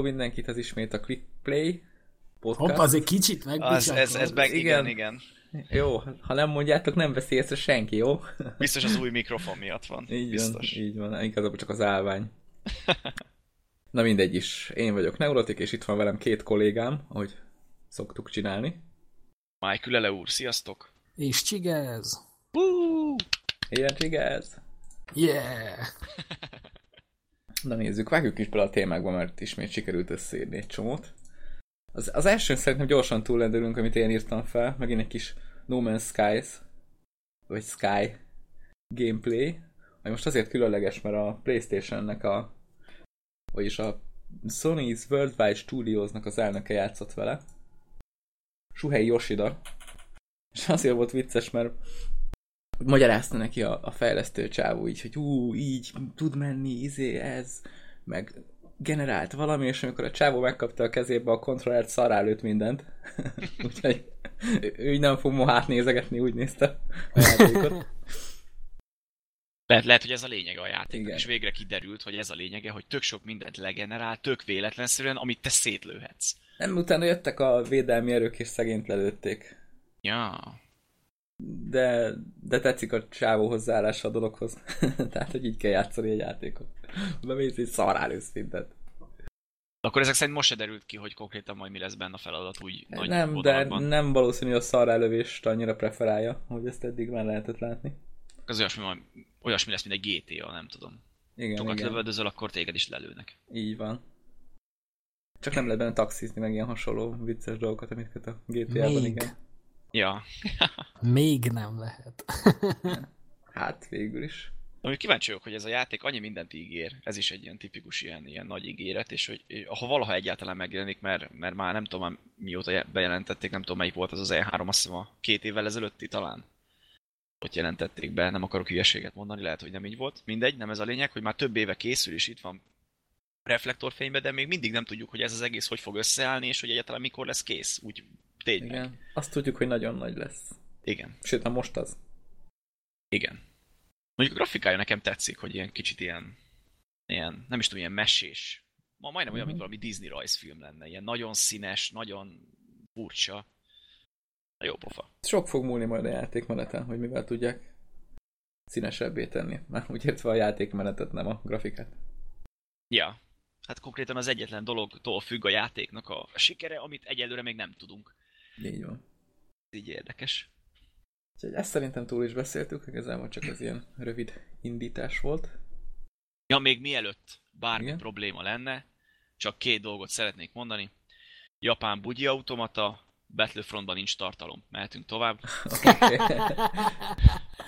Hello mindenkit, az ismét a Click Play podcast. Hopp, azért kicsit Az, ez, ez meg, igen, igen. Jó, ha nem mondjátok, nem veszi észre senki, jó? Biztos az új mikrofon miatt van. Így Biztos. van, így van, igazából csak az állvány. Na mindegy is, én vagyok Neurotik, és itt van velem két kollégám, ahogy szoktuk csinálni. Mike Lele úr, sziasztok! És csigez! Ilyen csigez! Yeah! Na nézzük, vágjuk is bele a témákba, mert ismét sikerült összeírni egy csomót. Az, az elsőn szerintem gyorsan túllendülünk, amit én írtam fel, megint egy kis No Man's Skies, vagy Sky gameplay, ami most azért különleges, mert a Playstation-nek a vagyis a Sony's Worldwide Studios-nak az elnöke játszott vele. Suhei Yoshida. És azért volt vicces, mert magyarázta neki a, a fejlesztő csávó így, hogy ú, így tud menni, izé, ez, meg generált valami, és amikor a csávó megkapta a kezébe a kontrollert, szarrá lőtt mindent. Úgyhogy ő így nem fog mohát nézegetni, úgy nézte a játékot. Lehet, lehet, hogy ez a lényege a játéknak, Igen. és végre kiderült, hogy ez a lényege, hogy tök sok mindent legenerál, tök véletlenszerűen, amit te szétlőhetsz. Nem, utána jöttek a védelmi erők, és szegényt lelőtték. Ja. De, de tetszik a csávó hozzáállása a dologhoz. Tehát, hogy így kell játszani egy játékot. Bemész, és szarrá lősz mindent. Akkor ezek szerint most se derült ki, hogy konkrétan majd mi lesz benne a feladat úgy nagy nem, de nem valószínű, hogy a szarrálövést annyira preferálja, hogy ezt eddig már lehetett látni. Az olyasmi, majd- olyasmi lesz, mint egy GTA, nem tudom. Igen, Sokat igen. lövöldözöl, akkor téged is lelőnek. Így van. Csak nem lehet benne taxizni, meg ilyen hasonló vicces dolgokat, amit köt a GTA-ban, Még. igen. Ja. Még nem lehet. Hát végül is. Ami kíváncsi vagyok, hogy ez a játék annyi mindent ígér, ez is egy ilyen tipikus ilyen, ilyen nagy ígéret, és hogy ha valaha egyáltalán megjelenik, mert, mert már nem tudom már mióta je- bejelentették, nem tudom melyik volt az az E3, azt hiszem a két évvel ezelőtti talán. Ott jelentették be, nem akarok hülyeséget mondani, lehet, hogy nem így volt. Mindegy, nem ez a lényeg, hogy már több éve készül, és itt van reflektorfénybe, de még mindig nem tudjuk, hogy ez az egész hogy fog összeállni, és hogy egyáltalán mikor lesz kész. Úgy tényleg. Igen. Azt tudjuk, hogy nagyon nagy lesz. Igen. Sőt, na most az. Igen. Mondjuk a grafikája nekem tetszik, hogy ilyen kicsit ilyen, ilyen nem is tudom, ilyen mesés. Ma majdnem olyan, Mhm. mint valami Disney rajzfilm lenne. Ilyen nagyon színes, nagyon furcsa. Na jó pofa. Sok fog múlni majd a játékmeneten, hogy mivel tudják színesebbé tenni. Már úgy értve a játékmenetet, nem a grafikát. Ja. Hát konkrétan az egyetlen dologtól függ a játéknak a sikere, amit egyelőre még nem tudunk. Így van. Ez így érdekes. Úgyhogy ezt szerintem túl is beszéltük, igazából csak az ilyen rövid indítás volt. Ja, még mielőtt bármi Igen? Probléma lenne, csak két dolgot szeretnék mondani. Japán bugyi automata, Battlefrontban nincs tartalom. Mehetünk tovább. Okay.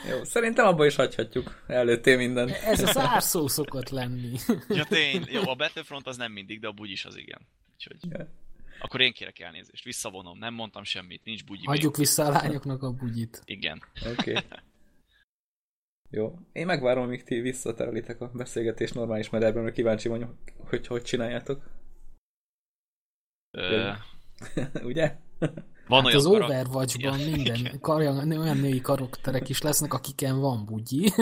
Jó, szerintem abba is hagyhatjuk. Előttél mindent. Ez a zárszó szokott lenni. Ja, tény. Jó, a Battlefront az nem mindig, de a bugyis az igen. Úgyhogy... Ja. Akkor én kérek elnézést. Visszavonom. Nem mondtam semmit. Nincs bugyi Hagyjuk még. vissza a lányoknak a bugyit. Igen. Oké. Okay. Jó. Én megvárom, amíg ti visszaterelitek a beszélgetés normális mederben, mert kíváncsi vagyok, hogy hogy csináljátok. Ö, Ugye? van Hát olyan az karak- Overwatchban Ja, minden karja, olyan női karakterek is lesznek, akiken van bugyi,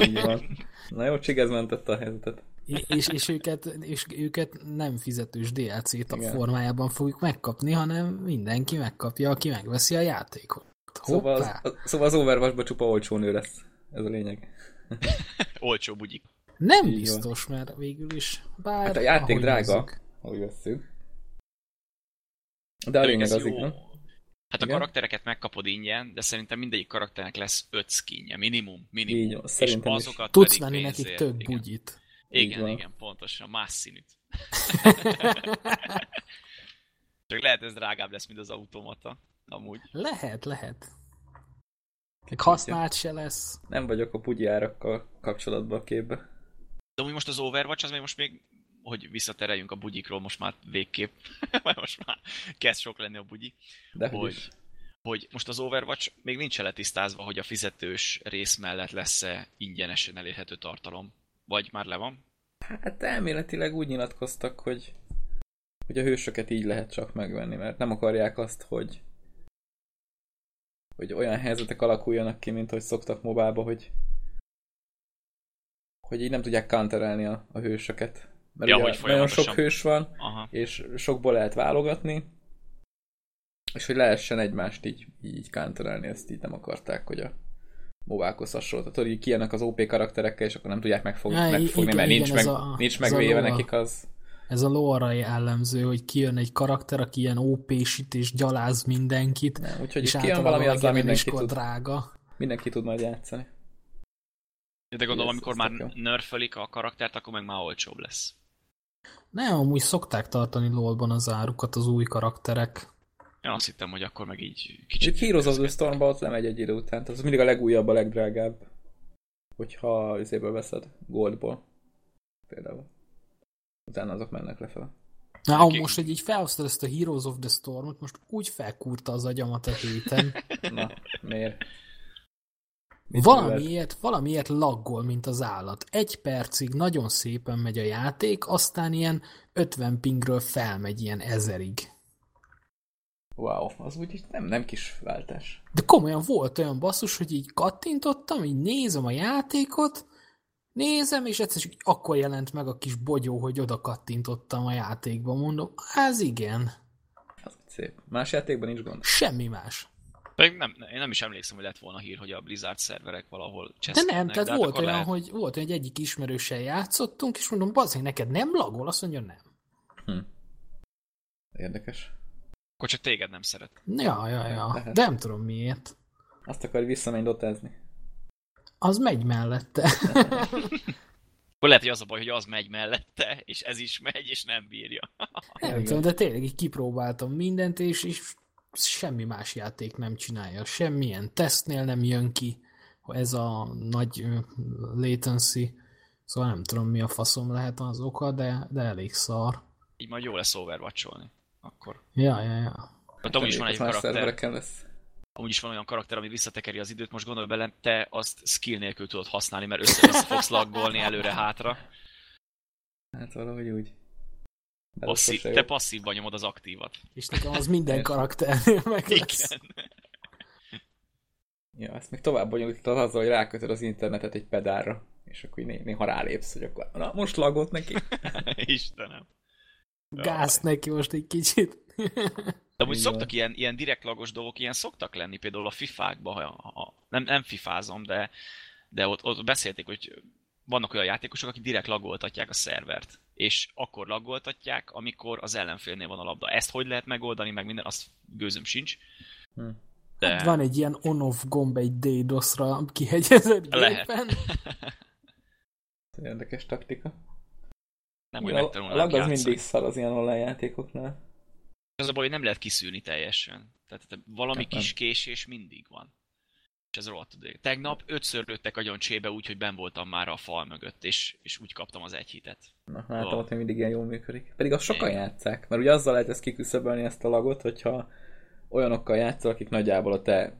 Így van. Na jó, Csigez mentette a helyzetet. És, és, őket, és őket nem fizetős DLC-t a Igen. formájában fogjuk megkapni, hanem mindenki megkapja, aki megveszi a játékot. Szóval Hoppá! az, szóval az Overwatchban csupa olcsó nő lesz. Ez a lényeg. Olcsó bugyik. Nem Így van. biztos, mert végül is. Bár, Hát a játék ahogy drága, nézzük. ahogy vesszük. De a lényeg Ez az jó. igen. Hát a Igen? karaktereket megkapod ingyen, de szerintem mindegyik karakternek lesz 5 skinje, minimum, minimum. Így van, szerintem és is. azokat Tudsz venni nekik több igen. bugyit. Igen, van. igen, pontosan, más színűt. Csak lehet ez drágább lesz, mint az automata. Amúgy. Lehet, lehet. Még használt se lesz. Nem vagyok a bugyi árakkal kapcsolatban a képbe. De úgy most az Overwatch az még most még, hogy visszatereljünk a bugyikról most már végképp, mert most már kezd sok lenni a bugyi, De hogy hogy, is. hogy most az Overwatch még nincs letisztázva, hogy a fizetős rész mellett lesz-e ingyenesen elérhető tartalom. Vagy már le van? Hát elméletileg úgy nyilatkoztak, hogy, hogy a hősöket így lehet csak megvenni, mert nem akarják azt, hogy hogy olyan helyzetek alakuljanak ki, mint hogy szoktak mobába, hogy hogy így nem tudják counterelni a, a hősöket. Mert Ja, ugye hogy nagyon sok hős van, Aha. és sokból lehet válogatni, és hogy lehessen egymást így, így counterelni, ezt így nem akarták, hogy a mobákhoz hasonló. Tehát, hogy kijönnek az OP karakterekkel, és akkor nem tudják megfogni, Ja, megfogni igen, mert nincs, meg, a- nincs megvéve nekik az. Ez a lore jellemző, hogy kijön egy karakter, aki ilyen OP-sit és gyaláz mindenkit, Nem, úgyhogy és kijön valami, azzal mindenki tud, drága. mindenki tud majd játszani. De gondolom, amikor már nerfelik a karaktert, akkor meg már olcsóbb lesz. Nem, amúgy szokták tartani lolban az árukat az új karakterek. Én azt hittem, hogy akkor meg így Kicsit kicsit... Heroes of the Stormba ott lemegy egy idő után, tehát az mindig a legújabb, a legdrágább. Hogyha üzéből veszed, goldból. Például. Utána azok mennek lefele. Na, Neki- most, hogy így felhoztad ezt a Heroes of the Stormot, most úgy felkúrta az agyamat a héten. Na, miért? Mit Valamiért, valamiért laggol, mint az állat. Egy percig nagyon szépen megy a játék, aztán ilyen 50 pingről felmegy ilyen ezerig. Wow, az úgy így nem, nem kis váltás. De komolyan volt olyan basszus, hogy így kattintottam, így nézem a játékot, nézem, és egyszer csak akkor jelent meg a kis bogyó, hogy oda kattintottam a játékba. Mondom, ez igen, Az szép. Más játékban nincs gond. semmi más. Pedig nem, én nem is emlékszem, hogy lett volna hír, hogy a Blizzard szerverek valahol De cseszkednek. nem, tehát hát volt olyan, lehet- hogy, volt olyan, hogy egyik ismerőssel játszottunk, és mondom, bazdmeg, neked nem lagol? Azt mondja, nem. Hm. Érdekes. Akkor csak téged nem szeret. Ja, ja, ja. Lehet. De nem tudom miért. Azt akar visszamenni dotázni. Az megy mellette. Akkor lehet, hogy az a baj, hogy az megy mellette, és ez is megy, és nem bírja. Nem tudom, de tényleg így kipróbáltam mindent, és, és semmi más játék nem csinálja. Semmilyen tesztnél nem jön ki ez a nagy latency. Szóval nem tudom, mi a faszom lehet az oka, de, de elég szar. Így majd jó lesz overwatcholni. Akkor. Ja, ja, ja. Hát amúgy is van egy karakter, lesz. amúgy is van olyan karakter, ami visszatekeri az időt, most gondolj bele, te azt skill nélkül tudod használni, mert össze fogsz laggolni előre-hátra. Hát valahogy úgy. Passzív, te passzívban nyomod az aktívat. És nekem az minden karakternél meg lesz. Igen. Ja, ezt még tovább bonyolítod azzal, hogy rákötöd az internetet egy pedálra, és akkor így né- néha rálépsz, hogy akkor na, most lagolt neki. Istenem. Gáz neki most egy kicsit. De amúgy szoktak ilyen, ilyen direkt lagos dolgok, ilyen szoktak lenni, például a fifákban, ha, ha nem, nem fifázom, de, de ott, ott beszélték, hogy vannak olyan játékosok, akik direkt lagoltatják a szervert, és akkor lagoltatják, amikor az ellenfélnél van a labda. Ezt hogy lehet megoldani, meg minden, azt gőzöm sincs. Hm. De Hát van egy ilyen on-off gomb egy DDoS-ra kihegyezett Lehet. gépen. Érdekes taktika. Nem úgy a, a lag az játszani. mindig szar az ilyen online játékoknál. Az a baj, hogy nem lehet kiszűrni teljesen. Tehát tehát valami Hát nem. kis késés mindig van. És ez rohadt. Tegnap ötször lőttek agyon csébe úgy, hogy ben voltam már a fal mögött, és, és úgy kaptam az egy hitet. Na, látom, még mindig ilyen jól működik. Pedig azt sokan Igen. játszák, mert ugye azzal lehet ezt kiküszöbölni ezt a lagot, hogyha olyanokkal játszol, akik nagyjából a te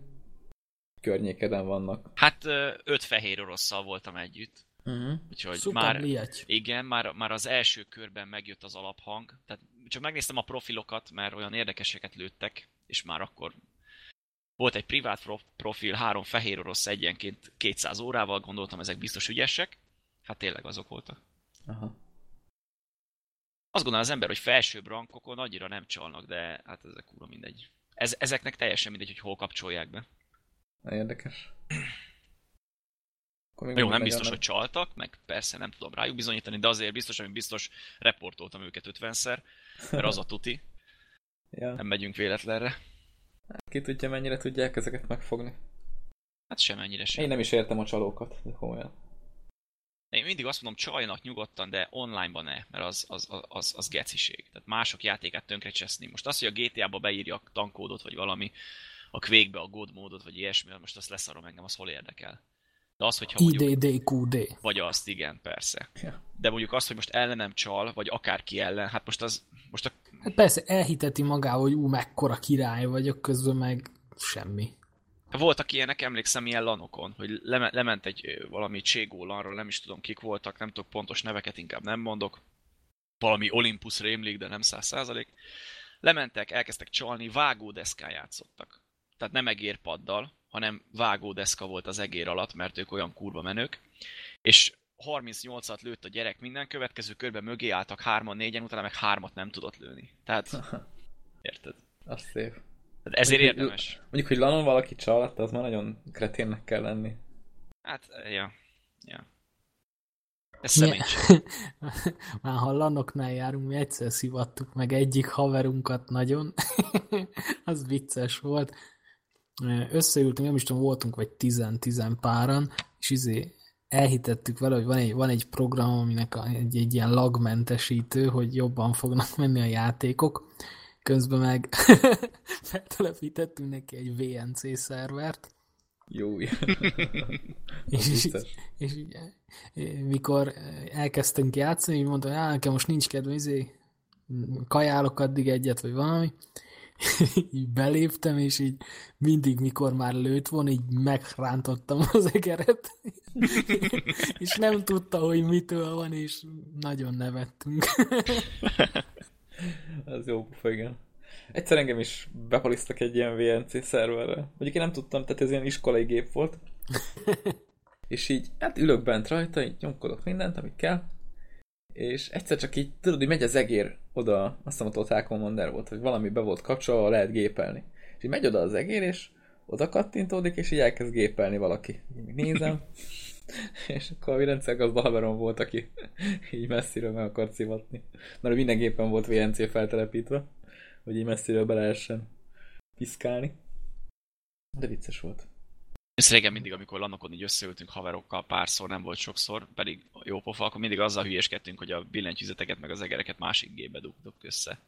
környékeden vannak. Hát öt fehér orosszal voltam együtt, Uh-huh. úgyhogy Szuper már, liaty. igen, már, már az első körben megjött az alaphang. Tehát csak megnéztem a profilokat, mert olyan érdekeseket lőttek, és már akkor volt egy privát pro- profil, három fehér orosz egyenként 200 órával, gondoltam, ezek biztos ügyesek. Hát tényleg azok voltak. Aha. Azt gondolom az ember, hogy felsőbb rankokon annyira nem csalnak, de hát ezek kurva mindegy. Ez, ezeknek teljesen mindegy, hogy hol kapcsolják be. Na, Érdekes. Akkor még Jó, nem biztos, hogy csaltak, meg persze nem tudom rájuk bizonyítani, de azért biztos, hogy biztos reportoltam őket 50-szer, mert az a tuti, Ja. nem megyünk véletlenre. Ki tudja, mennyire tudják ezeket megfogni. Hát semennyire sem. Én nem is értem a csalókat, de komolyan. Én mindig azt mondom, csaljanak nyugodtan, de online-ban ne, mert az, az, az, az, az geciség. Tehát mások játékát tönkre cseszni. Most az, hogy a GTA-ba beírja a tankódot, vagy valami, a Quake-be a God módot, vagy ilyesmi, most azt leszarom engem, az hol érdekel. De az, hogyha mondjuk, IDDQD. vagy azt, igen, persze. Ja. De mondjuk azt, hogy most ellenem csal, vagy akárki ellen, hát most az, most a, Hát persze elhiteti magával, hogy ú, mekkora király vagyok, közben meg semmi. voltak ilyenek, emlékszem ilyen lanokon, hogy leme, lement egy valami Cségó lanról, nem is tudom kik voltak, nem tudok pontos neveket, inkább nem mondok. Valami Olympus rémlik, de nem száz százalék. Lementek, elkezdtek csalni, vágódeszkán játszottak. Tehát nem egérpaddal, hanem vágódeszka volt az egér alatt, mert ők olyan kurva menők. És 38-at lőtt a gyerek minden, következő körben mögé álltak hárman, négyen, utána meg hármat nem tudott lőni. Tehát, érted? Az szép. Tehát ezért Mondjuk, érdemes. Mondjuk, hogy lanon valaki csalatta, az már nagyon kreténnek kell lenni. Hát, ja. Ja. Ez személyiség. Már ha lanoknál járunk, mi egyszer szivattuk meg egyik haverunkat nagyon. az vicces volt. Összeültünk, nem is tudom, voltunk vagy tizen-tizen páran, és izé elhitettük vele, hogy van egy, van egy program, aminek egy, egy ilyen lagmentesítő, hogy jobban fognak menni a játékok. Közben meg feltelepítettünk neki egy VNC szervert, Jó. és, és, és mikor elkezdtünk játszani, így mondtam, hogy nekem most nincs kedve, izé, kajálok addig egyet, vagy valami, így beléptem, és így mindig, mikor már lőtt volna, így megrántottam az egeret, és nem tudta, hogy mitől van, és nagyon nevettünk. Az jó igen. Egyszer engem is bepalisztak egy ilyen VNC szerverre. Mondjuk én nem tudtam, tehát ez ilyen iskolai gép volt. és így, hát ülök bent rajta, így nyomkodok mindent, amit kell. És egyszer csak így, tudod, hogy megy az egér oda, azt hiszem a Total Commander volt, hogy valami be volt kapcsolva, lehet gépelni. És így megy oda az egér, és oda kattintódik, és így elkezd gépelni valaki. Így nézem. és akkor a rendszergazda haverom volt, aki így messziről meg akart szivatni. Mert minden gépen volt VNC feltelepítve, hogy így messziről be lehessen piszkálni. De vicces volt. Ez régen mindig, amikor lanokon így összeültünk haverokkal párszor, nem volt sokszor, pedig jó pofa, akkor mindig azzal hülyeskedtünk, hogy a billentyűzeteket meg az egereket másik gépbe dugtuk össze.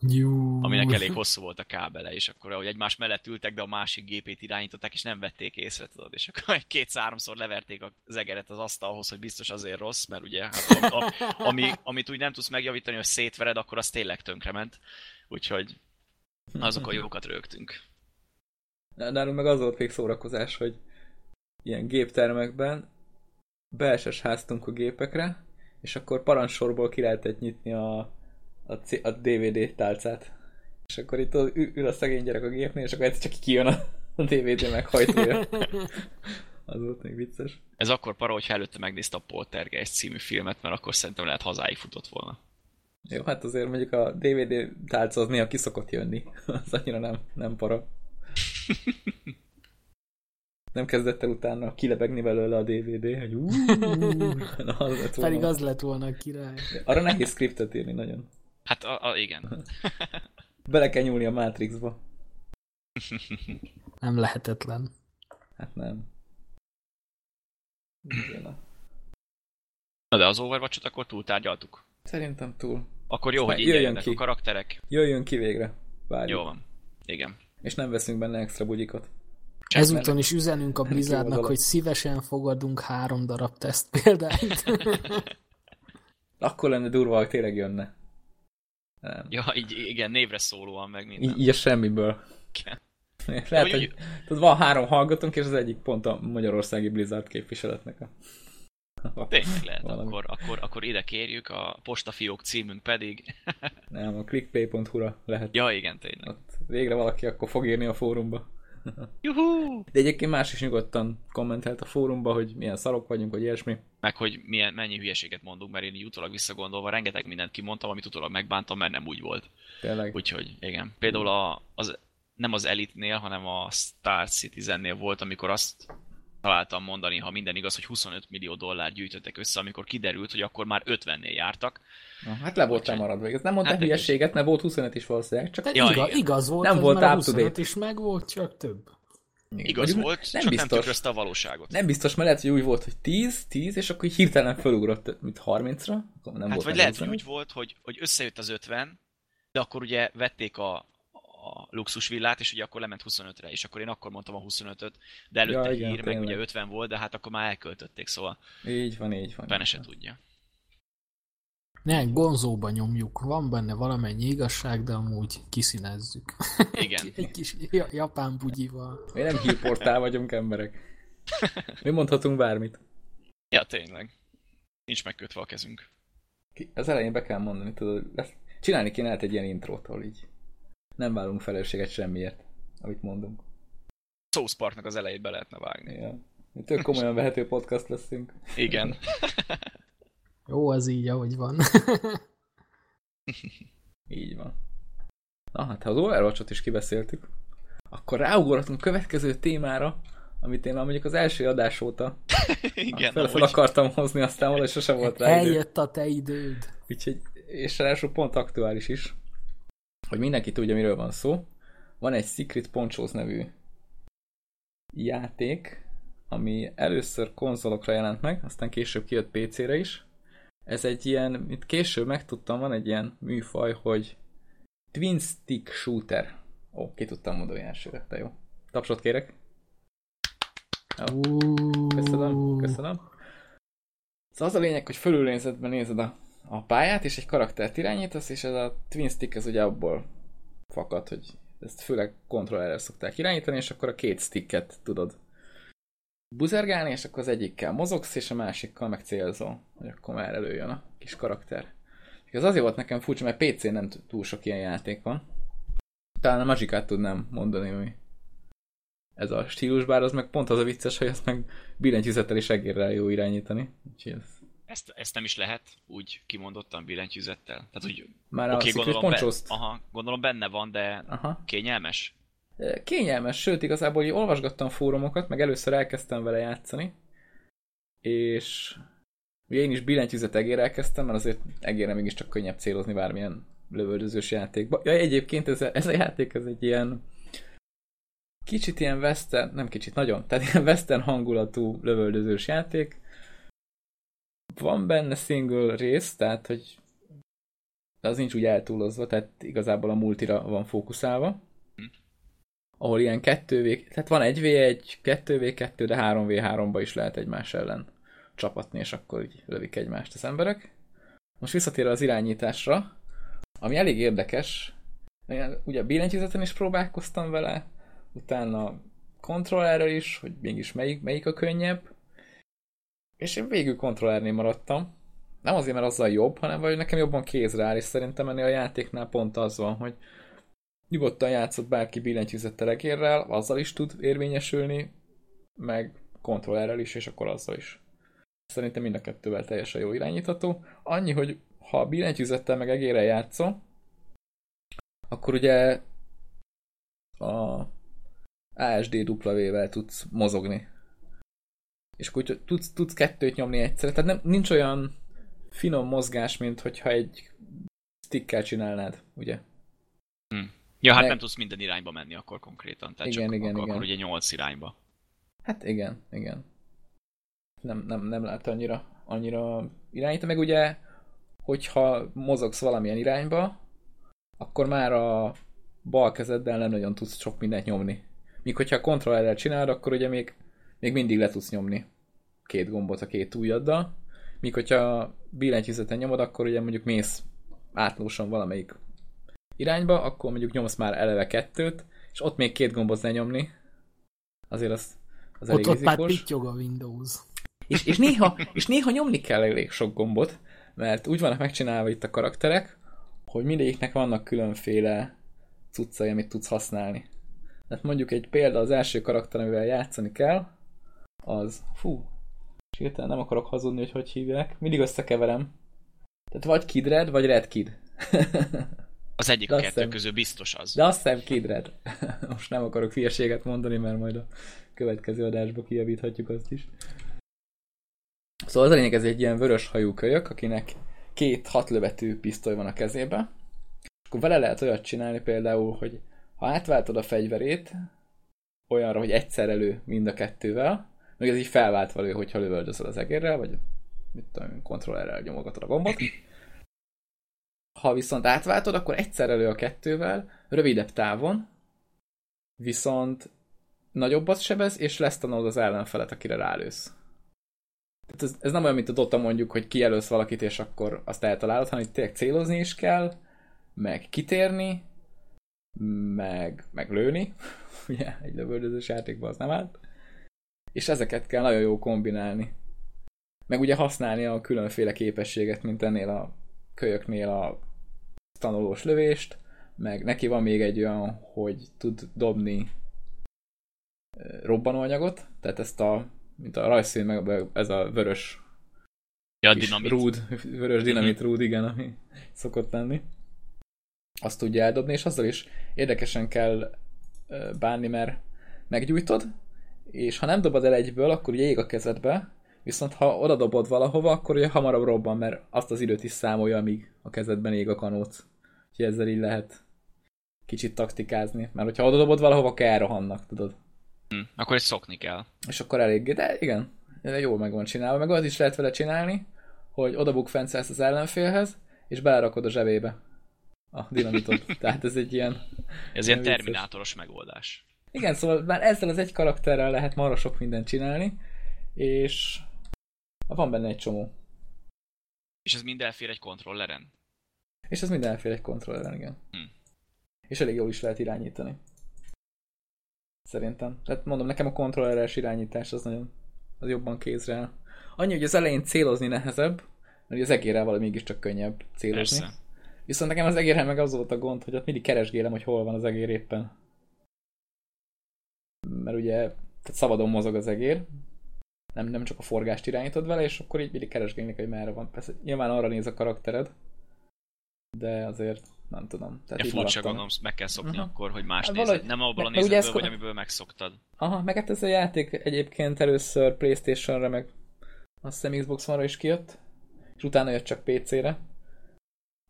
Jú. Aminek elég hosszú volt a kábele, és akkor ahogy egymás mellett ültek, de a másik gépét irányították, és nem vették észre, tudod, és akkor egy kétszer-háromszor leverték az egeret az asztalhoz, hogy biztos azért rossz, mert ugye, hát, a, a, ami, amit úgy nem tudsz megjavítani, hogy szétvered, akkor az tényleg tönkrement. Úgyhogy azokon jókat rögtünk. Nálunk meg az volt még szórakozás, hogy ilyen géptermekben beeses háztunk a gépekre, és akkor parancsorból ki lehetett nyitni a, a, a DVD tálcát. És akkor itt ül a szegény gyerek a gépnél, és akkor egyszer csak kijön a, a DVD meghajtója. az volt még vicces. Ez akkor para, hogyha előtte megnézte a Poltergeist című filmet, mert akkor szerintem lehet hazáig futott volna. Jó, hát azért mondjuk a DVD tálca az néha kiszokott jönni. az annyira nem, nem para. Nem kezdett el utána kilebegni belőle a DVD, hogy ú, na, az lett volna. Pedig az lett volna a király. Arra nehéz scriptet írni nagyon. Hát a, a, igen. Bele kell nyúlni a Matrixba. Nem lehetetlen. Hát nem. Igen, na. De az Overwatch-ot akkor túltárgyaltuk. Szerintem túl. Akkor jó, Aztán hogy így jöjjön jönnek ki. a karakterek. Jöjjön ki végre. Várjuk. Jó van. Igen. És nem veszünk benne extra bugyikot. Csak Ezúton is üzenünk a Blizzardnak, hogy szívesen fogadunk három darab teszt példányt. Akkor lenne durva, hogy tényleg jönne. Nem. Ja, így, igen, névre szólóan meg minden. Így, így a semmiből. Igen. Lehet, hogy tudod, van három hallgatónk, és az egyik pont a magyarországi Blizzard képviseletnek a... Tényleg lehet, Valami. akkor, akkor, akkor ide kérjük, a postafiók címünk pedig... Nem, a clickplay.hu-ra lehet. ja, igen, tényleg. Ott végre valaki akkor fog írni a fórumba. Juhú! De egyébként más is nyugodtan kommentelt a fórumba, hogy milyen szarok vagyunk, vagy ilyesmi. Meg hogy milyen, mennyi hülyeséget mondunk, mert én utólag visszagondolva rengeteg mindent kimondtam, amit utólag megbántam, mert nem úgy volt. Tényleg. Úgyhogy igen. Például a, az, nem az Elite-nél, hanem a Star Citizen-nél volt, amikor azt találtam mondani, ha minden igaz, hogy 25 millió dollár gyűjtöttek össze, amikor kiderült, hogy akkor már 50-nél jártak. Hát le voltál maradva. Ez nem mondta Hát hülyeséget, mert volt 25 is valószínűleg, csak De Ja, igaz, igaz volt, Nem volt mert a up to date. 25 is meg volt, csak több. Igaz Vagy volt, nem csak biztos. nem tükrözte a valóságot. Nem biztos, mert lehet, hogy úgy volt, hogy 10, 10, és akkor hirtelen felugrott, mint 30-ra. Akkor nem Hát volt vagy meg lehet, hogy 25. úgy volt, hogy, hogy összejött az 50, de akkor ugye vették a, a luxusvillát, és ugye akkor lement 25-re, és akkor én akkor mondtam a 25-öt, de előtte Ja, igen, hír, meg tényleg. ugye 50 volt, de hát akkor már elköltötték, szóval Így van, így van. így se van. tudja. Nem, gonzóba nyomjuk. Van benne valamennyi igazság, de amúgy kiszínezzük. Igen. Egy kis ja- japán bugyival. Mi nem hírportál vagyunk emberek. Mi mondhatunk bármit. Ja, tényleg. Nincs megkötve a kezünk. Az elején be kell mondani, tudod, csinálni kéne lehet egy ilyen intrót, ahol így nem válunk felelősséget semmiért, amit mondunk. South Parknak az elejét be lehetne vágni. Ja. Tök komolyan vehető podcast leszünk. Igen. Jó, az így, ahogy van. Így van. Na hát, ha az overwatch is kibeszéltük, akkor ráugorhatunk következő témára, amit én már mondjuk az első adás óta Igen, fel, fel akartam hozni, aztán valahogy sose volt rá idő. Eljött a te időd. Úgyhogy, és ráadásul pont aktuális is, hogy mindenki tudja, miről van szó. Van egy Secret Ponchos nevű játék, ami először konzolokra jelent meg, aztán később kijött PC-re is. Ez egy ilyen, itt később megtudtam, van egy ilyen műfaj, hogy Twin Stick Shooter. Ó, ki tudtam mondani elsőre, de jó. Tapsot kérek. Jó. Köszönöm, köszönöm. Szóval az a lényeg, hogy fölülnézetben nézed a, a pályát, és egy karaktert irányítasz, és ez a Twin Stick, ez ugye abból fakad, hogy ezt főleg kontrollerrel szokták irányítani, és akkor a két sticket tudod buzergálni, és akkor az egyikkel mozogsz, és a másikkal meg célzol, hogy akkor már előjön a kis karakter. Ez azért volt nekem furcsa, mert PC-n nem túl sok ilyen játék van. Talán a Magicát tudnám mondani, hogy ez a stílus, bár az meg pont az a vicces, hogy ezt meg billentyűzettel és egérrel jó irányítani. Úgyhogy ez Ezt, ezt nem is lehet úgy kimondottan billentyűzettel. Tehát úgy, már a oké, Secret gondolom, be, aha, gondolom benne van, de Aha. kényelmes. Kényelmes, sőt igazából így olvasgattam fórumokat, meg először elkezdtem vele játszani, és ugye én is billentyűzet egérrel kezdtem, mert azért egérre mégiscsak könnyebb célozni bármilyen lövöldözős játékba. Ja, egyébként ez a, ez a játék ez egy ilyen kicsit ilyen western, nem kicsit, nagyon, tehát ilyen western hangulatú lövöldözős játék. Van benne single rész, tehát hogy az nincs úgy eltúlozva, tehát igazából a multira van fókuszálva ahol ilyen 2v, tehát van 1v1, 2v2, de 3v3-ba is lehet egymás ellen csapatni, és akkor így lövik egymást az emberek. Most visszatérve az irányításra, ami elég érdekes, ugye billentyűzeten is próbálkoztam vele, utána kontrollerrel is, hogy mégis melyik, melyik a könnyebb, és én végül kontrollernél maradtam. Nem azért, mert azzal jobb, hanem vagy nekem jobban kézre áll, és szerintem ennél a játéknál pont az van, hogy nyugodtan játszott bárki billentyűzettel egérrel, azzal is tud érvényesülni, meg kontrollerrel is, és akkor azzal is. Szerintem mind a kettővel teljesen jó irányítható. Annyi, hogy ha billentyűzettel meg egérrel játszol, akkor ugye a ASD-vel tudsz mozogni. És akkor tudsz, tudsz kettőt nyomni egyszerre. Tehát nem, nincs olyan finom mozgás, mint hogyha egy stickkel csinálnád, ugye? Ja, hát Meg- nem tudsz minden irányba menni akkor konkrétan. Tehát Igen, csak igen, akkor, igen. akkor ugye nyolc irányba. Hát igen, igen. Nem, nem, nem lehet annyira, annyira irányítani, meg ugye, hogyha mozogsz valamilyen irányba, akkor már a bal kezeddel nem nagyon tudsz sok mindent nyomni. Míg hogyha a kontrollerrel csinálod, akkor ugye még, még mindig le tudsz nyomni két gombot a két ujjaddal. Míg hogyha billentyűzeten nyomod, akkor ugye mondjuk mész átlósan valamelyik irányba, akkor mondjuk nyomsz már eleve kettőt, és ott még két gombot lenyomni. Azért az, az elég Ott, ott már pittyog a Windows. És, és, néha, és néha nyomni kell elég sok gombot, mert úgy vannak megcsinálva itt a karakterek, hogy mindegyiknek vannak különféle cuccai, amit tudsz használni. Tehát mondjuk egy példa, az első karakter, amivel játszani kell, az, fú, és hirtelen nem akarok hazudni, hogy hogy hívják, mindig összekeverem. Tehát vagy Kid Red, vagy Red Kid. Az egyik De a kettő közül biztos az. De azt hiszem Kid Red. Most nem akarok hülyeséget mondani, mert majd a következő adásba kijavíthatjuk azt is. Szóval az a lényeg, ez egy ilyen vörös hajú kölyök, akinek két hatlövetű pisztoly van a kezében. És akkor vele lehet olyat csinálni például, hogy ha átváltod a fegyverét olyanra, hogy egyszer elő mind a kettővel, meg ez így felváltva elő, hogyha lövöldözöl az egérrel, vagy mit tudom, kontrollerrel nyomogatod a gombot. Ha viszont átváltod, akkor egyszer elő a kettővel, rövidebb távon, viszont nagyobbat sebez, és lesztanod az ellenfelet, akire rálősz. Tehát ez, ez nem olyan, mint a Dota mondjuk, hogy kijelölsz valakit, és akkor azt eltalálod, hanem itt tényleg célozni is kell, meg kitérni, meg, meg lőni. Ugye, egy lövöldözős játékban az nem állt. És ezeket kell nagyon jó kombinálni. Meg ugye használni a különféle képességet, mint ennél a kölyöknél a tanulós lövést, meg neki van még egy olyan, hogy tud dobni robbanóanyagot, tehát ezt a mint a rajzszín, meg ez a vörös Ja, dinamit. rúd, vörös dinamit rúd, igen, ami szokott lenni. Azt tudja eldobni, és azzal is érdekesen kell bánni, mert meggyújtod, és ha nem dobod el egyből, akkor ugye ég a kezedbe, viszont ha oda dobod valahova, akkor ugye hamarabb robban, mert azt az időt is számolja, amíg a kezedben ég a kanóc. Úgyhogy ezzel így lehet kicsit taktikázni, mert hogyha oda dobod valahova, akkor elrohannak, tudod. Hm, akkor ezt szokni kell. És akkor eléggé, de igen, jól meg van csinálva, meg az is lehet vele csinálni, hogy oda bukfencelsz az ellenfélhez, és belerakod a zsebébe a dinamitot. Tehát ez egy ilyen... Ez ilyen vicces. terminátoros megoldás. Igen, szóval már ezzel az egy karakterrel lehet marra sok mindent csinálni, és van benne egy csomó. És ez mind elfér egy kontrolleren. És ez minden elfér egy kontrolleren, igen. Hm. És elég jól is lehet irányítani. Szerintem. Tehát mondom, nekem a kontrolleres irányítás az nagyon az jobban kézre áll. Annyi, hogy az elején célozni nehezebb, mert az egérrel valami mégiscsak könnyebb célozni. Persze. Viszont nekem az egérrel meg az volt a gond, hogy ott mindig keresgélem, hogy hol van az egér éppen. Mert ugye tehát szabadon mozog az egér, nem, nem csak a forgást irányítod vele, és akkor így mindig keresgélni, hogy merre van. Persze nyilván arra néz a karaktered, de azért nem tudom. Tehát Ja, furcsa gondolom, meg kell szokni Aha. akkor, hogy más Hát valahogy- Nem abból a nézetből, ez vagy amiből megszoktad. Aha, meg hát ez a játék egyébként először Playstation-re, meg azt hiszem Xbox One-ra is kijött, és utána jött csak PC-re.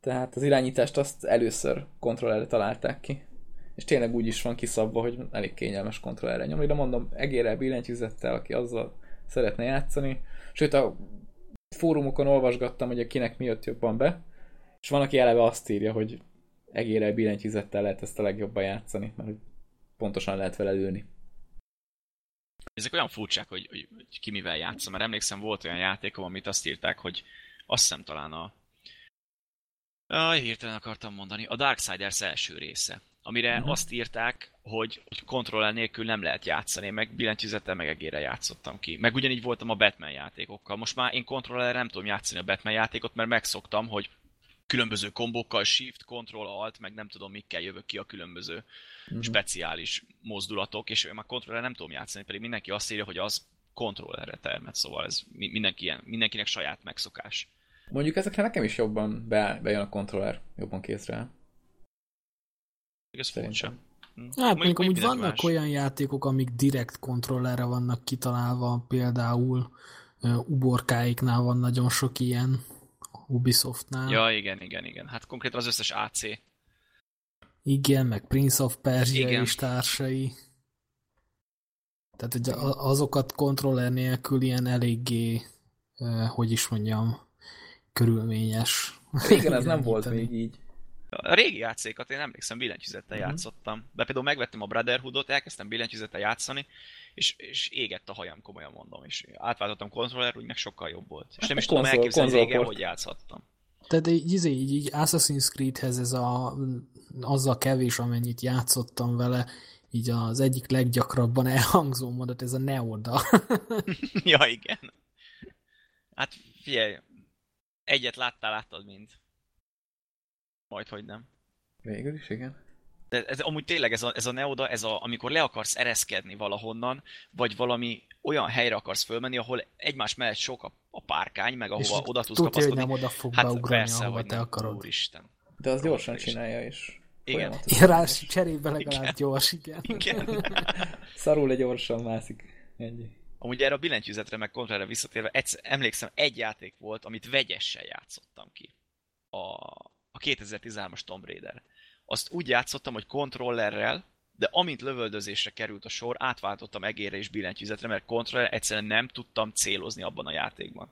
Tehát az irányítást azt először kontrollerre találták ki. És tényleg úgy is van kiszabva, hogy elég kényelmes kontrollerre nyomni, de mondom, egérrel, billentyűzettel, aki azzal szeretne játszani. Sőt, a fórumokon olvasgattam, hogy kinek mi jött jobban be, és van, aki eleve azt írja, hogy egérrel, billentyűzettel lehet ezt a legjobban játszani, mert pontosan lehet vele lőni. Ezek olyan furcsák, hogy, hogy, hogy ki mivel játszom, mert emlékszem volt olyan játékom, amit azt írták, hogy azt hiszem talán a... Aj, hirtelen akartam mondani. A Darksiders első része. Amire uh-huh. azt írták, hogy, kontroller nélkül nem lehet játszani. Meg billentyűzettel meg egére játszottam ki. Meg ugyanígy voltam a Batman játékokkal. Most már én kontroller nem tudom játszani a Batman játékot, mert megszoktam, hogy különböző kombókkal, shift, control, alt, meg nem tudom mikkel jövök ki a különböző Mhm. speciális mozdulatok, és én már kontroller nem tudom játszani, pedig mindenki azt írja, hogy az kontrollerre termett, szóval ez mi- mindenki ilyen, mindenkinek saját megszokás. Mondjuk ezekre nekem is jobban be, bejön a kontroller, jobban kézre. Ez furcsa. Szerintem. Hm. Hát mondjuk amúgy vannak más. olyan játékok, amik direkt kontrollerre vannak kitalálva, például uh, uborkáiknál van nagyon sok ilyen, Ubisoftnál. Ja, igen, igen, igen. Hát konkrétan az összes AC. Igen, meg Prince of Persia Igen. és társai. Tehát hogy a- azokat kontroller nélkül ilyen eléggé, uh, hogy is mondjam, körülményes. Régen ez nem volt még így. A régi játékokat én emlékszem, billentyűzettel Mhm. játszottam. De például megvettem a Brotherhoodot, elkezdtem billentyűzettel játszani, és, és égett a hajam, komolyan mondom. És átváltottam kontroller, úgy meg sokkal jobb volt. És nem is a tudom elképzelni régen, hogy játszhattam. Tehát így, izé, így, így Assassin's Creedhez ez a, azzal kevés, amennyit játszottam vele, így az egyik leggyakrabban elhangzó mondat, ez a Neoda. ja, igen. Hát figyelj, egyet láttál, láttad mind. Majd, hogy nem. Végül is, igen. De ez, amúgy tényleg ez a, ez a neoda, ez a, amikor le akarsz ereszkedni valahonnan, vagy valami olyan helyre akarsz fölmenni, ahol egymás mellett sok a, a párkány, meg ahova oda tudsz tudja, hogy kapaszkodni. nem oda fog Hát beugrani, persze, ahova hogy te nem. akarod. Úristen. De az gyorsan Úristen. csinálja, és Igen. Ja, rá cserébe legalább Igen. gyors, igen. Igen. Szarul egy gyorsan mászik. Ennyi. Amúgy erre a billentyűzetre meg kontrollerre visszatérve, egyszer, emlékszem, egy játék volt, amit vegyessel játszottam ki. A, a 2013-as Tomb Raider. Azt úgy játszottam, hogy kontrollerrel, de amint lövöldözésre került a sor, átváltottam egérre és billentyűzetre, mert kontroller egyszerűen nem tudtam célozni abban a játékban.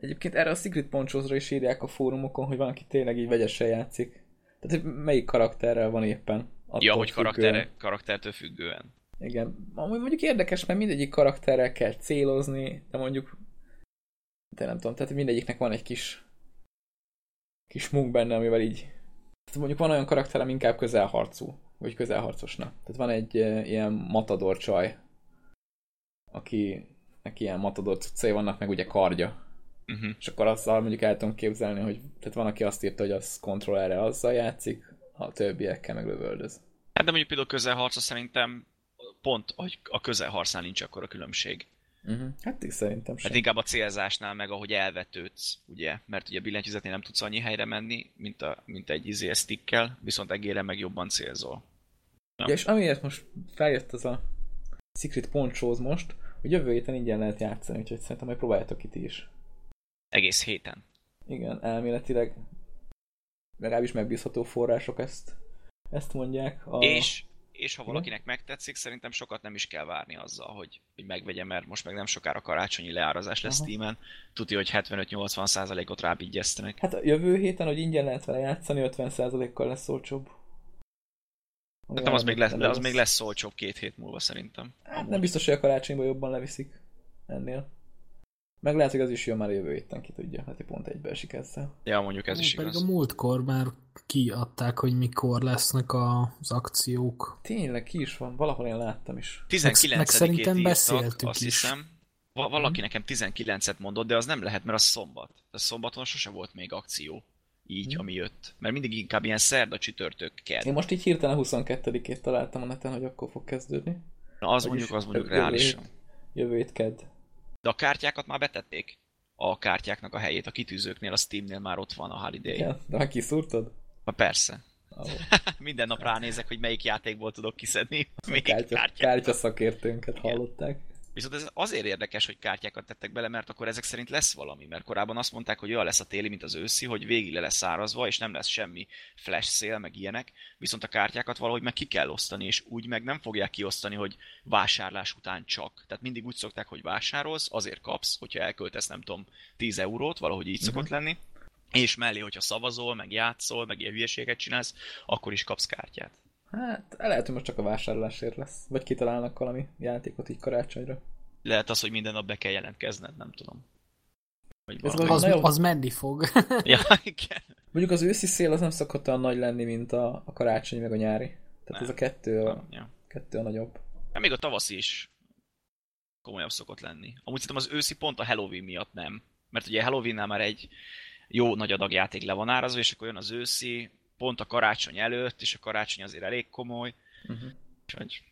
Egyébként erre a Secret Ponchosra is írják a fórumokon, hogy van, aki tényleg így vegyesen játszik. Tehát, hogy melyik karakterrel van éppen. Attól ja, hogy karakter, karaktertől függően. Igen. Amúgy mondjuk érdekes, mert mindegyik karakterrel kell célozni, de mondjuk de nem tudom, tehát mindegyiknek van egy kis kis munk benne, amivel így mondjuk van olyan karakter, ami inkább közelharcú, vagy közelharcosna. Tehát van egy e, ilyen matador csaj, aki neki ilyen matador cuccai vannak, meg ugye kardja. Uh-huh. És akkor azzal mondjuk el tudom képzelni, hogy tehát van, aki azt írta, hogy az kontrollerre azzal játszik, a többiekkel meg lövöldöz. Hát de mondjuk például közelharca szerintem pont hogy a közelharcnál nincs akkor a különbség. Uh-huh. Hát így szerintem sem. Hát inkább a célzásnál meg, ahogy elvetődsz, ugye? Mert ugye a billentyűzetnél nem tudsz annyi helyre menni, mint, a, mint egy izé stickkel, viszont egére meg jobban célzol. Ja, és amiért most feljött ez a Secret Ponchos most, hogy jövő héten ingyen lehet játszani, úgyhogy szerintem majd próbáljátok ki ti is. Egész héten. Igen, elméletileg legalábbis megbízható források ezt, ezt mondják. A... És, és ha valakinek megtetszik, szerintem sokat nem is kell várni azzal, hogy, hogy megvegye, mert most meg nem sokára karácsonyi leárazás lesz. Steam-en. Tudja, hogy 75-80 százalékot rábigyeztenek. Hát a jövő héten, hogy ingyen lehet vele játszani, 50 százalékkal lesz olcsóbb. Nem, az, még lesz, az még lesz olcsóbb két hét múlva szerintem. Hát nem biztos, hogy a karácsonyban jobban leviszik ennél. Meg lehet, hogy az is jön már jövő héten, ki tudja. Hát pont egybe esik ezzel. Ja, mondjuk ez is pedig igaz. a múltkor már kiadták, hogy mikor lesznek az akciók. Tényleg, ki is van. Valahol én láttam is. 19 meg szerintem beszéltük azt is. hiszem. Valaki nekem 19-et mondott, de az nem lehet, mert az szombat. A szombaton sose volt még akció így, hmm. ami jött. Mert mindig inkább ilyen szerda, csütörtök, kell. Én most így hirtelen 22-ét találtam a neten, hogy akkor fog kezdődni. Na, az Vagyis mondjuk, az mondjuk reálisan. Jövő hét kedd. De a kártyákat már betették. A kártyáknak a helyét a kitűzőknél, a Steamnél már ott van a Holiday. Igen, de már kiszúrtad? Na persze. Oh. Minden nap ránézek, hogy melyik játékból tudok kiszedni. Még kártya, kártya szakértőnket hallották. Viszont ez azért érdekes, hogy kártyákat tettek bele, mert akkor ezek szerint lesz valami. Mert korábban azt mondták, hogy olyan lesz a téli, mint az őszi, hogy végig le lesz szárazva, és nem lesz semmi flash szél, meg ilyenek. Viszont a kártyákat valahogy meg ki kell osztani, és úgy meg nem fogják kiosztani, hogy vásárlás után csak. Tehát mindig úgy szokták, hogy vásárolsz, azért kapsz, hogyha elköltesz, nem tudom, 10 eurót, valahogy így uh-huh. szokott lenni. És mellé, hogyha szavazol, meg játszol, meg ilyen hülyeséget csinálsz, akkor is kapsz kártyát. Hát, lehet, hogy most csak a vásárlásért lesz. Vagy kitalálnak valami játékot így karácsonyra. Lehet az, hogy minden nap be kell jelentkezned, nem tudom. Ez az, nagyon... az menni fog. ja, igen. Mondjuk az őszi szél az nem szokott olyan nagy lenni, mint a, a karácsony meg a nyári. Tehát nem. ez a kettő a, ja. kettő a nagyobb. Hát még a tavaszi is komolyabb szokott lenni. Amúgy szerintem az őszi pont a Halloween miatt nem. Mert ugye Halloweennál már egy jó nagy adag játék le van árazva, és akkor jön az őszi, pont a karácsony előtt, és a karácsony azért elég komoly. Uh-huh. Úgyhogy...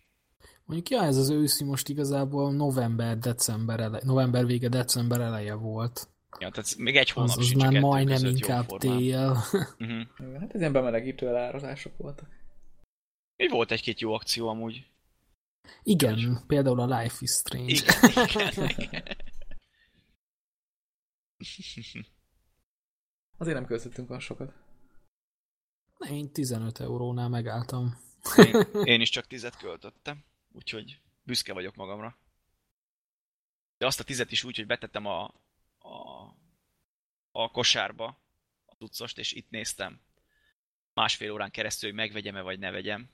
Mondjuk, ja, ez az őszi most igazából november, december, ele... november vége, december eleje volt. Ja, tehát még egy hónap az, az már majdnem inkább tél. uh-huh. Hát ez ilyen bemelegítő elárazások voltak. Mi volt egy-két jó akció amúgy? Igen, Úgy. például a Life is Strange. Igen, igen, igen. Azért nem költöttünk olyan sokat. Én 15 eurónál megálltam. Én, én is csak 10 költöttem, úgyhogy büszke vagyok magamra. De azt a tizet is úgy, hogy betettem a, a, a kosárba a tucost, és itt néztem másfél órán keresztül, hogy megvegyem-e vagy ne vegyem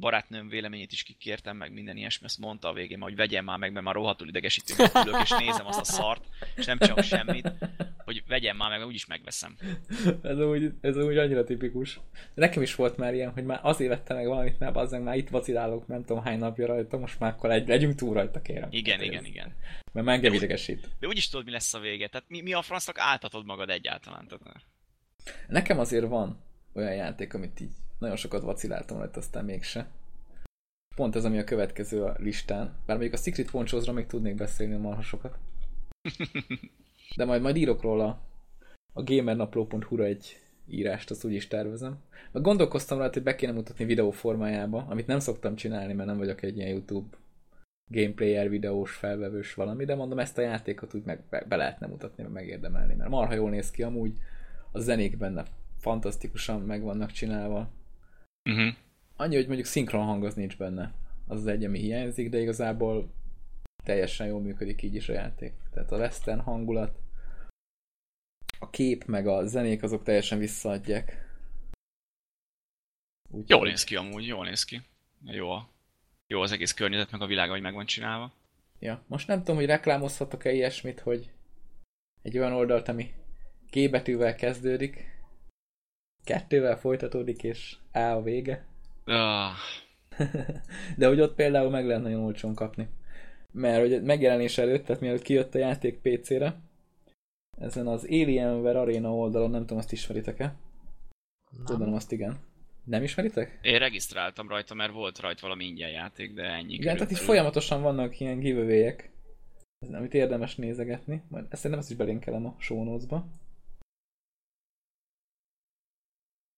barátnőm véleményét is kikértem, meg minden ilyesmi, ezt mondta a végén, hogy vegyem már meg, mert már rohadtul idegesítő, ülök, és nézem azt a szart, és nem csak semmit, hogy vegyem már meg, mert úgyis megveszem. ez úgy, ez úgy annyira tipikus. Nekem is volt már ilyen, hogy már azért vettem meg valamit, mert azért már itt vacilálok, nem tudom hány napja rajta, most már akkor egy, legyünk túl rajta, kérem. Igen, hát igen, igen. Mert már engem idegesít. De úgyis tudod, mi lesz a vége. Tehát mi, mi a francnak áltatod magad egyáltalán? Tehát... Nekem azért van olyan játék, amit így nagyon sokat vaciláltam rajta, aztán mégse. Pont ez, ami a következő a listán. Bár mondjuk a Secret Ponchosra még tudnék beszélni a marhasokat. De majd majd írok róla a gamernapló.hu-ra egy írást, azt úgy is tervezem. Meg gondolkoztam rá, hogy be kéne mutatni videó formájába, amit nem szoktam csinálni, mert nem vagyok egy ilyen YouTube gameplayer videós felvevős valami, de mondom, ezt a játékot úgy meg be, be lehetne mutatni, meg megérdemelni, mert marha jól néz ki amúgy, a zenék benne fantasztikusan meg vannak csinálva. Uh-huh. Annyi, hogy mondjuk szinkron hang az nincs benne. Az az egy, ami hiányzik, de igazából teljesen jól működik így is a játék. Tehát a western hangulat, a kép meg a zenék azok teljesen visszaadják. Úgy jól néz ki amúgy, jól néz ki. Jó, jó az egész környezet, meg a világ, ahogy meg van csinálva. Ja, most nem tudom, hogy reklámozhatok-e ilyesmit, hogy egy olyan oldalt, ami G betűvel kezdődik, kettővel folytatódik, és A a vége. Ah. De hogy ott például meg lehet nagyon olcsón kapni. Mert hogy megjelenés előtt, tehát mielőtt kijött a játék PC-re, ezen az Alienware Arena oldalon, nem tudom, azt ismeritek-e? Tudom, azt igen. Nem ismeritek? Én regisztráltam rajta, mert volt rajta valami ingyen játék, de ennyi. Igen, tehát itt folyamatosan vannak ilyen giveaway-ek, amit érdemes nézegetni. Majd ezt szerintem ezt is belinkelem a show notes-ba.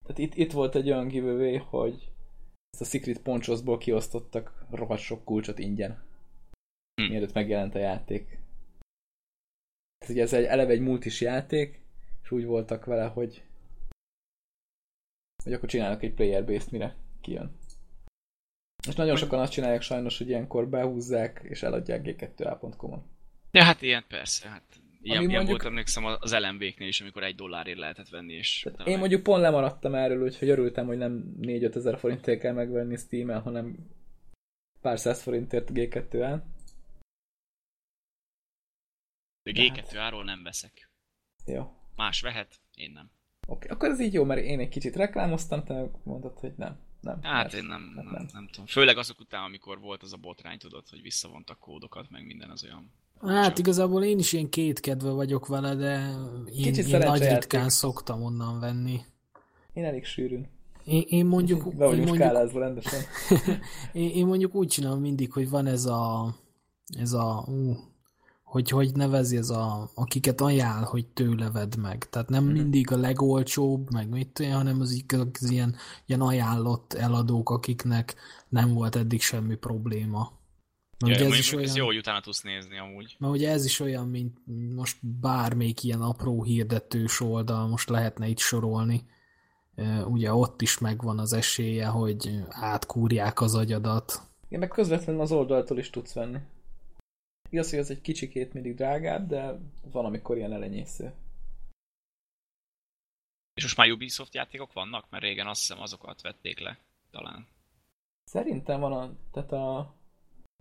Tehát itt, itt volt egy olyan giveaway, hogy ezt a Secret Ponchosból kiosztottak rohadt sok kulcsot ingyen. Hm. Mielőtt megjelent a játék. Tehát ugye ez egy, eleve egy multis játék, és úgy voltak vele, hogy hogy akkor csinálnak egy player based mire kijön. És nagyon sokan azt csinálják sajnos, hogy ilyenkor behúzzák és eladják g2a.com-on. Ja, hát ilyen persze, hát ilyen, Ami ilyen mondjuk- volt emlékszem az LMB-knél is, amikor egy dollárért lehetett venni, és... Én meg- mondjuk pont lemaradtam erről, úgyhogy örültem, hogy nem 4-5 ezer forintért kell megvenni Steam-en, hanem pár száz forintért G2-en. De G2-áról nem veszek. Jó. Más vehet, én nem. Oké, akkor ez így jó, mert én egy kicsit reklámoztam, te mondtad, hogy nem. nem Hát mert- én nem, hát nem, nem. nem tudom. Főleg azok után, amikor volt az a botrány, tudod, hogy visszavontak kódokat, meg minden az olyan. Hát igazából én is ilyen kétkedve vagyok vele, de én, Kicsit én nagy ritkán szoktam onnan venni. Én elég sűrűn. Én, én mondjuk, Be én mondjuk, rendesen. én, én mondjuk úgy csinálom mindig, hogy van ez a, ez a, ú, hogy hogy nevezi ez a, akiket ajánl, hogy tőle vedd meg. Tehát nem Mhm. mindig a legolcsóbb, meg mit tudom, hanem az, az ilyen, ilyen ajánlott eladók, akiknek nem volt eddig semmi probléma. Mert Ja, ugye ez is ez olyan... jó, hogy utána tudsz nézni amúgy. Mert ugye ez is olyan, mint most bármelyik ilyen apró hirdetős oldal, most lehetne itt sorolni. Ugye ott is megvan az esélye, hogy átkúrják az agyadat. Én meg közvetlenül az oldaltól is tudsz venni. Igaz, hogy az egy kicsikét mindig drágább, de van, amikor ilyen elenyésző. És most már Ubisoft játékok vannak? Mert régen azt hiszem azokat vették le, talán. Szerintem van a, tehát a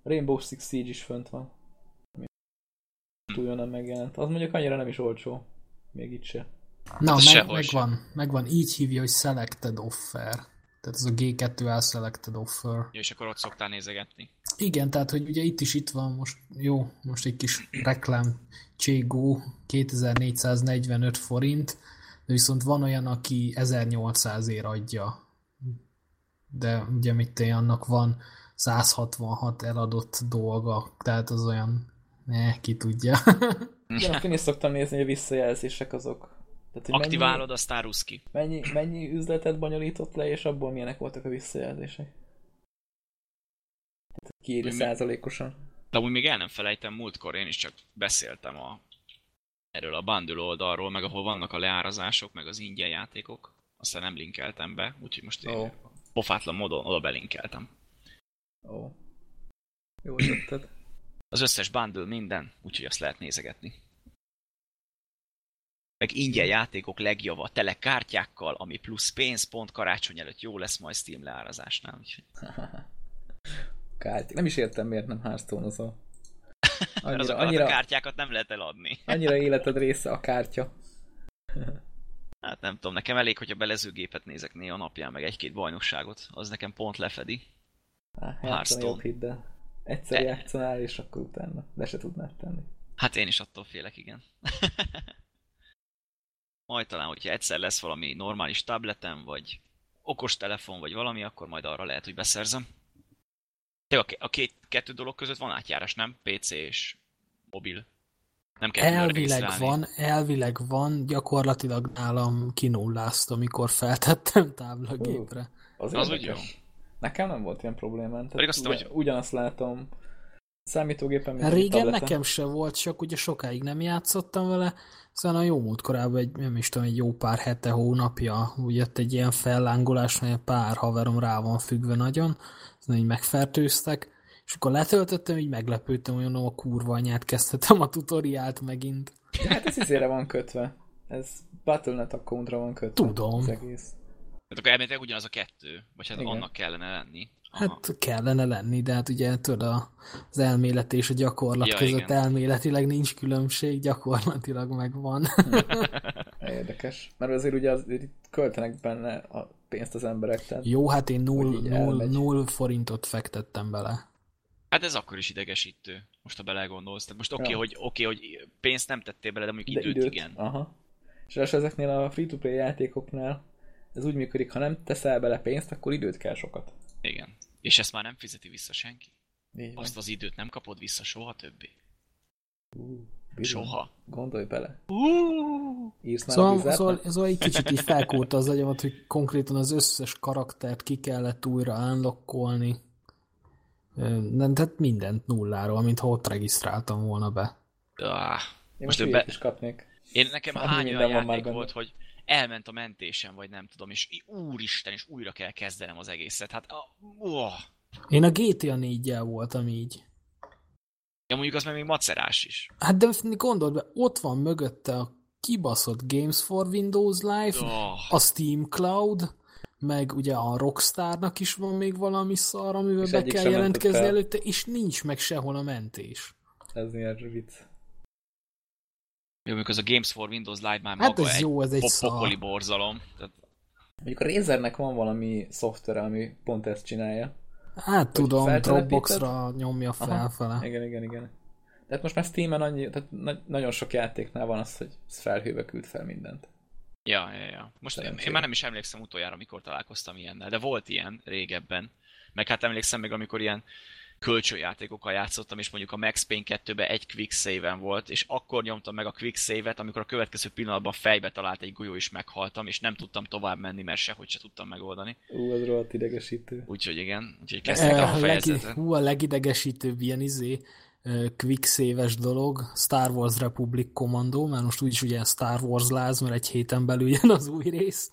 Rainbow Six Siege is fönt van. Túl nem megjelent. Az mondjuk annyira nem is olcsó. Még itt se. Na, Az meg, sem. megvan, megvan. Így hívja, hogy Selected Offer. Tehát ez a G2A Selected Offer. Ja, és akkor ott szoktál nézegetni. Igen, tehát hogy ugye itt is itt van most, jó, most egy kis reklám, Cségó 2445 forint, de viszont van olyan, aki 1800 ér adja. De ugye mit én, annak van 166 eladott dolga, tehát az olyan, ne, ki tudja. Igen, én is szoktam nézni, hogy a visszajelzések azok. Tehát, hogy Aktiválod, aztán ruszki. Mennyi, mennyi, mennyi üzletet bonyolított le, és abból milyenek voltak a visszajelzések. Tehát kiírja százalékosan. De amúgy még el nem felejtem, múltkor én is csak beszéltem a, erről a bundle oldalról, meg ahol vannak a leárazások, meg az ingyen játékok. Aztán nem linkeltem be, úgyhogy most én oh. pofátlan módon oda belinkeltem. Ó. Jó tetted. Az összes bundle minden, úgyhogy azt lehet nézegetni. Meg ingyen játékok legjava, tele kártyákkal, ami plusz pénz, pont karácsony előtt jó lesz majd Steam leárazásnál. Úgyhogy Kárt. Nem is értem, miért nem hearthstone Mert Annyira, azokat annyira, a kártyákat nem lehet eladni. annyira életed része a kártya. Hát nem tudom, nekem elég, hogyha belezőgépet nézek néha napján, meg egy-két bajnokságot, az nekem pont lefedi. Játszani Hearthstone. jobb el. Egyszer E- játszanál, és akkor utána le se tudnád tenni. Hát én is attól félek, igen. majd talán, hogyha egyszer lesz valami normális tabletem, vagy okos telefon, vagy valami, akkor majd arra lehet, hogy beszerzem. De a, két, kettő dolog között van átjárás, nem? PC és mobil. Nem kell Elvileg van, elvileg van, gyakorlatilag nálam kinullázta, amikor feltettem táblagépre. Az, Az érdekes. Nekem nem volt ilyen problémám. Tehát azt ugyan, hiszem, ugyanazt látom számítógépen, mint Régen tableten. nekem se volt, csak ugye sokáig nem játszottam vele, aztán a jó múltkorában egy, nem is tudom, egy jó pár hete, hónapja, úgy jött egy ilyen fellángolás, hogy pár haverom rá van függve nagyon, aztán így megfertőztek, és akkor letöltöttem, így meglepődtem, hogy mondom, a kurva anyát kezdhetem a tutoriált megint. De hát ez izére van kötve. Ez Battle.net accountra van kötve. Tudom. Az egész. Tehát akkor elméletileg ugyanaz a kettő, vagy hát Igen. annak kellene lenni. Aha. Hát kellene lenni, de hát ugye tudod, a- az elmélet és a gyakorlat Ja, között igen. elméletileg nincs különbség, gyakorlatilag megvan. Érdekes. Mert azért ugye az, itt költenek benne a pénzt az emberek. Tehát Jó, hát én null, null, null forintot fektettem bele. Hát ez akkor is idegesítő, most ha belegondolsz. Tehát most oké, okay, Ja. hogy, oké, hogy pénzt nem tettél bele, de mondjuk de időt, időt, igen. Aha. És ráadásul ezeknél a free-to-play játékoknál ez úgy működik, ha nem teszel bele pénzt, akkor időt kell sokat. Igen. És ezt már nem fizeti vissza senki. Így van. Azt az időt nem kapod vissza soha többé. Bizony. Soha. Gondolj bele. Uh, Írsz már a Szóval, Blizzardnak? szóval, szóval egy kicsit így felkúrta az agyamat, hogy konkrétan az összes karaktert ki kellett újra unlockolni. Nem, tehát mindent nulláról, mintha ott regisztráltam volna be. ah. Én most most be- is kapnék. Én nekem Annyi hány olyan van már játék benne. volt, hogy elment a mentésem, vagy nem tudom, és úristen, és újra kell kezdenem az egészet. Hát, oh. Én a GTA 4-jel voltam így. ja, mondjuk az meg még macerás is. Hát de gondold be, ott van mögötte a kibaszott Games for Windows Live, Oh. a Steam Cloud, meg ugye a Rockstarnak is van még valami szar, amivel És be kell jelentkezni előtte, és nincs meg sehol a mentés. Ez milyen vicc. Jó, mondjuk az a Games for Windows Live már Hát maga ez egy jó, ez egy pokoli borzalom. Tehát, Mondjuk a Razernek van valami szoftvere, ami pont ezt csinálja. Hát tudom, feltelepíted? Dropboxra nyomja Aha. felfele. Igen, igen, igen. Tehát most már Steam-en annyi, tehát na- nagyon sok játéknál van az, hogy felhőbe küld fel mindent. ja, ja, ja. Most én, én már nem is emlékszem utoljára, mikor találkoztam ilyennel, de volt ilyen régebben. Meg hát emlékszem még, amikor ilyen kölcsönjátékokkal játszottam, és mondjuk a Max Payne 2-ben egy quick save volt, és akkor nyomtam meg a quick save-et, amikor a következő pillanatban fejbe talált egy golyó, és meghaltam, és nem tudtam tovább menni, mert sehogy se tudtam megoldani. Ú, az rohadt idegesítő. Úgyhogy igen, úgyhogy kezdtem Eh, a legi, fejezetet. hú, a legidegesítőbb ilyen izé, ö, quick save dolog, Star Wars Republic Commando, mert most úgyis ugye Star Wars láz, mert egy héten belül jön az új rész.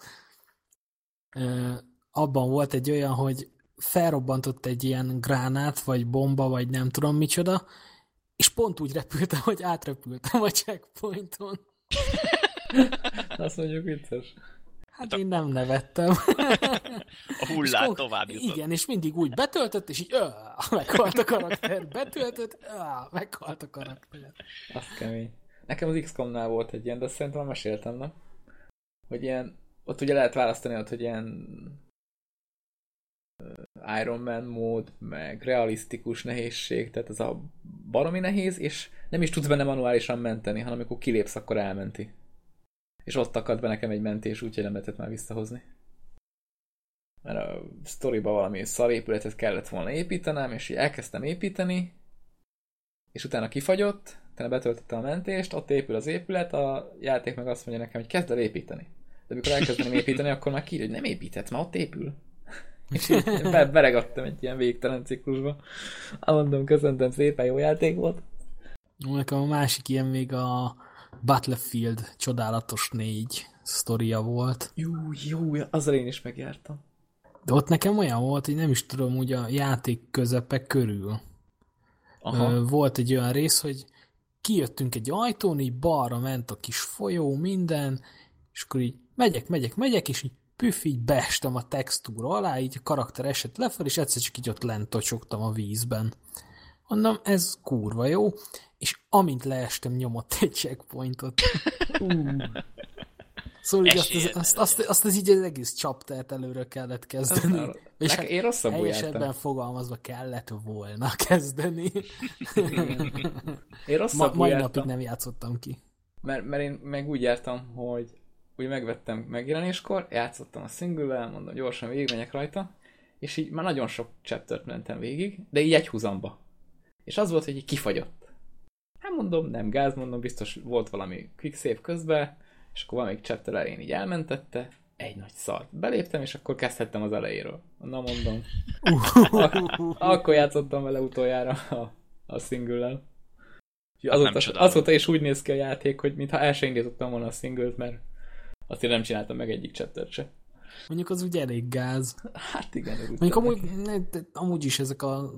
Ö, Abban volt egy olyan, hogy felrobbantott egy ilyen gránát, vagy bomba, vagy nem tudom micsoda, és pont úgy repültem, hogy átrepültem a checkpointon. Azt mondjuk vicces. Hát én nem nevettem. A hullát tovább jutott. Igen, és mindig úgy betöltött, és így öh, meghalt a karakter. Betöltött, öh, meghalt a karakter. Az kemény. Nekem az XCOM-nál volt egy ilyen, de azt szerintem meséltem, nem? Hogy ilyen, ott ugye lehet választani ott, hogy ilyen Iron Man mód, meg realisztikus nehézség, tehát ez a baromi nehéz, és nem is tudsz benne manuálisan menteni, hanem amikor kilépsz, akkor elmenti. És ott akadt be nekem egy mentés, úgyhogy nem lehetett már visszahozni. Mert a sztoriba valami szarépületet kellett volna építenem, és így elkezdtem építeni, és utána kifagyott, utána betöltöttem a mentést, ott épül az épület, a játék meg azt mondja nekem, hogy kezd el építeni. De amikor elkezdeném építeni, akkor már kiírja, hogy nem épített, már ott épül. És így be, beregattam egy ilyen végtelen ciklusba. Mondom, köszöntem szépen, jó játék volt. Nekem a másik ilyen még a Battlefield csodálatos négy sztoria volt. Jó, jó, azzal én is megjártam. De ott nekem olyan volt, hogy nem is tudom, úgy a játék közepe körül. Aha. Volt egy olyan rész, hogy kijöttünk egy ajtón, így balra ment a kis folyó, minden, és akkor így megyek, megyek, megyek, és így püff, így beestem a textúra alá, így a karakter esett lefelé, és egyszer csak így ott lent tocsogtam a vízben. Mondom, ez kurva jó, és amint leestem, nyomott egy checkpointot. Uh. Szóval így azt, az, azt, azt, azt, az így az egész chaptert előre kellett kezdeni. Aztán- És Nek- én rosszabbul helyesebben fogalmazva kellett volna kezdeni. Én Ma, rosszabbul mai jártam. napig nem játszottam ki. Mert, mert én meg úgy jártam, hogy úgy megvettem megjelenéskor, játszottam a single mondom, gyorsan végigmegyek rajta, és így már nagyon sok chaptert mentem végig, de így egy húzamba. És az volt, hogy így kifagyott. Hát mondom, nem gáz, mondom, biztos volt valami quick save közben, és akkor valamelyik chapter elején így elmentette, egy nagy szart. Beléptem, és akkor kezdhettem az elejéről. Na mondom. akkor játszottam vele utoljára a, a single-lel. Hát nem Azóta, azóta is úgy néz ki a játék, hogy mintha el sem indítottam volna a singlet, mert azt én nem csináltam meg egyik chaptert se. Mondjuk az ugye elég gáz. Hát igen, Mondjuk amúgy, ne, de amúgy is ezek a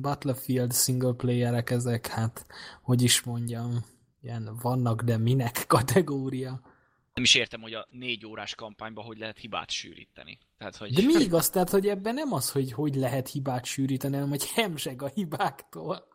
Battlefield single playerek, ezek hát, hogy is mondjam, ilyen vannak, de minek kategória. Nem is értem, hogy a négy órás kampányban hogy lehet hibát sűríteni. Tehát, hogy... De még azt, tehát, hogy ebben nem az, hogy hogy lehet hibát sűríteni, hanem hogy hemzseg a hibáktól.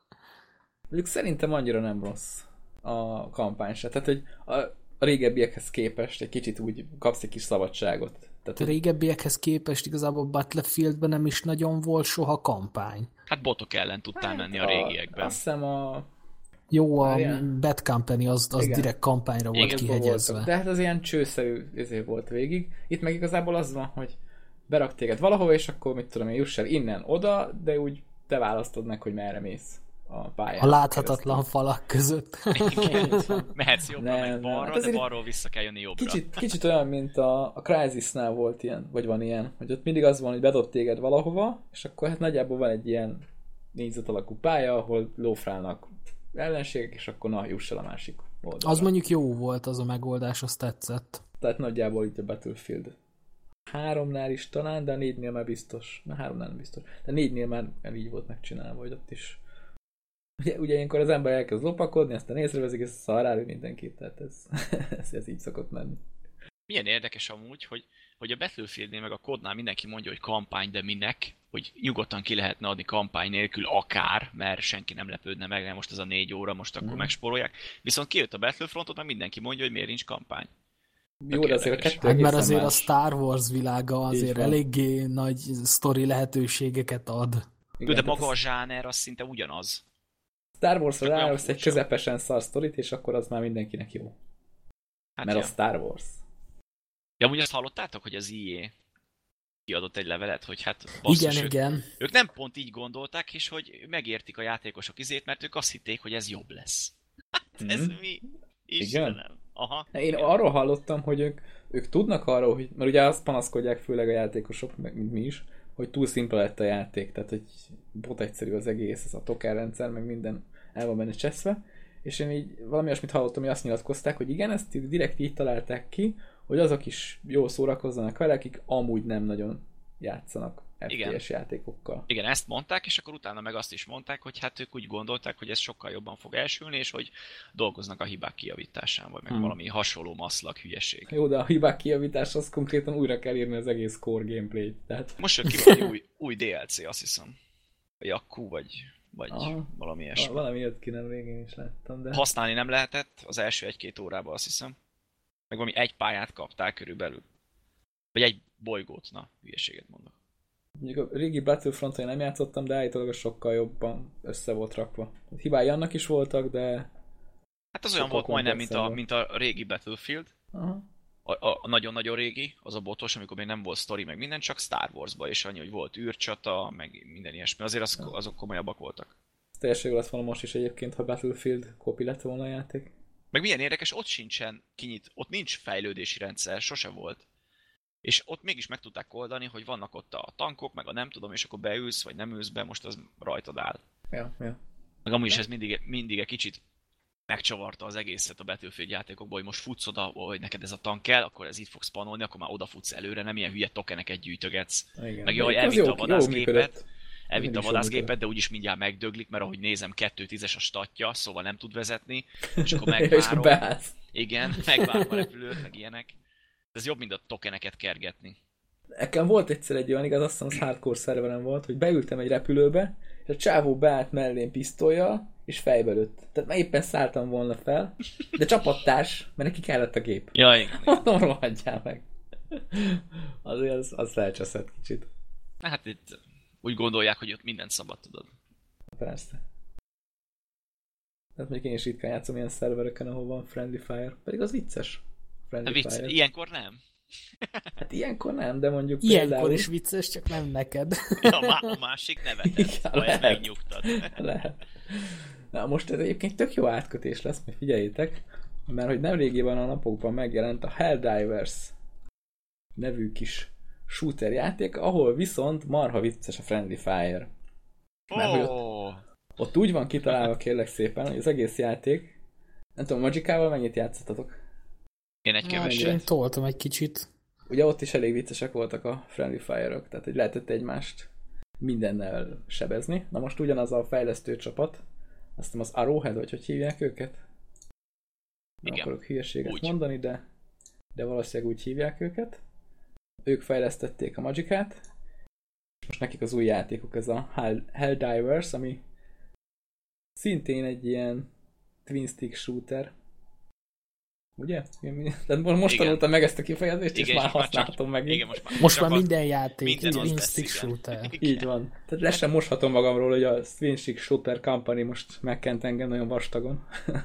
Mondjuk szerintem annyira nem rossz a kampány se. Tehát, hogy a, a régebbiekhez képest egy kicsit úgy kapsz egy kis szabadságot. Tehát, A régebbiekhez képest igazából Battlefieldben nem is nagyon volt soha kampány. Hát botok ellen tudtál menni a régiekben. Azt hiszem a Jó, a Várjál. Bad Company az, az Igen. direkt kampányra volt Igen, kihegyezve. voltak. De hát az ilyen csőszerű ezért volt végig. Itt meg igazából az van, hogy berak téged valahova, és akkor mit tudom én, juss el innen oda, de úgy te választod meg, hogy merre mész a pályán. A láthatatlan falak között. Mehetsz jobbra, Nem, meg balra, Hát de balról vissza kell jönni jobbra. Kicsit, kicsit olyan, mint a, a Crysisnál volt ilyen, vagy van ilyen, hogy ott mindig az van, hogy bedob téged valahova, és akkor hát nagyjából van egy ilyen négyzet alakú pálya, ahol lófrálnak ellenségek, és akkor na, juss el a másik oldalra. Az mondjuk jó volt, az a megoldás, az tetszett. Tehát nagyjából itt a Battlefield. Háromnál is talán, de a négynél már biztos. Na háromnál nem biztos. De négynél már így volt megcsinálva, hogy ott is. Ugye, ugye ilyenkor az ember elkezd lopakodni, aztán észrevezik, ez szarrálő mindenkit, tehát ez, ez, ez így szokott menni. Milyen érdekes amúgy, hogy, hogy a Battlefieldnél meg a kodnál mindenki mondja, hogy kampány, de minek, hogy nyugodtan ki lehetne adni kampány nélkül akár, mert senki nem lepődne meg, mert most ez a négy óra, most akkor Mhm. megspórolják. Viszont kijött a Battlefrontot, meg mindenki mondja, hogy miért nincs kampány. Jó, de azért a érdekes. kettő Hát mert azért a más. Star Wars világa azért eléggé nagy sztori lehetőségeket ad. Igen, de maga a a zsáner az szinte ugyanaz. Star Wars-ra rájössz egy közepesen szar sztorit, és akkor az már mindenkinek jó. Hát Mert ja. a Star Wars. Ja, amúgy azt hallottátok, hogy az IE kiadott egy levelet, hogy hát basszus, igen, ők, igen. ők nem pont így gondolták, és hogy megértik a játékosok izét, mert ők azt hitték, hogy ez jobb lesz. Hát ez Mhm. mi? Istenem. Aha. Én arról hallottam, hogy ők, ők tudnak arról, hogy, mert ugye azt panaszkodják főleg a játékosok, mint mi is, hogy túl szimpla lett a játék, tehát hogy bot egyszerű az egész, ez a token rendszer, meg minden el van benne cseszve, és én így valami olyasmit hallottam, hogy azt nyilatkozták, hogy igen, ezt direkt így találták ki, hogy azok is jól szórakozzanak vele, akik amúgy nem nagyon játszanak FPS Igen. játékokkal. Igen, ezt mondták, és akkor utána meg azt is mondták, hogy hát ők úgy gondolták, hogy ez sokkal jobban fog elsülni, és hogy dolgoznak a hibák kijavításán, vagy meg Hmm. valami hasonló maszlag hülyeség. Jó, de a hibák kijavítás az konkrétan újra kell írni az egész core gameplayt. Tehát Most jött ki valami új, új DLC, azt hiszem. Vagy Akku, vagy, vagy Aha. valami ilyesmi. valami jött ki nem végén is láttam, de... Használni nem lehetett az első egy-két órában, azt hiszem. Meg valami egy pályát kaptál körülbelül. Vagy egy bolygót, na, hülyeséget mondok. Mondjuk a régi battlefront én nem játszottam, de állítólag az sokkal jobban össze volt rakva. Hibái annak is voltak, de... Hát az olyan volt majdnem, mint a, mint a régi Battlefield. Aha. A, a, a nagyon-nagyon régi, az a botos, amikor még nem volt sztori, meg minden, csak Star Wars-ba, és annyi, hogy volt űrcsata, meg minden ilyesmi. Azért az, azok komolyabbak voltak. Teljesen jó lett volna most is egyébként, ha Battlefield kopi lett volna a játék. Meg milyen érdekes, ott sincsen kinyit, ott nincs fejlődési rendszer, sose volt. És ott mégis meg tudták oldani, hogy vannak ott a tankok, meg a nem tudom, és akkor beülsz, vagy nem ülsz be, most az rajtad áll. Ja, ja. Meg amúgy is ez mindig, mindig egy kicsit megcsavarta az egészet a Battlefield játékokból, hogy most futsz oda, hogy neked ez a tank kell, akkor ez itt fog spanolni, akkor már odafutsz előre, nem ilyen hülye tokeneket gyűjtögetsz. Igen. Meg jó, hogy elvitte jó- a vadászgépet. jó működött. Elvitt mindig a vadászgépet, de úgyis mindjárt megdöglik, mert ahogy nézem, 2.10-es a statja, szóval nem tud vezetni, és akkor megvárom. Igen, megvárom a repülőt, meg ilyenek. Ez jobb, mint a tokeneket kergetni. Nekem volt egyszer egy olyan, igaz, azt hiszem az hardcore szerveren volt, hogy beültem egy repülőbe, és a csávó beállt mellém pisztolyjal, és fejbe lőtt. Tehát már éppen szálltam volna fel, de csapattárs, mert neki kellett a gép. Ja, igen. Mondom, rohadjál meg. Azért az, az felcseszett kicsit. Hát itt úgy gondolják, hogy ott mindent szabad tudod. Persze. Tehát mondjuk én is ritkán játszom ilyen szervereken, ahol van Friendly Fire. Pedig az vicces. Friendly vicc, Fire. ilyenkor nem. Hát ilyenkor nem, de mondjuk Ilyenkor például... is vicces, csak nem neked. A, má- a másik nevetett, Igen, lehet. megnyugtat. Lehet. Na most ez egyébként tök jó átkötés lesz, mert figyeljétek, mert hogy nemrégiben a napokban megjelent a Helldivers nevű kis shooter játék, ahol viszont marha vicces a Friendly Fire. Mert hogy Ó, Ott úgy van kitalálva kérlek szépen, hogy az egész játék, nem tudom, Magicával mennyit játszottatok? Én egy Hát, Én keveset. toltam egy kicsit. Ugye ott is elég viccesek voltak a Friendly Fire-ok, tehát hogy lehetett egymást mindennel sebezni. Na most ugyanaz a fejlesztő csapat, azt hiszem az Arrowhead, vagy hogy hívják őket? Nem Igen. akarok hülyeséget Úgy. mondani, de, de valószínűleg úgy hívják őket. Ők fejlesztették a Magicát, és most nekik az új játékuk ez a Hell, Helldivers, ami szintén egy ilyen twin stick shooter, Ugye? Tehát most Igen. tanultam meg ezt a kifejezést, és Igen, már és most már használhatom meg. Igen, most már, Most már minden játék, minden minden az stick igen. shooter. Így van. Tehát le sem moshatom magamról, hogy a Twin Stick Shooter Company most megkent engem nagyon vastagon.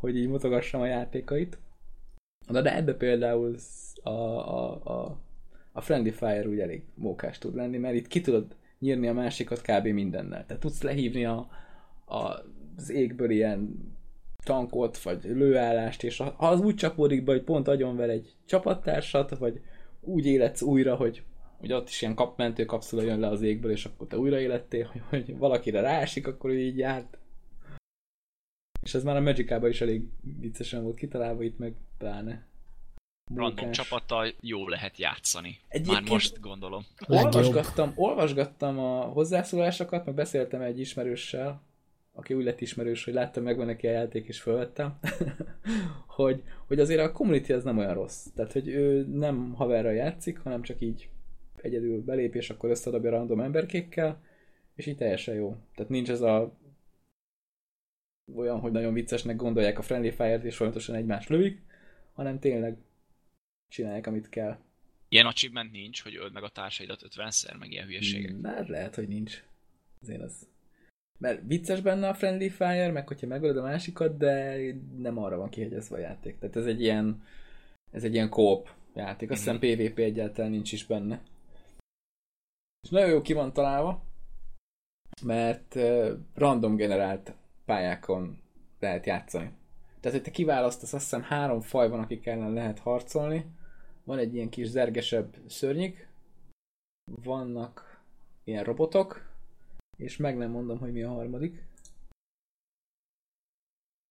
hogy így mutogassam a játékait. Na de ebbe például a, a, a, a Friendly Fire úgy elég mókás tud lenni, mert itt ki tudod nyírni a másikat kb. mindennel. Tehát tudsz lehívni a, a, az égből ilyen tankot, vagy lőállást, és ha az úgy csapódik be, hogy pont agyonver egy csapattársat, vagy úgy életsz újra, hogy hogy ott is ilyen kap, mentő kapszula jön le az égből, és akkor te újra élettél, hogy, hogy valakire ráesik, akkor ő így járt. És ez már a magic is elég viccesen volt kitalálva, itt meg pláne. random Mókás. csapattal jó lehet játszani. Egyébként- Már most gondolom. Olvasgattam, olvasgattam a hozzászólásokat, meg beszéltem egy ismerőssel, aki úgy lett ismerős, hogy láttam, megvan neki a játék, és felvettem, hogy, hogy azért a community az nem olyan rossz. Tehát, hogy ő nem haverra játszik, hanem csak így egyedül belép, és akkor összedobja random emberkékkel, és így teljesen jó. Tehát nincs ez a olyan, hogy nagyon viccesnek gondolják a Friendly Fire-t, és folyamatosan egymást lövik, hanem tényleg csinálják, amit kell. Ilyen achievement nincs, hogy öld meg a társaidat 50-szer, meg ilyen hülyeségek. Hát lehet, hogy nincs. Azért az... Mert vicces benne a Friendly Fire, meg hogyha megölöd a másikat, de nem arra van kihegyezve a játék. Tehát ez egy ilyen ez egy ilyen kóp játék. Azt hiszem PvP egyáltalán nincs is benne. És nagyon jó ki van találva, mert random generált pályákon lehet játszani. Tehát, hogy te kiválasztasz, azt hiszem három faj van, akik ellen lehet harcolni. Van egy ilyen kis zergesebb szörnyik, vannak ilyen robotok, és meg nem mondom, hogy mi a harmadik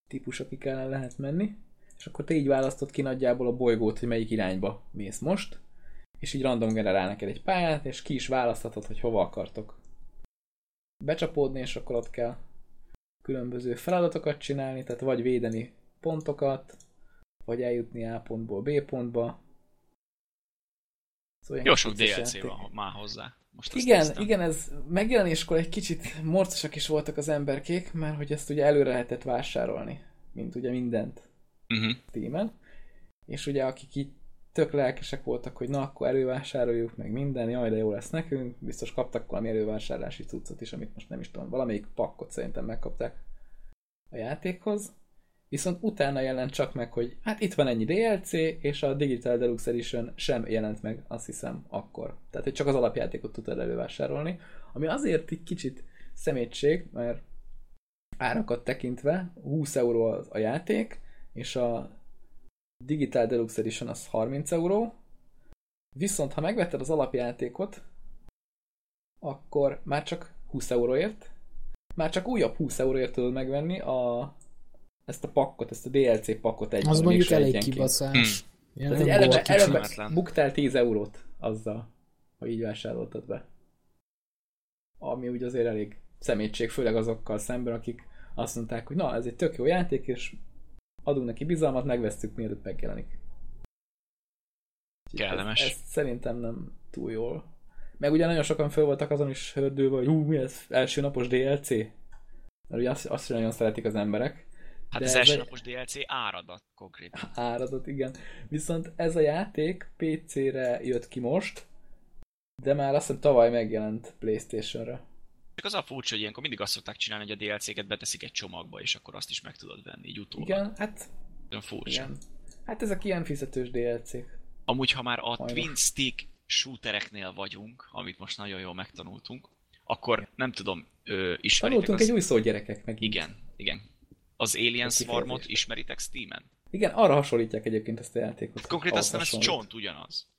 típus, akik ellen lehet menni, és akkor te így választod ki nagyjából a bolygót, hogy melyik irányba mész most, és így random generál neked egy pályát, és ki is választhatod, hogy hova akartok becsapódni, és akkor ott kell különböző feladatokat csinálni, tehát vagy védeni pontokat, vagy eljutni A pontból B pontba. Szóval Jó sok DLC játék. van már hozzá. Most Igen, néztem. igen, ez megjelenéskor egy kicsit morcosak is voltak az emberkék, mert hogy ezt ugye előre lehetett vásárolni, mint ugye mindent Uh-huh. Steam-en. És ugye akik így tök lelkesek voltak, hogy na, akkor elővásároljuk meg minden, jaj, de jó lesz nekünk, biztos kaptak valami elővásárlási cuccot is, amit most nem is tudom, valamelyik pakkot szerintem megkapták a játékhoz. Viszont utána jelent csak meg, hogy hát itt van ennyi DLC, és a Digital Deluxe Edition sem jelent meg, azt hiszem, akkor. Tehát, hogy csak az alapjátékot tudtad elővásárolni, ami azért egy kicsit szemétség, mert árakat tekintve 20 euró a játék, és a Digital Deluxe Edition az 30 euró, viszont ha megvetted az alapjátékot, akkor már csak 20 euróért, már csak újabb 20 euróért tudod megvenni a, ezt a pakkot, ezt a DLC pakkot egy Az mondjuk elég kibaszás. Hmm. Tehát egy eleve, eleve buktál 10 eurót azzal, ha így vásároltad be. Ami úgy azért elég szemétség, főleg azokkal szemben, akik azt mondták, hogy na, ez egy tök jó játék, és adunk neki bizalmat, megvesztük, mielőtt megjelenik. Kellemes. Ez, ez szerintem nem túl jól. Meg ugye nagyon sokan föl voltak azon is hördülve, hogy hú, mi ez, első napos DLC? Mert ugye azt, azt nagyon szeretik az emberek. Hát De az ez első napos DLC áradat konkrétan. áradat, igen. Viszont ez a játék PC-re jött ki most, de már azt hiszem tavaly megjelent Playstation-re. Csak az a furcsa, hogy ilyenkor mindig azt szokták csinálni, hogy a DLC-ket beteszik egy csomagba, és akkor azt is meg tudod venni így utólag. Igen, hát Olyan furcsa. igen. Hát ezek ilyen fizetős DLC-k. Amúgy, ha már a Hajrá. Twin Stick shootereknél vagyunk, amit most nagyon jól megtanultunk, akkor nem tudom, ö, ismeritek Tanultunk az... egy új szót gyerekek meg. Igen, igen. Az Alien. Swarmot ismeritek Steam-en? Igen, arra hasonlítják egyébként ezt a játékot. Konkrétan Ahhoz aztán ez csont ugyanaz.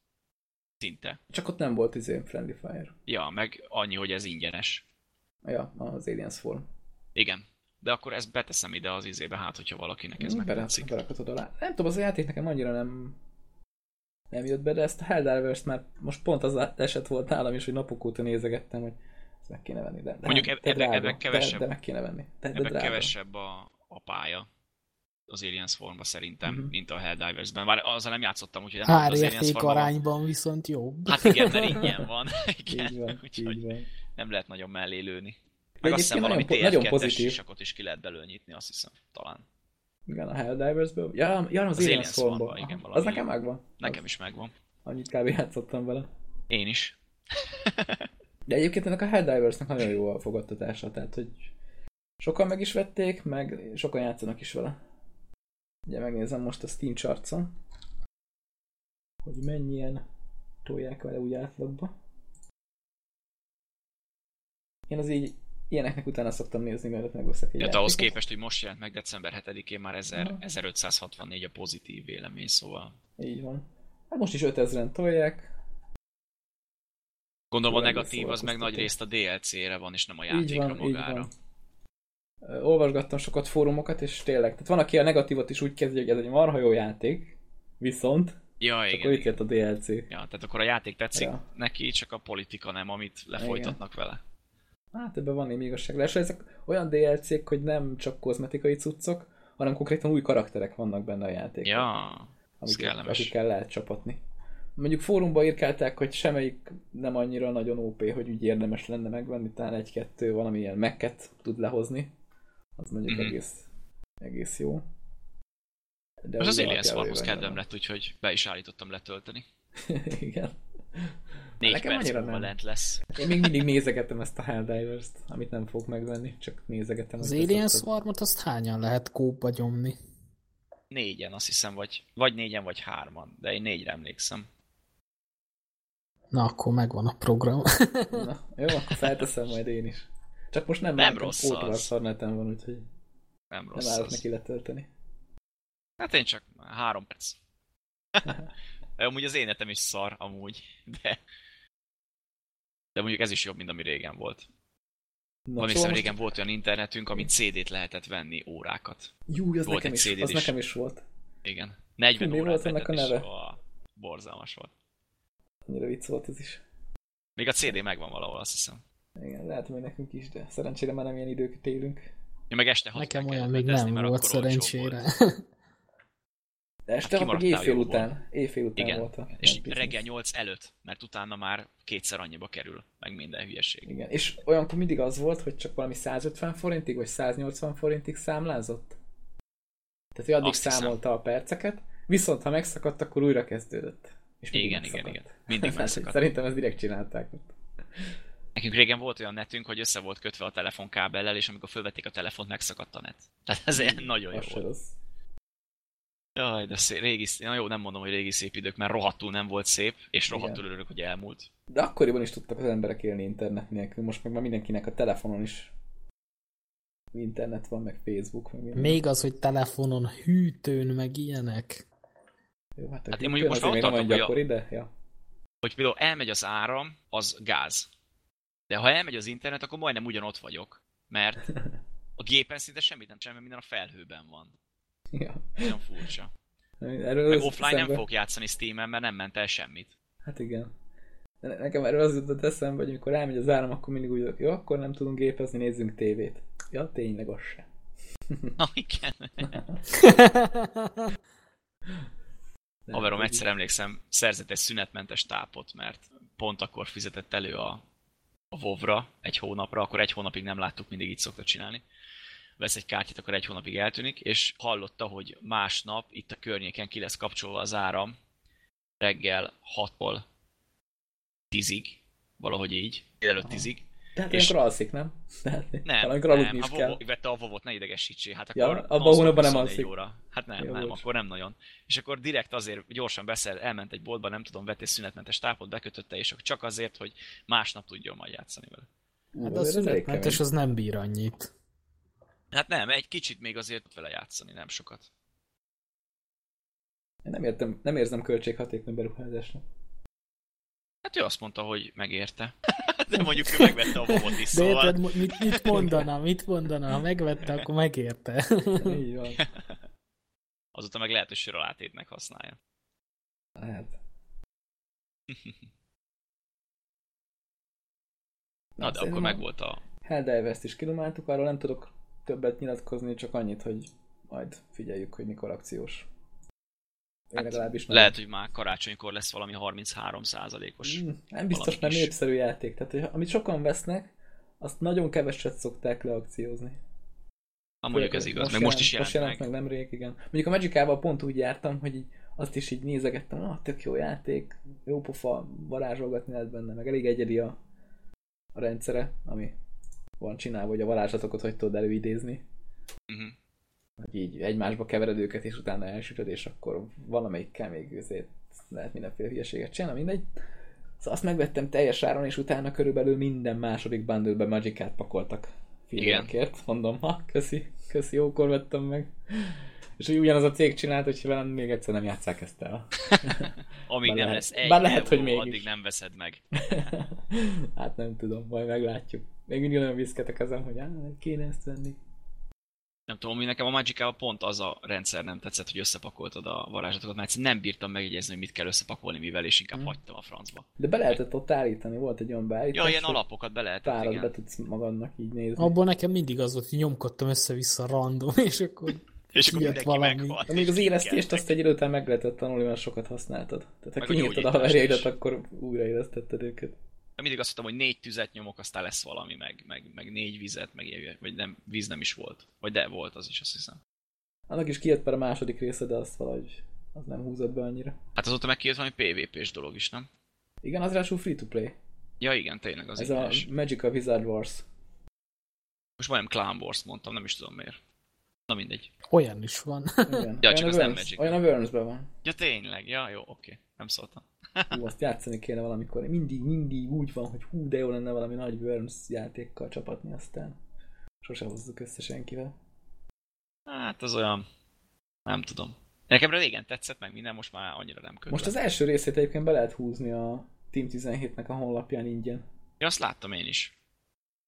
Szinte. Csak ott nem volt izé Friendly Fire. Ja, meg annyi, hogy ez ingyenes. Ja, az Alien Swarm. Igen. De akkor ezt beteszem ide az izébe, hát hogyha valakinek ez Bele, megtetszik. berakhatod alá. Nem tudom, az a játék nekem annyira nem nem jött be, de ezt a Helldivers már most pont az eset volt nálam is, hogy napok óta nézegettem, hogy ezt meg kéne venni. De, de Mondjuk eb- de ebben- drága, ebben kevesebb. De, de meg kéne venni. De, de drága. kevesebb a, a pálya az Alien Swarmba szerintem, Mhm. mint a Helldivers-ben. Bár azzal nem játszottam, úgyhogy nem az Alien Árérték Swarmban van. arányban viszont jobb. Hát igen, mert ingyen van. Így igen, van, úgyhogy így van. nem lehet nagyon mellé lőni. Meg azt hiszem valami nagyon, po- nagyon TF2-es pozitív. sisakot is ki lehet belőle nyitni, azt hiszem, talán. Igen, a Helldiversből. Ja, ja az, Az Alien Alien Swarmból. Swarmban, igen, valami Az nekem megvan. Nekem is megvan. Annyit kb. játszottam vele. Én is. De egyébként ennek a Helldiversnek nagyon jó a fogadtatása, tehát hogy sokan meg is vették, meg sokan játszanak is vele. Ugye megnézem most a Steam chartson, hogy mennyien tolják vele úgy átlagba. Én az így ilyeneknek utána szoktam nézni, mielőtt megveszek egy Tehát ahhoz képest, hogy most jelent meg december 7-én már 1000, Aha. 1564 a pozitív vélemény, szóval Így van. Hát most is 5000-en tolják. gondolom a negatív az meg nagy részt a DLC-re van, és nem a Így játékra van, így magára. van. Olvasgattam sokat fórumokat, és tényleg, tehát van, aki a negatívot is úgy kezdi, hogy ez egy marha jó játék, viszont Ja, akkor igen. itt igen. jött a DLC. Ja, tehát akkor a játék tetszik Ja. neki, csak a politika nem, amit lefolytatnak vele. Hát ebben van némi igazság. De ezek olyan DLC-k, hogy nem csak kozmetikai cuccok, hanem konkrétan új karakterek vannak benne a játékban. Ja, kellemes. akikkel lehet csapatni. Mondjuk fórumba írkálták, hogy semmelyik nem annyira nagyon OP, hogy úgy érdemes lenne megvenni, talán egy-kettő valamilyen mekket tud lehozni. Az mondjuk Mhm. egész, egész jó. De Most az Alien Swarmhoz kedvem lett, úgyhogy be is állítottam letölteni. Igen. Négy Nekem perc annyira múlva nem. lent lesz. Én még mindig nézegetem ezt a Helldivers-t, amit nem fogok megvenni, csak nézegetem. Az Alien. Swarmot azt hányan lehet kóba nyomni? Négyen, azt hiszem, vagy, vagy négyen, vagy hárman, de én négyre emlékszem. Na, akkor megvan a program. Na, jó, akkor felteszem majd én is. Csak most nem, Nem rossz az. szarneten van, úgyhogy Nem nem rossz állok az. neki letölteni. Hát én csak három perc. amúgy az énetem is szar, amúgy, de... De mondjuk ez is jobb, mint ami régen volt. Na, Van szóval most- régen volt olyan internetünk, amit CD-t lehetett venni órákat. Jú, az, volt nekem is, az is. nekem is volt. Igen. 40 Fú, mi órát volt ennek a neve? ó, borzalmas volt. Annyira vicc volt ez is. Még a CD megvan valahol, azt hiszem. Igen, lehet, hogy nekünk is, de szerencsére már nem ilyen időket élünk. Én meg este Nekem olyan még nem mert volt szerencsére. volt. De este hát éjfél után. Éjfél után Igen. volt a És reggel business. 8 előtt, mert utána már kétszer annyiba kerül, meg minden hülyeség. Igen, és olyankor mindig az volt, hogy csak valami 150 forintig, vagy 180 forintig számlázott. Tehát, hogy addig Azt hiszem. számolta a perceket, viszont ha megszakadt, akkor újra kezdődött. És mindig Igen, igen, megszakadt. igen. Mindig Tehát, megszakadt. Szerintem ezt direkt csinálták. Nekünk régen volt olyan netünk, hogy össze volt kötve a telefonkábellel, és amikor fölvették a telefont, megszakadt a net. Tehát ez ilyen nagyon jó Az volt. rossz. Jaj, de szép, régi, na jó, nem mondom, hogy régi szép idők, mert rohadtul nem volt szép, és Igen. rohadtul örülök, hogy elmúlt. De akkoriban is tudtak az emberek élni internet nélkül. Most meg már mindenkinek a telefonon is internet van, meg Facebook, meg minden. Még az, hogy telefonon, hűtőn, meg ilyenek. Jó, hát, Hát én mondjuk most még ott tartok, hogy a- ja. Hogy például elmegy az áram, az gáz. De ha elmegy az internet, akkor majdnem ugyanott vagyok. Mert a gépen szinte semmit nem csinál, mert minden a felhőben van. ja. Nagyon furcsa. Erről Meg offline nem eszembe- fogok játszani Steam-en, mert nem ment el semmit. Hát igen. De Nekem erről az jutott eszembe, hogy amikor elmegy az áram, akkor mindig úgy vagyok, jó, akkor nem tudunk gépezni, nézzünk tévét. Ja, tényleg az se. Na igen. Haverom egyszer emlékszem, szerzett egy szünetmentes tápot, mert pont akkor fizetett elő a, a WoW-ra egy hónapra, akkor egy hónapig nem láttuk, mindig így szokta csinálni. Vesz egy kártyát, akkor egy hónapig eltűnik, és hallotta, hogy másnap itt a környéken ki lesz kapcsolva az áram reggel 6-tól 10-ig, valahogy így, délelőtt Aha. 10-ig. De hát és- olyankor alszik, nem? Tehát, Nem, nem, aludni is ha kell. Vovo, vette a vovot, ne idegesítsél, hát Ja, akkor abban a hónapban nem 24 alszik. Óra. Hát nem, Jó, nem, bocs. akkor nem nagyon. És akkor direkt azért gyorsan beszél, elment egy boltba, nem tudom, vett egy szünetmentes tápot, bekötötte, és akkor csak azért, hogy másnap tudjon majd játszani vele. Hát a elég szünetmentes az nem bír annyit. Hát nem, egy kicsit még azért vele játszani, nem sokat. Én nem, értem, nem érzem költséghatékony beruházásnak. Hát ő azt mondta, hogy megérte. De mondjuk ő megvette a vovot is, De szóval... érted, mo- mit, mit mondana, mit mondana, ha megvette, akkor megérte. Így van. Azóta meg lehet, hogy söralátétnek használja. Hát. Na, de szerintem akkor a meg volt a... Helldivers-t is kidomáltuk, arról nem tudok többet nyilatkozni, csak annyit, hogy majd figyeljük, hogy mikor akciós. Hát, legalábbis nem. Lehet, hogy már karácsonykor lesz valami 33 os Mm, nem biztos, mert népszerű játék. Tehát, hogy amit sokan vesznek, azt nagyon keveset szokták leakciózni. Na mondjuk ez igaz, meg most is jelent, most jelent meg. meg nemrég, igen. Mondjuk a Magicával pont úgy jártam, hogy így azt is így nézegettem, ah, tök jó játék, jó pofa, varázsolgatni lehet benne, meg elég egyedi a, a rendszere, ami van csinálva, hogy a varázslatokat hogy tudod előidézni. Uh-huh. Hogy így egymásba kevered őket, és utána elsütöd, és akkor valamelyikkel még azért lehet mindenféle hülyeséget csinálni, mindegy. Szóval azt megvettem teljes áron, és utána körülbelül minden második bundle-be Magicát pakoltak. Filmekért, mondom, ha, köszi, köszi, jókor vettem meg. És hogy ugyanaz a cég csinált, hogy velem még egyszer nem játszák ezt el. Amíg bár nem lehet, lesz egy bár lehet, hogy mégis. addig nem veszed meg. hát nem tudom, majd meglátjuk. Még mindig olyan viszketek ezen, hogy áh, kéne ezt venni nem tudom, mi nekem a magic pont az a rendszer nem tetszett, hogy összepakoltad a varázslatokat, mert nem bírtam megjegyezni, hogy mit kell összepakolni mivel, és inkább hmm. hagytam a francba. De be lehetett ott állítani, volt egy olyan beállítás. Ja, ilyen alapokat be lehetett, Párat be tudsz magadnak így nézni. Abból nekem mindig az volt, hogy nyomkodtam össze-vissza random, és akkor és akkor mindenki valami. meghalt. Még az élesztést azt egy idő után meg lehetett tanulni, mert sokat használtad. Tehát ha kinyitod a haverjaidat, akkor újraélesztetted őket mindig azt mondtam, hogy négy tüzet nyomok, aztán lesz valami, meg, meg, meg négy vizet, meg ilyen, vagy nem, víz nem is volt. Vagy de volt az is, azt hiszem. Annak is kijött per a második része, de azt valahogy az nem húzott be annyira. Hát azóta meg kijött valami PvP-s dolog is, nem? Igen, az ráadásul free-to-play. Ja igen, tényleg az Ez a Magic a Wizard Wars. Most majdnem Clan Wars mondtam, nem is tudom miért. Na mindegy. Olyan is van. Igen. ja, csak az nem Magic. Olyan a worms van. Ja tényleg, ja jó, oké. Nem szóltam. Hú, azt játszani kéne valamikor. Mindig, mindig úgy van, hogy hú, de jó lenne valami nagy Worms játékkal csapatni, aztán sose hozzuk össze senkivel. Hát az olyan, nem tudom. Nekem régen tetszett meg minden, most már annyira nem kötve. Most az első részét egyébként be lehet húzni a Team 17-nek a honlapján ingyen. Ja, azt láttam én is.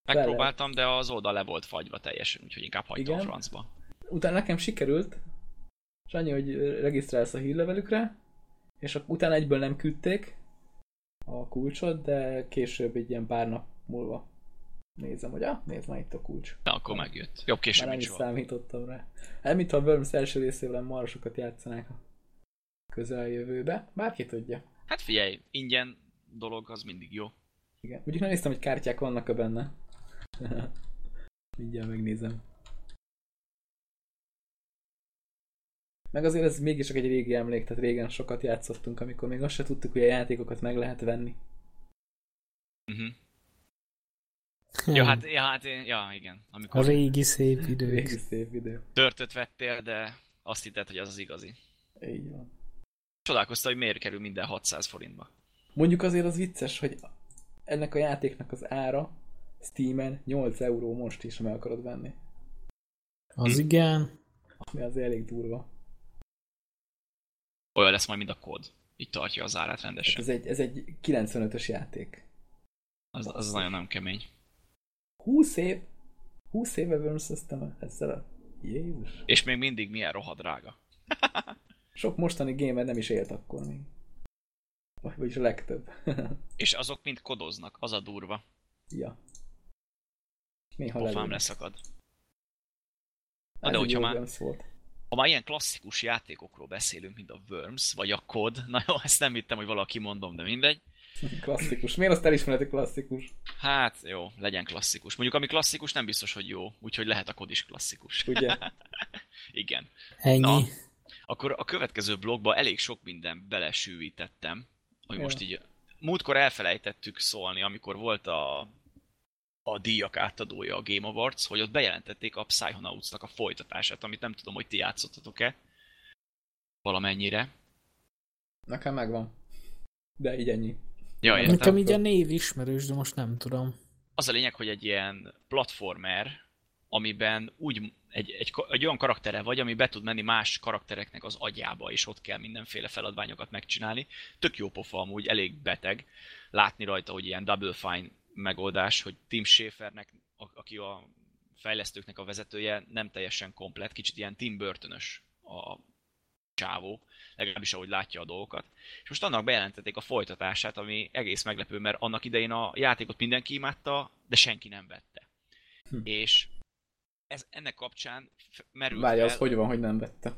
Megpróbáltam, de az oldal le volt fagyva teljesen, úgyhogy inkább hagytam Igen. a francba. Utána nekem sikerült, és annyi, hogy regisztrálsz a hírlevelükre, és akkor utána egyből nem küldték a kulcsot, de később egy ilyen pár nap múlva nézem, hogy ah, nézd már itt a kulcs. Na, akkor megjött. Jobb később, mint soha. számítottam rá. Hát, mintha a Worms első részével marosokat játszanák a közeljövőbe. Bárki tudja. Hát figyelj, ingyen dolog az mindig jó. Igen. Mondjuk nem néztem, hogy kártyák vannak-e benne. Mindjárt megnézem. Meg azért ez mégis csak egy régi emlék, tehát régen sokat játszottunk, amikor még azt se tudtuk, hogy a játékokat meg lehet venni. Uh-huh. Ja, hát, ja, hát, ja, igen. Amikor a régi szép idők. Régi szép idő. Törtöt vettél, de azt hitted, hogy az az igazi. Így van. Csodálkoztam, hogy miért kerül minden 600 forintba. Mondjuk azért az vicces, hogy ennek a játéknak az ára Steamen 8 euró most is, meg akarod venni. Az hm. igen. Ami az elég durva olyan lesz majd, mint a kód. Így tartja az árát rendesen. ez egy, ez egy 95-ös játék. Az, az nagyon nem kemény. 20 év? 20 éve versus ezzel a... Jézus. És még mindig milyen rohadt drága. Sok mostani gamer nem is élt akkor még. Vagyis a legtöbb. és azok mind kodoznak, az a durva. Ja. Néha Pofám leszakad. Na de hogyha már... Volt ha már ilyen klasszikus játékokról beszélünk, mint a Worms, vagy a COD, na jó, ezt nem hittem, hogy valaki mondom, de mindegy. Klasszikus. Miért azt elismereti klasszikus? Hát jó, legyen klasszikus. Mondjuk ami klasszikus nem biztos, hogy jó, úgyhogy lehet a kod is klasszikus. Ugye? Igen. Ennyi. Na, akkor a következő blogba elég sok minden belesűvítettem, hogy jó. most így múltkor elfelejtettük szólni, amikor volt a a díjak átadója a Game Awards, hogy ott bejelentették a Psychonauts-nak a folytatását, amit nem tudom, hogy ti játszottatok-e valamennyire. Nekem megvan. De így ennyi. Ja, értem. Nekem így a név ismerős, de most nem tudom. Az a lényeg, hogy egy ilyen platformer, amiben úgy egy, egy, egy olyan karaktere vagy, ami be tud menni más karaktereknek az agyába, és ott kell mindenféle feladványokat megcsinálni. Tök jó pofa amúgy, elég beteg. Látni rajta, hogy ilyen Double Fine megoldás, hogy Tim Schafernek, aki a fejlesztőknek a vezetője, nem teljesen komplet, kicsit ilyen Tim Burtonös a csávó, legalábbis ahogy látja a dolgokat. És most annak bejelentették a folytatását, ami egész meglepő, mert annak idején a játékot mindenki imádta, de senki nem vette. Hm. És ez ennek kapcsán merül Várja, az hogy van, hogy nem vette?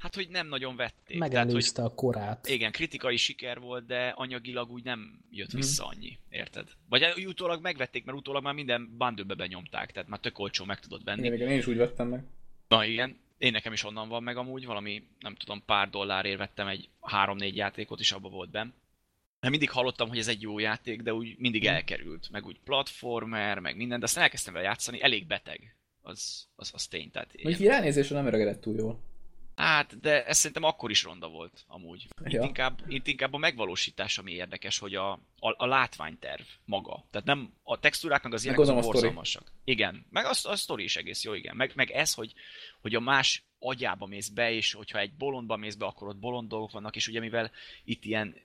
Hát, hogy nem nagyon vették. Megelőzte Tehát, hogy, a korát. Igen, kritikai siker volt, de anyagilag úgy nem jött hmm. vissza annyi, érted? Vagy utólag megvették, mert utólag már minden bundle benyomták, tehát már tök olcsó meg tudod venni. Igen, igen, én is úgy vettem meg. Na igen, én nekem is onnan van meg amúgy, valami, nem tudom, pár dollárért vettem egy 3-4 játékot, és abba volt benn. Mert mindig hallottam, hogy ez egy jó játék, de úgy mindig elkerült, meg úgy platformer, meg minden, de aztán elkezdtem vele játszani, elég beteg. Az, az, az tény, tehát Mondjuk így ránézésre nem öregedett túl jól. Hát, de ez szerintem akkor is ronda volt, amúgy. Itt, Ja. inkább, itt inkább a megvalósítás, ami érdekes, hogy a, a, a látványterv maga. Tehát nem a textúrák, meg az ilyenek azok gondolom a sztori. borzalmasak. Igen, meg a, a sztori is egész jó, igen. Meg, meg ez, hogy, hogy a más agyába mész be, és hogyha egy bolondba mész be, akkor ott bolond dolgok vannak, és ugye mivel itt ilyen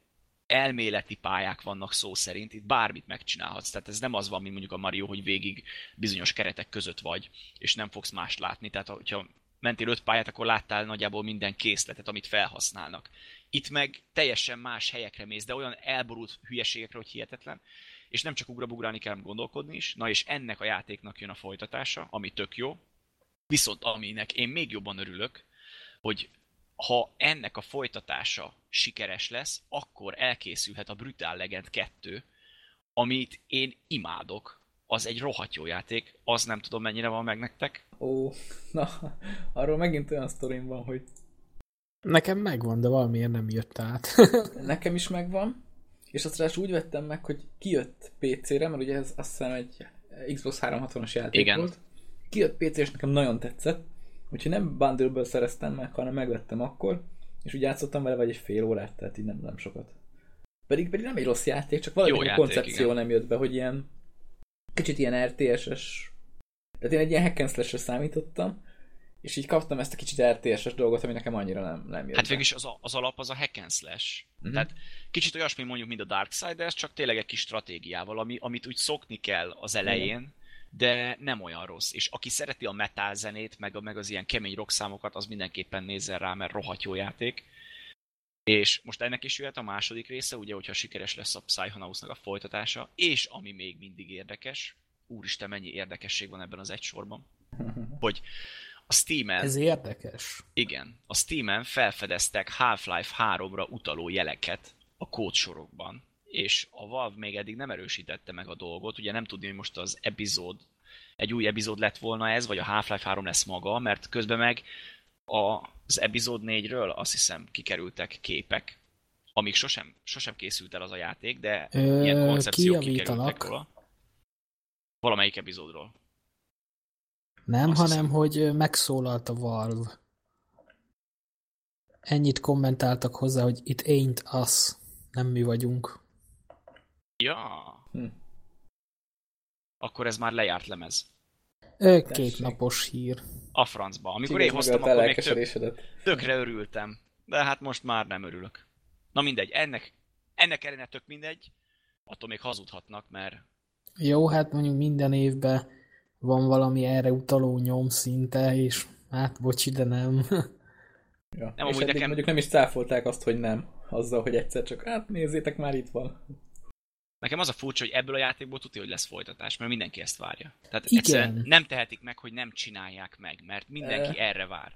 elméleti pályák vannak szó szerint, itt bármit megcsinálhatsz. Tehát ez nem az van, mint mondjuk a Mario, hogy végig bizonyos keretek között vagy, és nem fogsz mást látni. Tehát hogyha mentél öt pályát, akkor láttál nagyjából minden készletet, amit felhasználnak. Itt meg teljesen más helyekre mész, de olyan elborult hülyeségekre, hogy hihetetlen, és nem csak ugrabugrálni kell, gondolkodni is. Na és ennek a játéknak jön a folytatása, ami tök jó. Viszont aminek én még jobban örülök, hogy ha ennek a folytatása sikeres lesz, akkor elkészülhet a Brutal Legend 2, amit én imádok. Az egy rohadt jó játék, az nem tudom mennyire van meg nektek. Ó, na, arról megint olyan sztorim van, hogy Nekem megvan, de valamiért nem jött át. nekem is megvan, és azt ráadásul úgy vettem meg, hogy kijött PC-re, mert ugye ez azt hiszem egy Xbox 360-as játék Igen. volt. Kijött PC, és nekem nagyon tetszett, úgyhogy nem bundle szereztem meg, hanem megvettem akkor, és úgy játszottam vele vagy egy fél órát, tehát így nem, nem sokat. Pedig, pedig nem egy rossz játék, csak Jó a játék, koncepció igen. nem jött be, hogy ilyen kicsit ilyen RTS-es tehát én egy ilyen hack and slash számítottam, és így kaptam ezt a kicsit RTS-es dolgot, ami nekem annyira nem, nem jött Hát végülis az, a, az alap az a hack and slash. Mhm. Uh-huh. Tehát kicsit olyasmi mondjuk, mint a Darksiders, csak tényleg egy kis stratégiával, ami, amit úgy szokni kell az elején, de nem olyan rossz. És aki szereti a metal zenét, meg, a, meg az ilyen kemény rock számokat, az mindenképpen nézzen rá, mert rohadt jó játék. És most ennek is jöhet a második része, ugye, hogyha sikeres lesz a Psychonauts-nak a folytatása, és ami még mindig érdekes, úristen, mennyi érdekesség van ebben az egy sorban, hogy a Steam-en... Ez érdekes. Igen, a Steam-en felfedeztek Half-Life 3-ra utaló jeleket a kódsorokban, és a Valve még eddig nem erősítette meg a dolgot, ugye nem tudni, hogy most az epizód, egy új epizód lett volna ez, vagy a Half-Life 3 lesz maga, mert közben meg az epizód 4-ről azt hiszem kikerültek képek, amíg sosem, sosem készült el az a játék, de Ö, ilyen koncepciók kikerültek róla. Valamelyik epizódról. Nem, Azt hanem, hiszem. hogy megszólalt a Valve. Ennyit kommentáltak hozzá, hogy it ain't us. Nem mi vagyunk. Ja. Hm. Akkor ez már lejárt lemez. Ö, két napos hír. A francba. Amikor Csigaz én hoztam, akkor még tök, tökre örültem. De hát most már nem örülök. Na mindegy, ennek, ennek ellenére tök mindegy. Attól még hazudhatnak, mert Jó, hát mondjuk minden évben van valami erre utaló nyom szinte, és hát bocsi, de nem. Ja. Nem, és amúgy nekem- mondjuk nem is cáfolták azt, hogy nem. Azzal, hogy egyszer csak, hát nézzétek, már itt van. Nekem az a furcsa, hogy ebből a játékból tudja, hogy lesz folytatás, mert mindenki ezt várja. Tehát Igen. egyszerűen nem tehetik meg, hogy nem csinálják meg, mert mindenki Eh. erre vár.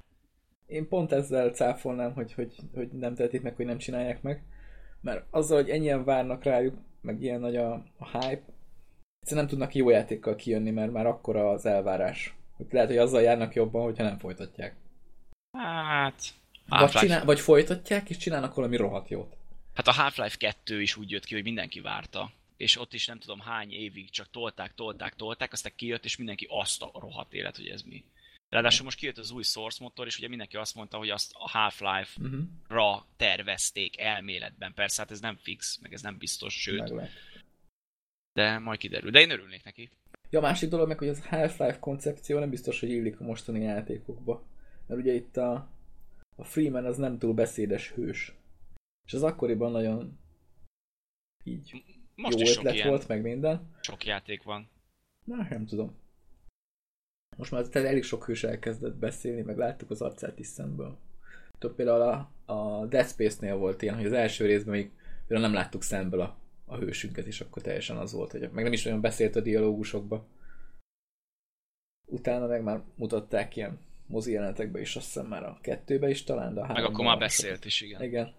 Én pont ezzel cáfolnám, hogy, hogy, hogy nem tehetik meg, hogy nem csinálják meg. Mert azzal, hogy ennyien várnak rájuk, meg ilyen nagy a, a hype, egyszerűen nem tudnak jó játékkal kijönni, mert már akkora az elvárás. Hogy lehet, hogy azzal járnak jobban, hogyha nem folytatják. Hát... Vagy, csinál, vagy folytatják, és csinálnak valami rohadt jót. Hát a Half-Life 2 is úgy jött ki, hogy mindenki várta. És ott is nem tudom hány évig csak tolták, tolták, tolták, aztán kijött, és mindenki azt a rohadt élet, hogy ez mi. Ráadásul most kijött az új Source motor, és ugye mindenki azt mondta, hogy azt a Half-Life-ra Uh-huh. tervezték elméletben. Persze, hát ez nem fix, meg ez nem biztos, sőt, de majd kiderül. De én örülnék neki. Ja, másik dolog meg, hogy az Half-Life koncepció nem biztos, hogy illik a mostani játékokba. Mert ugye itt a, a Freeman az nem túl beszédes hős. És az akkoriban nagyon így Most jó is ötlet ilyen, volt, meg minden. sok játék van. Na, nem tudom. Most már tehát elég sok hős elkezdett beszélni, meg láttuk az arcát is szemből. Tudod, például a, a Dead Space-nél volt ilyen, hogy az első részben még például nem láttuk szemből a, a hősünket, és akkor teljesen az volt, hogy meg nem is olyan beszélt a dialógusokba. Utána meg már mutatták ilyen mozi jelenetekbe is, azt hiszem már a kettőbe is talán, de a Meg akkor már beszélt is, igen. Igen.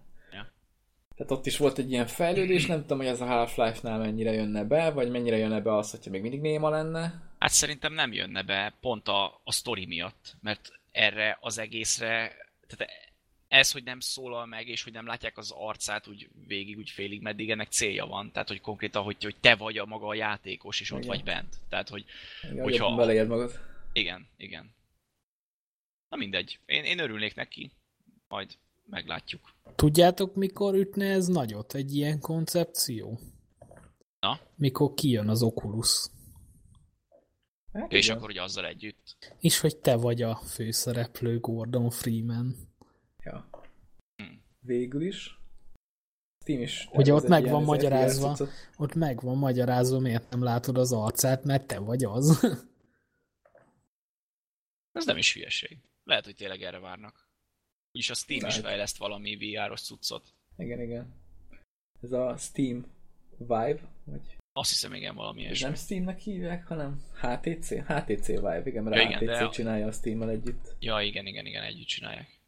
Tehát ott is volt egy ilyen fejlődés, nem tudom, hogy ez a Half-Life-nál mennyire jönne be, vagy mennyire jönne be az, hogyha még mindig néma lenne. Hát szerintem nem jönne be pont a, a sztori miatt, mert erre az egészre, tehát ez, hogy nem szólal meg, és hogy nem látják az arcát úgy végig, úgy félig, meddig ennek célja van. Tehát, hogy konkrétan, hogy, hogy te vagy a maga a játékos, és ott Igen. vagy bent. Tehát, hogy Igen, Hogyha- beleérd magad. igen, igen. Na mindegy. Én, én örülnék neki. Majd meglátjuk. Tudjátok, mikor ütne ez nagyot, egy ilyen koncepció? Na? Mikor kijön az Oculus. Hát És igen. akkor, hogy azzal együtt. És hogy te vagy a főszereplő Gordon Freeman. Ja. Hmm. Végül is. Steam is. Ugye ott meg van izé, magyarázva. Ott meg van magyarázva, miért nem látod az arcát, mert te vagy az. Ez nem is hülyeség. Lehet, hogy tényleg erre várnak. Úgyis a Steam is Lehet. fejleszt valami VR-os cuccot. Igen, igen. Ez a Steam Vive, vagy Azt hiszem, igen, valami ilyesmi. nem Steamnek hívják, hanem HTC? HTC Vive, igen, mert Ja, igen, HTC de a- csinálja a Steam-mel együtt. Ja, igen, igen, igen, együtt csinálják.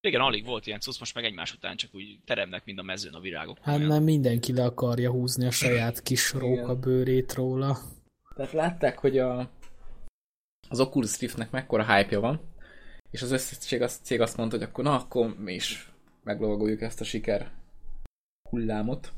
Igen, alig volt ilyen cucc, most meg egymás után csak úgy teremnek, mind a mezőn a virágok. Hát Olyan. nem mindenki le akarja húzni a saját kis róka bőrét róla. Tehát látták, hogy a, az Oculus Riftnek mekkora hype van, és az összes azt, cég azt mondta, hogy akkor na, akkor mi is meglovagoljuk ezt a siker hullámot.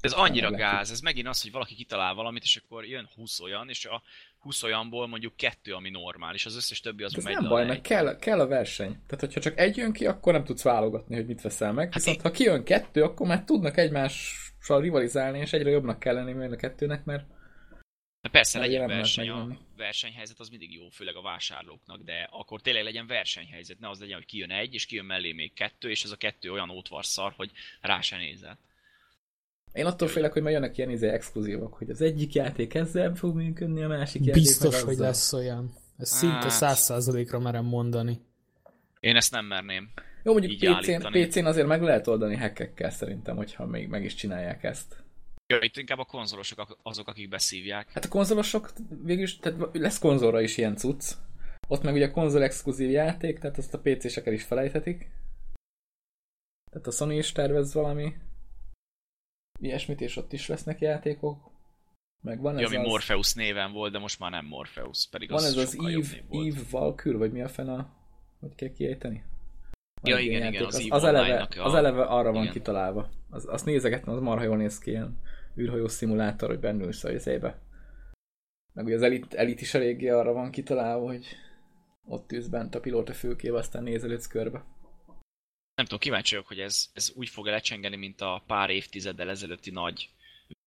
Ez annyira gáz, ez megint az, hogy valaki kitalál valamit, és akkor jön 20 olyan, és a 20 olyanból mondjuk kettő, ami normális, az összes többi az Ez megy nem baj, mert kell, kell a verseny. Tehát, hogyha csak egy jön ki, akkor nem tudsz válogatni, hogy mit veszel meg. Viszont, én- ha kijön kettő, akkor már tudnak egymással rivalizálni, és egyre jobbnak kell lenni mind a kettőnek, mert De persze legyen verseny, a versenyhelyzet az mindig jó, főleg a vásárlóknak, de akkor tényleg legyen versenyhelyzet, ne az legyen, hogy kijön egy, és kijön mellé még kettő, és ez a kettő olyan ótvarszar, hogy rá se nézel. én attól félek, hogy majd jönnek ilyen izé exkluzívak, hogy az egyik játék ezzel fog működni, a másik játék Biztos, hogy lesz olyan. Ez szinte Hát. száz százalékra merem mondani. Én ezt nem merném. Jó, mondjuk PC-n. PC-n azért meg lehet oldani hackekkel szerintem, hogyha még meg is csinálják ezt. Ja, itt inkább a konzolosok azok, akik beszívják. Hát a konzolosok végülis, tehát lesz konzolra is ilyen cucc. Ott meg ugye konzol exkluzív játék, tehát azt a PC-seken is felejthetik. Tehát a Sony is tervez valami ilyesmit, és ott is lesznek játékok. Meg van Ja, ez ami az, Morpheus néven volt, de most már nem Morpheus, pedig van az ez az Eve. Eve Valkyr, vagy mi a fene, hogy kell kiejteni? Van Ja, igen, igen, az az, az, eleve, a- az eleve arra van igen. kitalálva. Az, azt nézegettem, az marha jól néz ki, ilyen űrhajó szimulátor, hogy bennülsz a izébe. Meg ugye az elit, elit is eléggé arra van kitalálva, hogy ott ülsz bent a pilóta fülkébe, aztán nézelődsz körbe. Nem tudom, kíváncsi vagyok, hogy ez, ez úgy fog lecsengeni, mint a pár évtizeddel ezelőtti nagy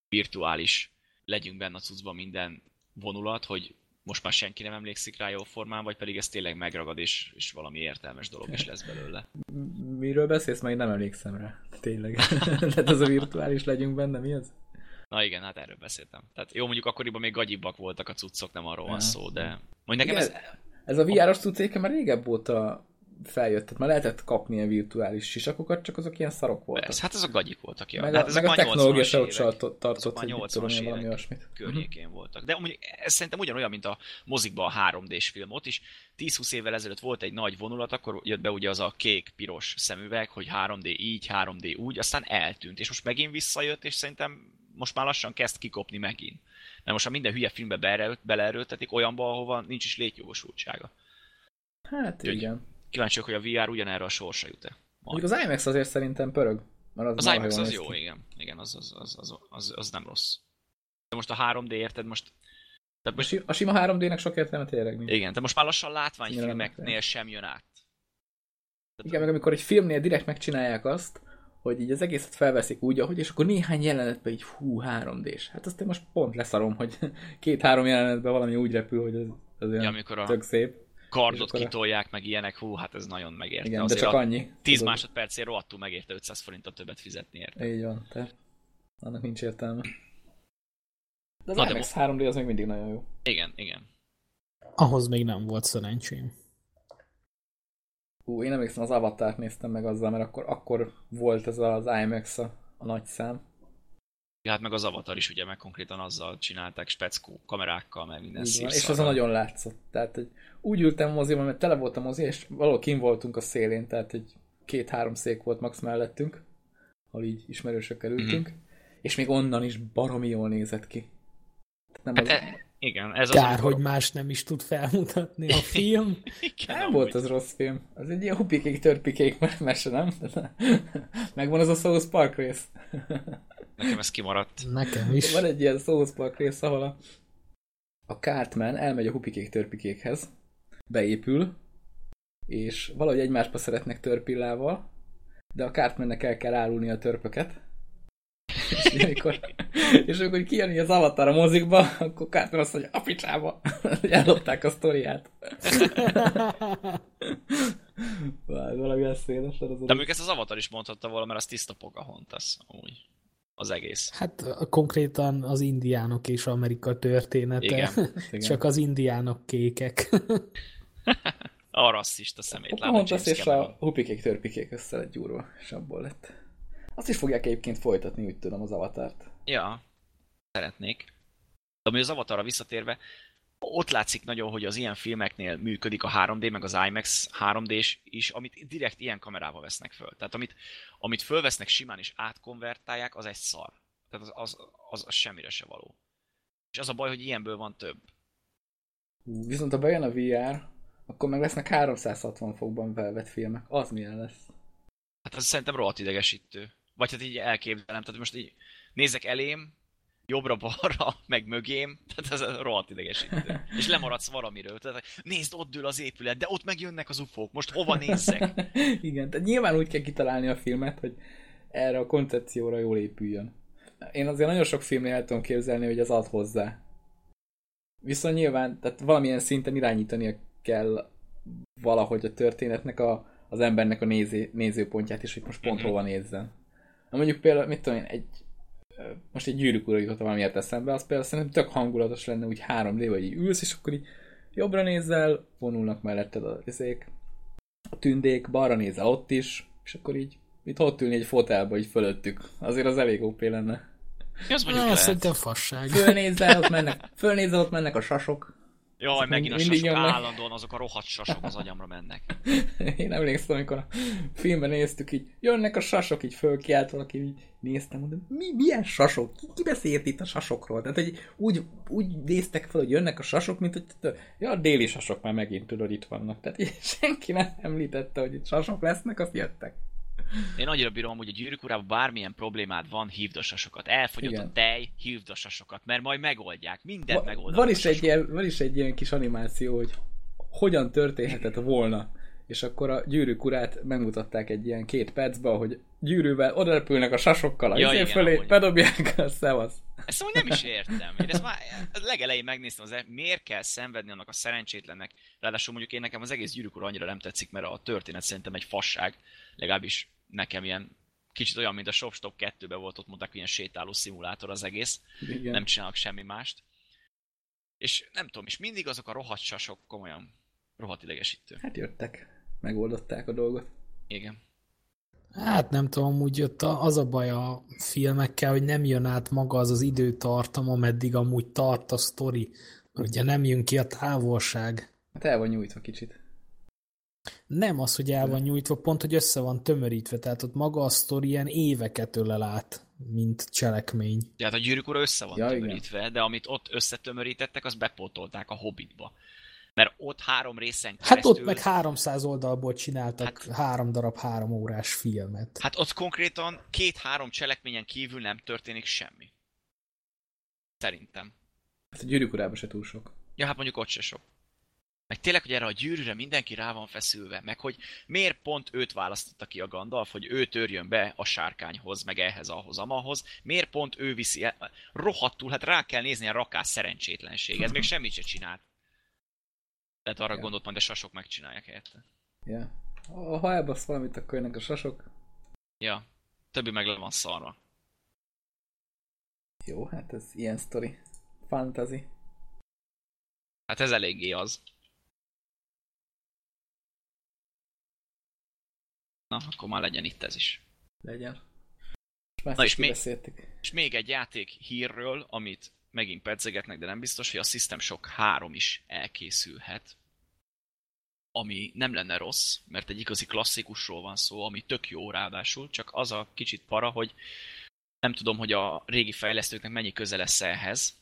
virtuális legyünk benne a cuccban minden vonulat, hogy most már senki nem emlékszik rá jó formán, vagy pedig ez tényleg megragad, és, és valami értelmes dolog is lesz belőle. Miről beszélsz? Majd nem emlékszem rá. Tényleg. Tehát az a virtuális legyünk benne, mi az? Na igen, hát erről beszéltem. Tehát jó, mondjuk akkoriban még gagyibbak voltak a cuccok, nem arról van szó, de... Mondjuk nekem Igen, ez... ez a VR-os cuccéke már régebb óta feljött, tehát már lehetett kapni ilyen virtuális sisakokat, csak azok ilyen szarok voltak. Persze, hát azok gagyik voltak, ja. meg, hát a, ezek meg a technológia 80-as se ott évek tartott, hogy mit tudom 80-as én, valami évek olyasmit. környékén voltak. De mondjuk ez szerintem ugyanolyan, mint a mozikban a 3D-s film. Ott is 10-20 évvel ezelőtt volt egy nagy vonulat, akkor jött be ugye az a kék-piros szemüveg, hogy 3D így, 3D úgy, aztán eltűnt. És most megint visszajött, és szerintem most már lassan kezd kikopni megint. Mert most már minden hülye filmbe bele- beleerőltetik olyanba, ahova nincs is létjogosultsága. Hát Úgyhogy- igen. Kíváncsi vagyok, hogy a VR ugyanerre a sorsa jut-e. Az IMAX azért szerintem pörög. Mert az, Az IMAX az jó, ki. igen. Igen, az, az, az, az, az, az nem rossz. De most a 3D érted, most... Tehát A, most a sima 3D-nek sok értelme tényleg nincs. igen, de most már lassan látványfilmeknél sem jön át. Igen, meg amikor egy filmnél direkt megcsinálják azt, hogy így az egészet felveszik úgy, ahogy, és akkor néhány jelenetben így hú, 3D-s. Hát azt én most pont leszarom, hogy két-három jelenetben valami úgy repül, hogy az, az olyan Ja, amikor a tök szép. kardot a- kitolják, meg ilyenek, hú, hát ez nagyon megérte. Igen, de Azért csak a annyi. 10 tudod. másodpercért rohadtul megérte 500 forintot többet fizetni érte. Így van, tehát annak nincs értelme. De az Na, de IMAX 3D az még mindig nagyon jó. Igen, igen. Ahhoz még nem volt szerencsém. Hú, én emlékszem, az Avatar néztem meg azzal, mert akkor, akkor volt ez az IMAX a, a nagy szám. Ja, hát meg az Avatar is ugye meg konkrétan azzal csinálták speckó kamerákkal, meg minden van, és azon nagyon látszott. Tehát, hogy úgy ültem moziban, mert tele volt a mozi, és valahol kim voltunk a szélén, tehát egy két-három szék volt max mellettünk, ahol így ismerősökkel ültünk, Mhm. és még onnan is baromi jól nézett ki. Tehát Nem Hát az, e- Igen, ez az, Kár, amikor- hogy más nem is tud felmutatni a film. Igen, Nem amúgy. volt az rossz film. Az egy ilyen hupikék, törpikék mese, nem? Megvan az a South Park rész. Nekem ez kimaradt. Nekem is. Van egy ilyen South Park rész, ahol a, a Cartman elmegy a hupikék törpikékhez, beépül, és valahogy egymásba szeretnek törpillával, de a Cartmannek el kell árulni a törpöket. És amikor, és amikor kijön az avatar a mozikba, akkor Cartman azt mondja, a picsába, ellopták a sztoriát. Vaj, valami eszéles. Az De mondjuk ezt az Avatar is mondhatta volna, mert az tiszta Pocahontas, amúgy. Az egész. Hát konkrétan az indiánok és Amerika története. Igen, igen. Csak az indiánok kékek. A rasszista szemét. A Pocahontas és a hupikék törpikék össze lett gyúrva, és abból lett. Azt is fogják egyébként folytatni, úgy tudom, az avatart. Ja, szeretnék. De ami az Avatarra visszatérve, ott látszik nagyon, hogy az ilyen filmeknél működik a 3D, meg az IMAX 3D-s is, amit direkt ilyen kamerával vesznek föl. Tehát amit, amit fölvesznek simán és átkonvertálják, az egy szar. Tehát az, az, az, az semmire se való. És az a baj, hogy ilyenből van több. Viszont ha bejön a VR, akkor meg lesznek 360 fokban felvett filmek. Az milyen lesz? Hát az szerintem rohadt idegesítő. Vagy hát így elképzelem, tehát most így nézek elém, jobbra-balra, meg mögém, tehát ez rohadt idegesítő. És lemaradsz valamiről. Tehát nézd, ott dől az épület, de ott megjönnek az ufók, most hova nézzek? Igen, tehát nyilván úgy kell kitalálni a filmet, hogy erre a koncepcióra jól épüljön. Én azért nagyon sok filmnél el tudom képzelni, hogy az ad hozzá. Viszont nyilván, tehát valamilyen szinten irányítania kell valahogy a történetnek a, az embernek a nézé, nézőpontját is, hogy most pont Mhm. hova nézzen. Mondjuk például, mit tudom én, egy, most egy gyűrűk ura jutott valamiért eszembe, az például szerintem tök hangulatos lenne úgy 3D, vagy így ülsz, és akkor így jobbra nézel, vonulnak melletted a izék, a tündék, balra nézel ott is, és akkor így itt ott ülni egy fotelba, így fölöttük. Azért az elég OP lenne. Az mondjuk Na, lehet. szerintem fasság. Fölnézel, ott mennek, fölnézel, ott mennek a sasok. Jaj, megint a sasok jönnek. állandóan, azok a rohadt sasok az agyamra mennek. Én emlékszem, amikor a filmben néztük, így jönnek a sasok, így fölkiált valaki, így néztem, mondom, mi, milyen sasok? Ki, ki beszélt itt a sasokról? Tehát, hogy úgy, úgy néztek fel, hogy jönnek a sasok, mint hogy ja, a déli sasok már megint tudod, itt vannak. Tehát így senki nem említette, hogy itt sasok lesznek, azt jöttek. Én annyira bírom, hogy a gyűrűk urában bármilyen problémád van, hívd a sasokat. Elfogyott Igen. a tej, hívd a sasokat, mert majd megoldják. Mindent Va- megoldanak. van, is egy ilyen, van is egy ilyen kis animáció, hogy hogyan történhetett volna. És akkor a gyűrűk urát megmutatták egy ilyen két percbe, hogy gyűrűvel odarepülnek a sasokkal, a Ja, ja, igen, fölé, amúgy. bedobják a szevasz. Ezt amúgy nem is értem. Én ezt már legelején megnéztem, az, miért kell szenvedni annak a szerencsétlennek. Ráadásul mondjuk én nekem az egész gyűrűk ura annyira nem tetszik, mert a történet szerintem egy fasság. Legalábbis nekem ilyen kicsit olyan, mint a Shopstop 2-ben volt, ott mondták, hogy ilyen sétáló szimulátor az egész. Igen. Nem csinálnak semmi mást. És nem tudom, és mindig azok a rohadt sasok komolyan rohadt idegesítő. Hát jöttek, megoldották a dolgot. Igen. Hát nem tudom, úgy jött a, az a baj a filmekkel, hogy nem jön át maga az az időtartam, ameddig amúgy tart a sztori. Ugye nem jön ki a távolság. Hát el van nyújtva kicsit. Nem az, hogy el van nyújtva, pont, hogy össze van tömörítve, tehát ott maga a sztori ilyen éveket ölel át, mint cselekmény. De hát a gyűrűk ura össze van Ja, ja, igen. tömörítve, de amit ott összetömörítettek, azt bepótolták a Hobbitba. Mert ott három részen keresztül... Hát ott meg 300 oldalból csináltak Hát- három darab három órás filmet. Hát ott konkrétan két-három cselekményen kívül nem történik semmi. Szerintem. Hát a gyűrűk urában se túl sok. Ja, hát mondjuk ott se sok. Meg tényleg, hogy erre a gyűrűre mindenki rá van feszülve, meg hogy miért pont őt választotta ki a Gandalf, hogy ő törjön be a sárkányhoz, meg ehhez, ahhoz, amahoz, miért pont ő viszi el, rohadtul, hát rá kell nézni a rakás szerencsétlenség, ez még semmit se csinált. Tehát arra Ja. gondolt, majd a sasok megcsinálják helyette. Ja. Ha elbasz valamit, akkor jönnek a sasok. Ja, többi meg le van szarva. Jó, hát ez ilyen sztori. Fantasy. Hát ez eléggé az. Na, akkor már legyen itt ez is. Legyen. Már Na és még-. És még egy játék hírről, amit megint pedzegetnek, de nem biztos, hogy a System Shock 3 is elkészülhet. Ami nem lenne rossz, mert egy igazi klasszikusról van szó, ami tök jó ráadásul, csak az a kicsit para, hogy nem tudom, hogy a régi fejlesztőknek mennyi köze lesz ehhez,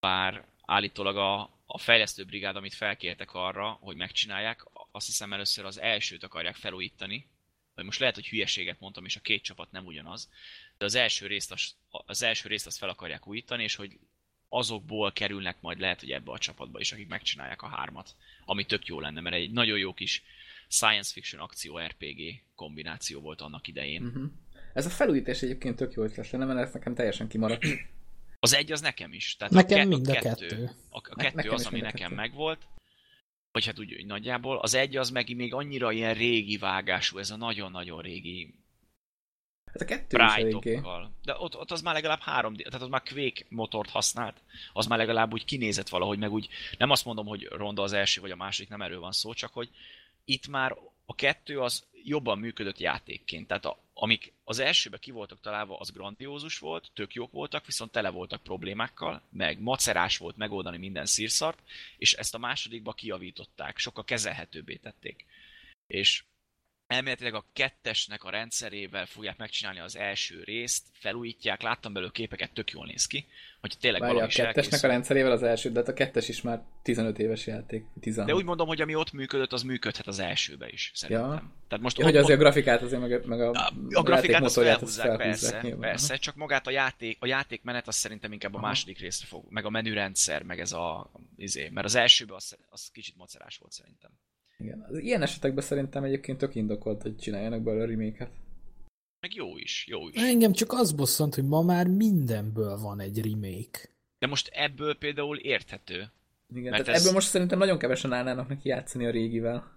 bár állítólag a, a fejlesztő brigád, amit felkértek arra, hogy megcsinálják, azt hiszem először az elsőt akarják felújítani, vagy most lehet, hogy hülyeséget mondtam, és a két csapat nem ugyanaz, de az első részt, az, az első részt azt fel akarják újítani, és hogy azokból kerülnek majd lehet, hogy ebbe a csapatba is, akik megcsinálják a hármat, ami tök jó lenne, mert egy nagyon jó kis science fiction akció RPG kombináció volt annak idején. Uh-huh. Ez a felújítás egyébként tök jó ötlet lenne, mert ez nekem teljesen kimaradt. Az egy az nekem is. Tehát nekem a, ke- mind a kettő. kettő. A, a Ne- kettő nekem az, is ami a nekem kettő. megvolt. Vagy hát úgy, úgy nagyjából. Az egy az meg még annyira ilyen régi vágású, ez a nagyon-nagyon régi Ez a kettő is. De ott, ott az már legalább 3D, tehát ott már Quake motort használt. Az már legalább úgy kinézett valahogy, meg úgy nem azt mondom, hogy ronda az első vagy a második, nem erről van szó, csak hogy itt már a kettő az jobban működött játékként. Tehát a, amik az elsőbe ki voltak találva, az grandiózus volt, tök jók voltak, viszont tele voltak problémákkal, meg macerás volt megoldani minden szírszart, és ezt a másodikba kijavították, sokkal kezelhetőbbé tették. És elméletileg a kettesnek a rendszerével fogják megcsinálni az első részt, felújítják, láttam belőle képeket, tök jól néz ki, hogy tényleg Várja, a valami kettesnek elkészül. a rendszerével az első, de hát a kettes is már 15 éves játék. 16. De úgy mondom, hogy ami ott működött, az működhet az elsőbe is, szerintem. Ja. Tehát most ja, hogy ott- azért a grafikát azért meg, meg a, a, a grafikát azt játékmotorját azt felhúzzák, persze, nyilván. persze, csak magát a játék, a játékmenet az szerintem inkább a Aha. második részre fog, meg a menürendszer, meg ez a, izé, mert az elsőben az, az kicsit macerás volt szerintem. Igen. Az ilyen esetekben szerintem egyébként tök indokolt, hogy csináljanak belőle remake Meg jó is, jó is. Engem csak az bosszant, hogy ma már mindenből van egy remake. De most ebből például érthető. Igen, Mert tehát ez- ebből most szerintem nagyon kevesen állnának neki játszani a régivel.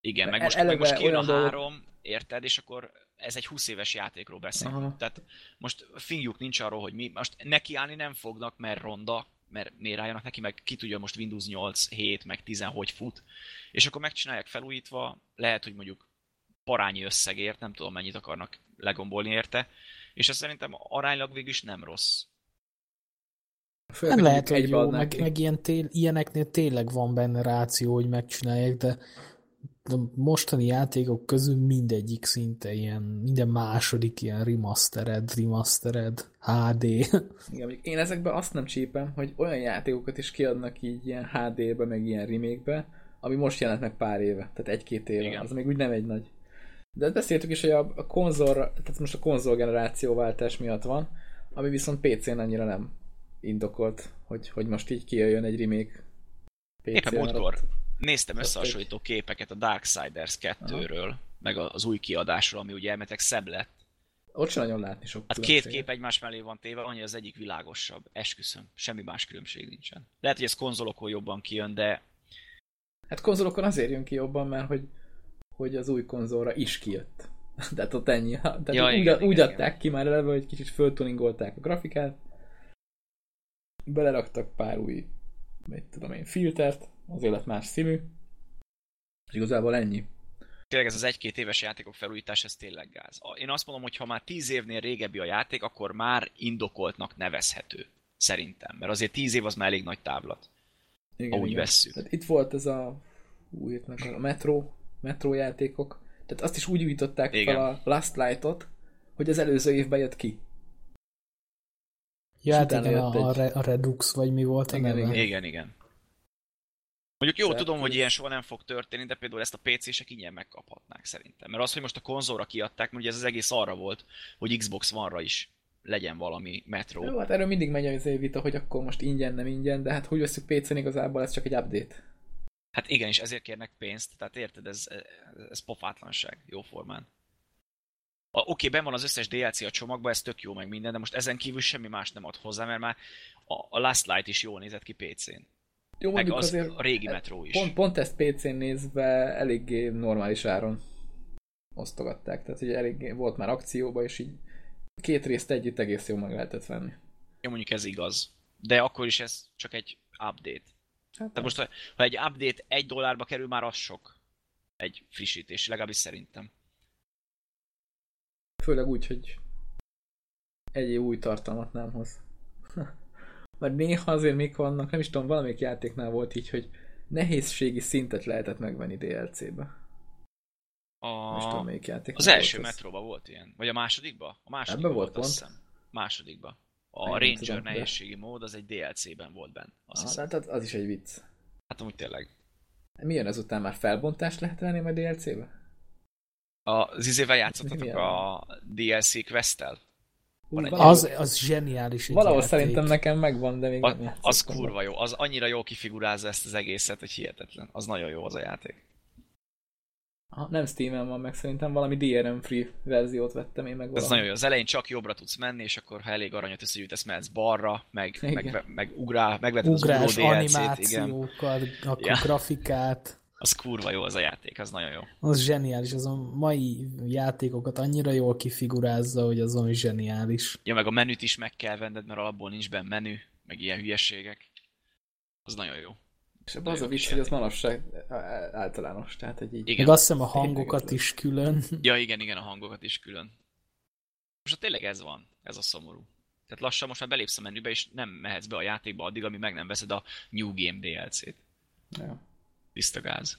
Igen, meg most, meg most kijön a három, érted, és akkor ez egy 20 éves játékról beszélünk. Tehát most fingjuk nincs arról, hogy mi, most nekiállni nem fognak, mert ronda, mert miért álljanak neki, meg ki tudja most Windows 8, 7, meg 10 hogy fut. És akkor megcsinálják felújítva, lehet, hogy mondjuk parányi összegért, nem tudom mennyit akarnak legombolni érte, és ez szerintem aránylag végül is nem rossz. Főleg, Nem lehet, hogy jó, meg, ki. meg ilyen tél, ilyeneknél tényleg van benne ráció, hogy megcsinálják, de mostani játékok közül mindegyik szinte ilyen, minden második ilyen remastered, remastered, HD. Igen, én ezekben azt nem csípem, hogy olyan játékokat is kiadnak így ilyen HD-be, meg ilyen remake-be, ami most jelent meg pár éve, tehát egy-két éve. Igen. Az még úgy nem egy nagy. De beszéltük is, hogy a, a konzol, tehát most a konzol generációváltás miatt van, ami viszont PC-n annyira nem indokolt, hogy, hogy most így kijöjjön egy remake PC-n. Múltkor néztem összehasonlító képeket a Darksiders 2-ről, meg az új kiadásról, ami ugye elmetek szebb lett. Ott sem nagyon látni sok Hát két kép egymás mellé van téve, annyi az egyik világosabb. Esküszöm, semmi más különbség nincsen. Lehet, hogy ez konzolokon jobban kijön, de Hát konzolokon azért jön ki jobban, mert hogy, hogy az új konzolra is kijött. Tehát ott ennyi. Tehát Ja, úgy, igen, úgy igen, adták ki már eleve, hogy kicsit föltuningolták a grafikát, beleraktak pár új, mit tudom én, filtert, az élet más színű, és igazából ennyi. tényleg ez az egy-két éves játékok felújítás, ez tényleg gáz. A- Én azt mondom, hogy ha már tíz évnél régebbi a játék, akkor már indokoltnak nevezhető. Szerintem. Mert azért tíz év az már elég nagy távlat. Igen, úgy igen. vesszük. Tehát itt volt ez a új, meg a Metro, Metro játékok, tehát azt is úgy újították Igen. fel a Last Light-ot, hogy az előző évben jött ki. Ja, hát igen, jött a, a, egy- a Redux, vagy mi volt a Igen, neve? igen. Igen, igen. Mondjuk jó, tudom, hogy ilyen soha nem fog történni, de például ezt a PC-sek ingyen megkaphatnák szerintem. Mert az, hogy most a konzolra kiadták, mert ugye ez az egész arra volt, hogy Xbox One-ra is legyen valami Metro. Jó, hát erről mindig megy az vita, hogy akkor most ingyen, nem ingyen, de hát hogy veszük PC-n igazából, ez csak egy update. Hát igen, és ezért kérnek pénzt, tehát érted, ez, ez pofátlanság, jó formán. A- Oké, okay, ben van az összes DLC a csomagban, ez tök jó meg minden, de most ezen kívül semmi más nem ad hozzá, mert már a, a Last Light is jól nézett ki PC-n. Jó, Meg mondjuk az, azért a régi Metro is. pont, pont ezt PC-n nézve eléggé normális áron osztogatták, tehát hogy eléggé volt már akcióba, és így két részt együtt egész jól meg lehetett venni. Jó, mondjuk ez igaz. De akkor is ez csak egy update. Hát Tehát most, ha, egy update egy dollárba kerül, már az sok. Egy frissítés, legalábbis szerintem. Főleg úgy, hogy egy új tartalmat nem hoz. Mert néha azért még vannak, nem is tudom, valamelyik játéknál volt így, hogy nehézségi szintet lehetett megvenni DLC-be. Nem is tudom, A... melyik játék. Az első metroba volt ilyen. Vagy a másodikba? A másodikba volt azt pont? Másodikba. a nem Ranger tudom, de- nehézségi mód az egy DLC-ben volt benne. Azt Ah, hát az, az is egy vicc. Hát amúgy tényleg. Mi jön ezután? Már felbontást lehet venni majd DLC-be? Az izével játszottatok a DLC egy- valahol- Az, az zseniális. Valahol játék. szerintem nekem megvan, de még A, nem az kurva jó, az annyira jól kifigurázza ezt az egészet, hogy hihetetlen. Az nagyon jó az a játék. Ha, nem Steam-en van meg, szerintem valami DRM free verziót vettem én meg Ez nagyon jó. Az elején csak jobbra tudsz menni, és akkor ha elég aranyat összegyűjtesz, mehetsz balra, meg, meg, Igen. meg, ugrál, megveted az Ugrás, ugró DLC-t, igen. animációkat, akkor Ja. grafikát. Az kurva jó az a játék, az nagyon jó. Az zseniális, az a mai játékokat annyira jól kifigurázza, hogy az ami zseniális. Ja, meg a menüt is meg kell venned, mert alapból nincs benne menü, meg ilyen hülyeségek. Az nagyon jó. És abban az a vicc, hogy az manapság általános, tehát egy így... Igen. Meg azt hiszem a hangokat is külön. Ja, igen, igen, a hangokat is külön. Most ott tényleg ez van, ez a szomorú. Tehát lassan most már belépsz a menübe, és nem mehetsz be a játékba addig, amíg meg nem veszed a New Game DLC-t. Ja. Tiszta gáz.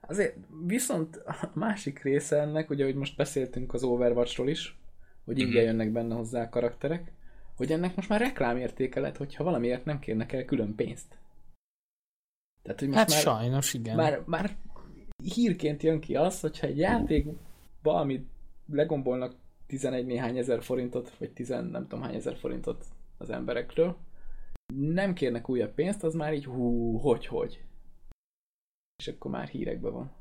Azért viszont a másik része ennek, ugye, hogy most beszéltünk az Overwatchról is, hogy ingyen Mhm. jönnek benne hozzá a karakterek, hogy ennek most már reklámértéke lett, hogyha valamiért nem kérnek el külön pénzt. Tehát, hogy most Hát már, sajnos, igen. már, már hírként jön ki az, hogyha egy játékba, amit legombolnak 11 néhány ezer forintot, vagy 10 nem tudom hány ezer forintot az emberekről, nem kérnek újabb pénzt, az már így hú, hogy, hogy. És akkor már hírekben van.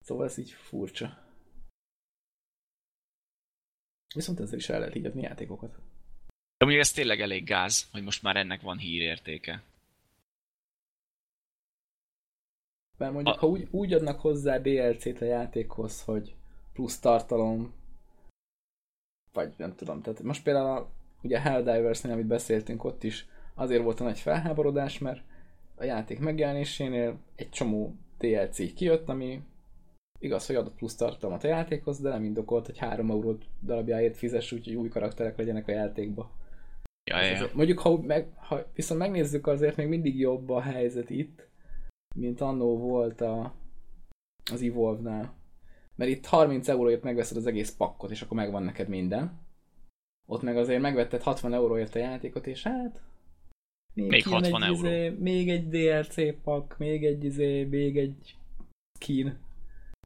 Szóval ez így furcsa. Viszont ezzel is el lehet hígyatni játékokat. De mondjuk ez tényleg elég gáz, hogy most már ennek van hírértéke. Mert mondjuk, A- ha úgy, úgy adnak hozzá DLC-t a játékhoz, hogy plusz tartalom, vagy nem tudom, tehát most például a, ugye a Helldivers-nél, amit beszéltünk ott is, azért volt a nagy felháborodás, mert a játék megjelenésénél egy csomó DLC kijött, ami igaz, hogy adott plusz tartalmat a játékhoz, de nem indokolt, hogy 3 eurót darabjáért fizess, úgyhogy új karakterek legyenek a játékba. Ja, ja, Mondjuk, ha, meg, ha viszont megnézzük, azért még mindig jobb a helyzet itt, mint annó volt a, az Evolve-nál. Mert itt 30 euróért megveszed az egész pakkot, és akkor megvan neked minden. Ott meg azért megvetted 60 euróért a játékot, és hát... Még kijön 60 egy, euró. Izé, még egy DLC pak, még egy izé, még egy skin.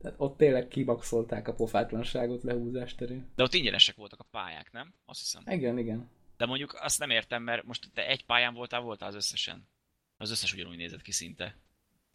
Tehát ott tényleg kibaxolták a pofátlanságot lehúzás terén. De ott ingyenesek voltak a pályák, nem? Azt hiszem. Igen, igen. De mondjuk azt nem értem, mert most te egy pályán voltál, voltál az összesen. Az összes ugyanúgy nézett ki szinte.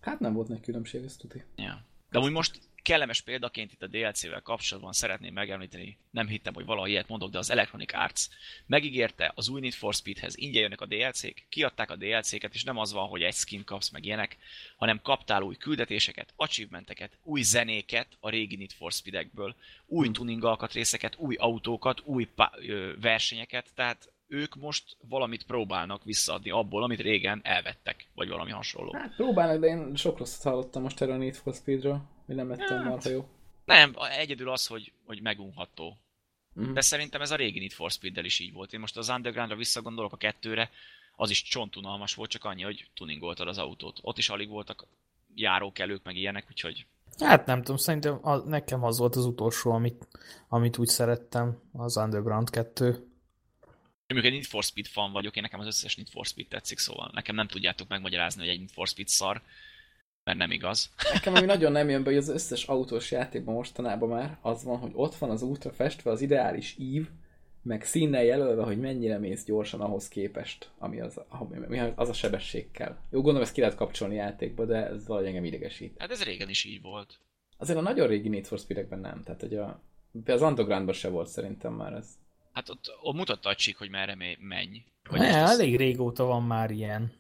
Hát nem volt nagy különbség, ezt tuti. Ja. De amúgy most kellemes példaként itt a DLC-vel kapcsolatban szeretném megemlíteni, nem hittem, hogy valaha ilyet mondok, de az Electronic Arts megígérte az új Need for Speedhez ingyen jönnek a DLC-k, kiadták a DLC-ket, és nem az van, hogy egy skin kapsz meg ilyenek, hanem kaptál új küldetéseket, achievementeket, új zenéket a régi Need for Speedekből, új tuning alkatrészeket, új autókat, új ö, versenyeket, tehát ők most valamit próbálnak visszaadni abból, amit régen elvettek, vagy valami hasonló. Hát próbálnak, de én sok rosszat hallottam most erről a Need for Speedről, hogy nem lett olyan Hát. marha jó. Nem, egyedül az, hogy, hogy megunható. Mhm. De szerintem ez a régi Need for Speed-del is így volt. Én most az Underground-ra visszagondolok a kettőre, az is csontunalmas volt, csak annyi, hogy tuningoltad az autót. Ott is alig voltak járókelők, meg ilyenek, úgyhogy Hát nem tudom, szerintem a, nekem az volt az utolsó, amit, amit úgy szerettem, az Underground 2. én egy Need for Speed fan vagyok, én nekem az összes Need for Speed tetszik, szóval nekem nem tudjátok megmagyarázni, hogy egy Need for Speed szar, mert nem igaz. Nekem ami nagyon nem jön be, hogy az összes autós játékban mostanában már az van, hogy ott van az útra festve az ideális ív, meg színnel jelölve, hogy mennyire mész gyorsan ahhoz képest, ami az, ami az a sebesség kell. Jó, gondolom ezt ki lehet kapcsolni játékba, de ez valahogy engem idegesít. Hát ez régen is így volt. Azért a nagyon régi Need for Speedekben nem, tehát hogy a, az Undergroundban se volt szerintem már ez. Hát ott, ott mutatta a csík, hogy merre menj. Hogy Ne, most az- elég régóta van már ilyen.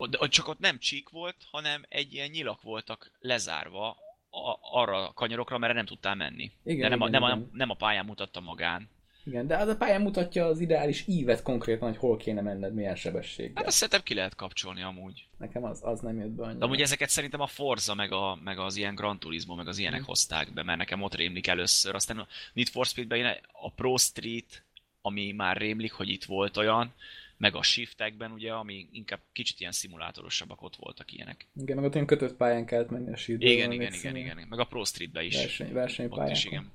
Ott csak ott nem csík volt, hanem egy ilyen nyilak voltak lezárva a, arra a kanyarokra, mert nem tudtál menni. Igen, De nem, igen, a, nem, igen. A, nem a pályán mutatta magán. Igen, de az a pályán mutatja az ideális ívet konkrétan, hogy hol kéne menned, milyen sebességgel. Hát azt szerintem ki lehet kapcsolni amúgy. Nekem az, az nem jött be annyira. De amúgy ezeket szerintem a Forza, meg, a, meg az ilyen Gran Turismo, meg az ilyenek hozták be, mert nekem ott rémlik először. Aztán a Need for Speedben a Pro Street, ami már rémlik, hogy itt volt olyan, meg a Shiftekben ugye, ami inkább kicsit ilyen szimulátorosabbak, ott voltak ilyenek. Igen, meg ott olyan kötött pályán kellett menni a shield Igen, igen, igen, igen, meg a Pro Streetben is. Verseny, Ott versenypályákon. is, igen.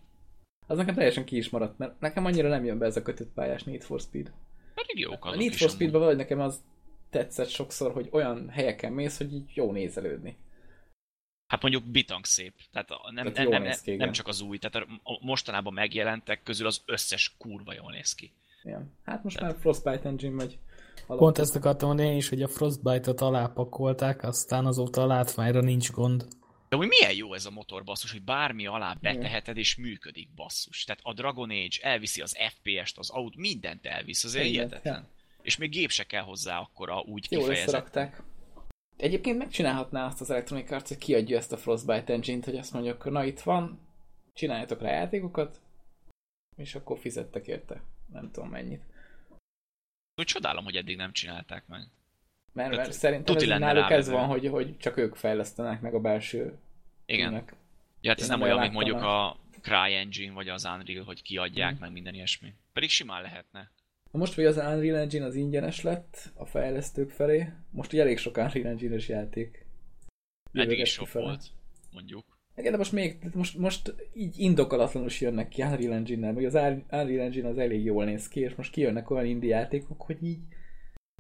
Az nekem teljesen ki is maradt, mert nekem annyira nem jön be ez a kötött pályás Need for Speed. Pedig jók A Need for. Speedben valahogy nekem az tetszett sokszor, hogy olyan helyeken mész, hogy így jó nézelődni. Hát mondjuk bitang szép. Tehát nem, Tehát nem, nem, nem, nem csak az új, tehát a mostanában megjelentek közül az összes kurva jól néz ki. Igen. Hát most már Frostbite Engine megy. Pont ezt akartam mondani én is, hogy a Frostbite-ot alápakolták, aztán azóta a látványra nincs gond. De hogy milyen jó ez a motor basszus, hogy bármi alá beteheted és működik basszus. Tehát a Dragon Age elviszi az FPS-t, az aut, mindent elvisz, azért Mindent, hihetetlen. És még gép se kell hozzá akkora úgy Jól kifejezett. Egyébként megcsinálhatná azt az Electronic Arts, hogy kiadja ezt a Frostbite Engine-t, hogy azt mondja, akkor na itt van, csináljatok rá játékokat, és akkor fizettek érte. Nem tudom mennyit. Úgy csodálom, hogy eddig nem csinálták meg. Mert, mert Tehát szerintem ez náluk ez van, hogy, hogy csak ők fejlesztenek meg a belső Igen. teamnek. Ja, hát ez nem olyan, mint mondjuk a CryEngine vagy az Unreal, hogy kiadják Mhm. meg minden ilyesmi. Pedig simán lehetne. Most, hogy az Unreal Engine az ingyenes lett a fejlesztők felé, most ugye elég sok Unreal Engine-es játék. Eddig is sok volt, mondjuk. Igen, de most még, most, most így indokolatlanul is jönnek ki Unreal Engine-nel, vagy az Unreal Engine az elég jól néz ki, és most kijönnek olyan indie játékok, hogy így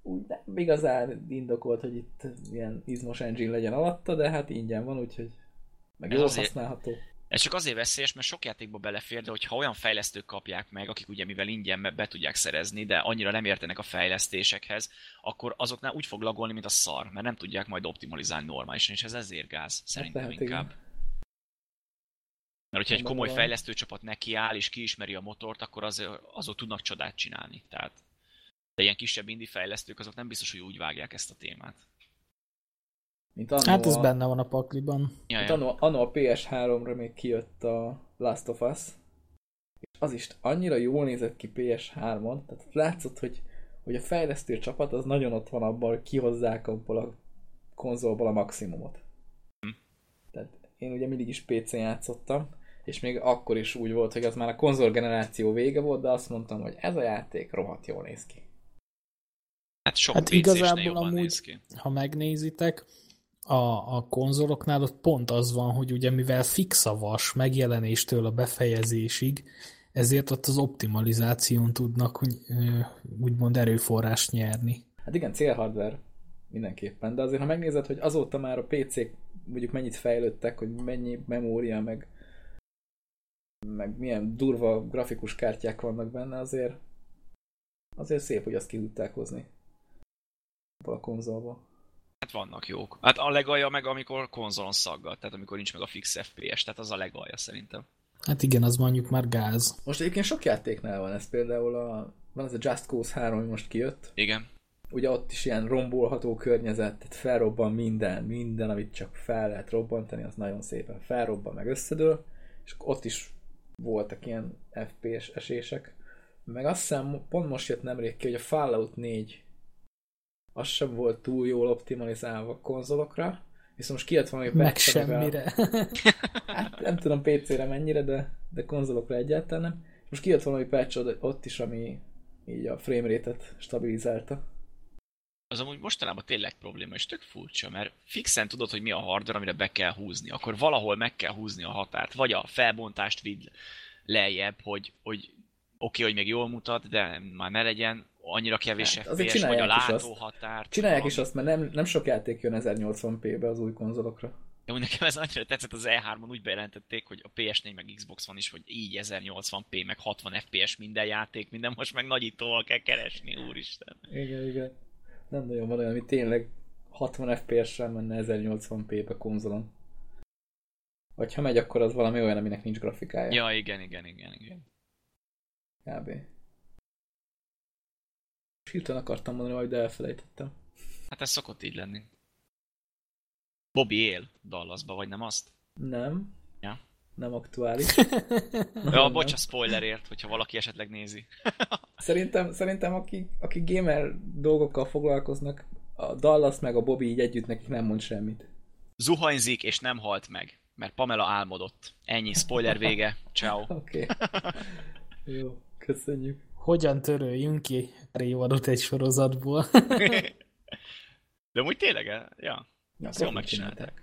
úgy nem igazán indokolt, hogy itt ilyen izmos engine legyen alatta, de hát ingyen van, úgyhogy meg jól azért- használható. Ez csak azért veszélyes, mert sok játékba belefér, de hogyha olyan fejlesztők kapják meg, akik ugye mivel ingyen be- tudják szerezni, de annyira nem értenek a fejlesztésekhez, akkor azoknál úgy fog lagolni, mint a szar, mert nem tudják majd optimalizálni normálisan, és ez ezért gáz, szerintem lehet, inkább. igen. Mert hogyha egy komoly fejlesztőcsapat nekiáll és kiismeri a motort, akkor az, azok tudnak csodát csinálni. Tehát, de ilyen kisebb indie fejlesztők azok nem biztos, hogy úgy vágják ezt a témát. Mint annó Hát ez a, benne van a pakliban. Ja, mint ja. annó, annó a PS3-ra még kijött a Last of Us, és az is annyira jól nézett ki PS3-on, tehát látszott, hogy, hogy a fejlesztő csapat az nagyon ott van abban, hogy kihozzák abból a konzolból a maximumot. Hm. Tehát én ugye mindig is PC-n játszottam, és még akkor is úgy volt, hogy az már a konzol generáció vége volt, de azt mondtam, hogy ez a játék rohadt jól néz ki. Hát sok Hát igazából amúgy- néz ki. Ha megnézitek, a, a konzoloknál ott pont az van, hogy ugye mivel fix a vas megjelenéstől a befejezésig, ezért ott az optimalizáción tudnak úgy, úgymond erőforrást nyerni. Hát igen, célhardware mindenképpen, de azért ha megnézed, hogy azóta már a PC-k mondjuk mennyit fejlődtek, hogy mennyi memória, meg, meg milyen durva grafikus kártyák vannak benne, azért azért szép, hogy azt ki tudták hozni a konzolba. Hát vannak jók. Hát a legalja meg, amikor konzolon szaggat, tehát amikor nincs meg a fix FPS, tehát az a legalja szerintem. Hát igen, az mondjuk már gáz. Most egyébként sok játéknál van ez, például a, van ez a Just Cause 3, ami most kijött, Igen. ugye ott is ilyen rombolható környezet, tehát felrobban minden, minden, amit csak fel lehet robbantani, az nagyon szépen felrobban, meg összedől, és ott is voltak ilyen FPS esések. Meg azt hiszem, pont most jött nemrég ki, hogy a Fallout 4 az sem volt túl jól optimalizálva konzolokra, viszont most kijött valami Meg patch, amivel- semmire. Hát nem tudom PC-re mennyire, de, de konzolokra egyáltalán nem. Most kijött valami patch ott is, ami így a framerate-et stabilizálta. Az amúgy mostanában tényleg probléma, és tök furcsa, mert fixen tudod, hogy mi a hardware, amire be kell húzni. Akkor valahol meg kell húzni a határt. Vagy a felbontást vidd lejjebb, hogy, hogy oké, okay, hogy még jól mutat, de már ne legyen annyira kevés Hát, FPS, vagy a látóhatárt. Csinálják valami. is azt, mert nem, nem sok játék jön 1080p-be az új konzolokra. Úgy nekem ez annyira tetszett az E3-on, úgy bejelentették, hogy a PS4 meg Xbox van is, hogy így 1080p, meg 60 FPS minden játék, minden most meg nagyítóval kell keresni, úristen. Igen, igen. Nem nagyon van olyan, ami tényleg 60 FPS-sel menne 1080p-be konzolon. Vagy ha megy, akkor az valami olyan, aminek nincs grafikája. Ja, igen, igen, igen, igen. Kb. Hirtelen akartam mondani, majd elfelejtettem. Hát ez szokott így lenni. Bobby él Dallasba, vagy nem azt? Nem. Nem aktuális. Ja, Nem, bocs a spoilerért, hogyha valaki esetleg nézi. Szerintem, szerintem akik, akik gamer dolgokkal foglalkoznak, a Dallas meg a Bobby így együtt nekik nem mond semmit. Zuhanyzik és nem halt meg, mert Pamela álmodott. Ennyi, spoiler vége. Ciao. Oké. Okay. Jó, köszönjük. Hogyan töröljünk ki évadot egy sorozatból? De úgy tényleg, ja. Ja, Ezt jól megcsinálták.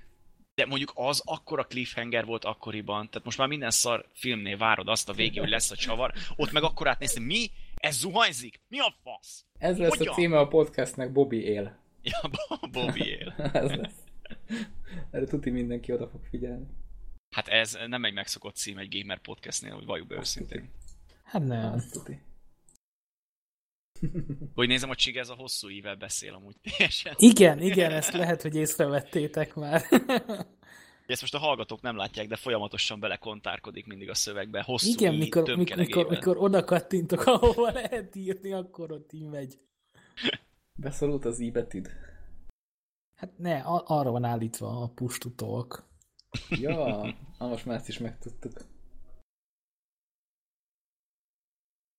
De mondjuk az akkora cliffhanger volt akkoriban, tehát most már minden szar filmnél várod azt a végén, hogy lesz a csavar, ott meg akkor átnéztem, mi? Ez zuhanyzik? Mi a fasz? Ez lesz Hogyan? a címe a podcastnek, Bobby él. Ja, Bobby él. Ez lesz. Erre tuti mindenki oda fog figyelni. Hát ez nem egy megszokott cím egy gamer podcastnél, hogy valljuk be őszintén. Hát nem. Azt tuti. Hogy nézem, hogy Csig ez a hosszú ível beszél amúgy teljesen. Igen, igen, ezt lehet, hogy észrevettétek már. Ezt most a hallgatók nem látják, de folyamatosan belekontárkodik mindig a szövegbe, hosszú Igen, mikor, mikor, mikor, mikor oda kattintok, ahova lehet írni, akkor ott így megy. Beszorult az i betűd. Hát ne, arra van állítva a push to talk. Ja, na most már ezt is megtudtuk. Na,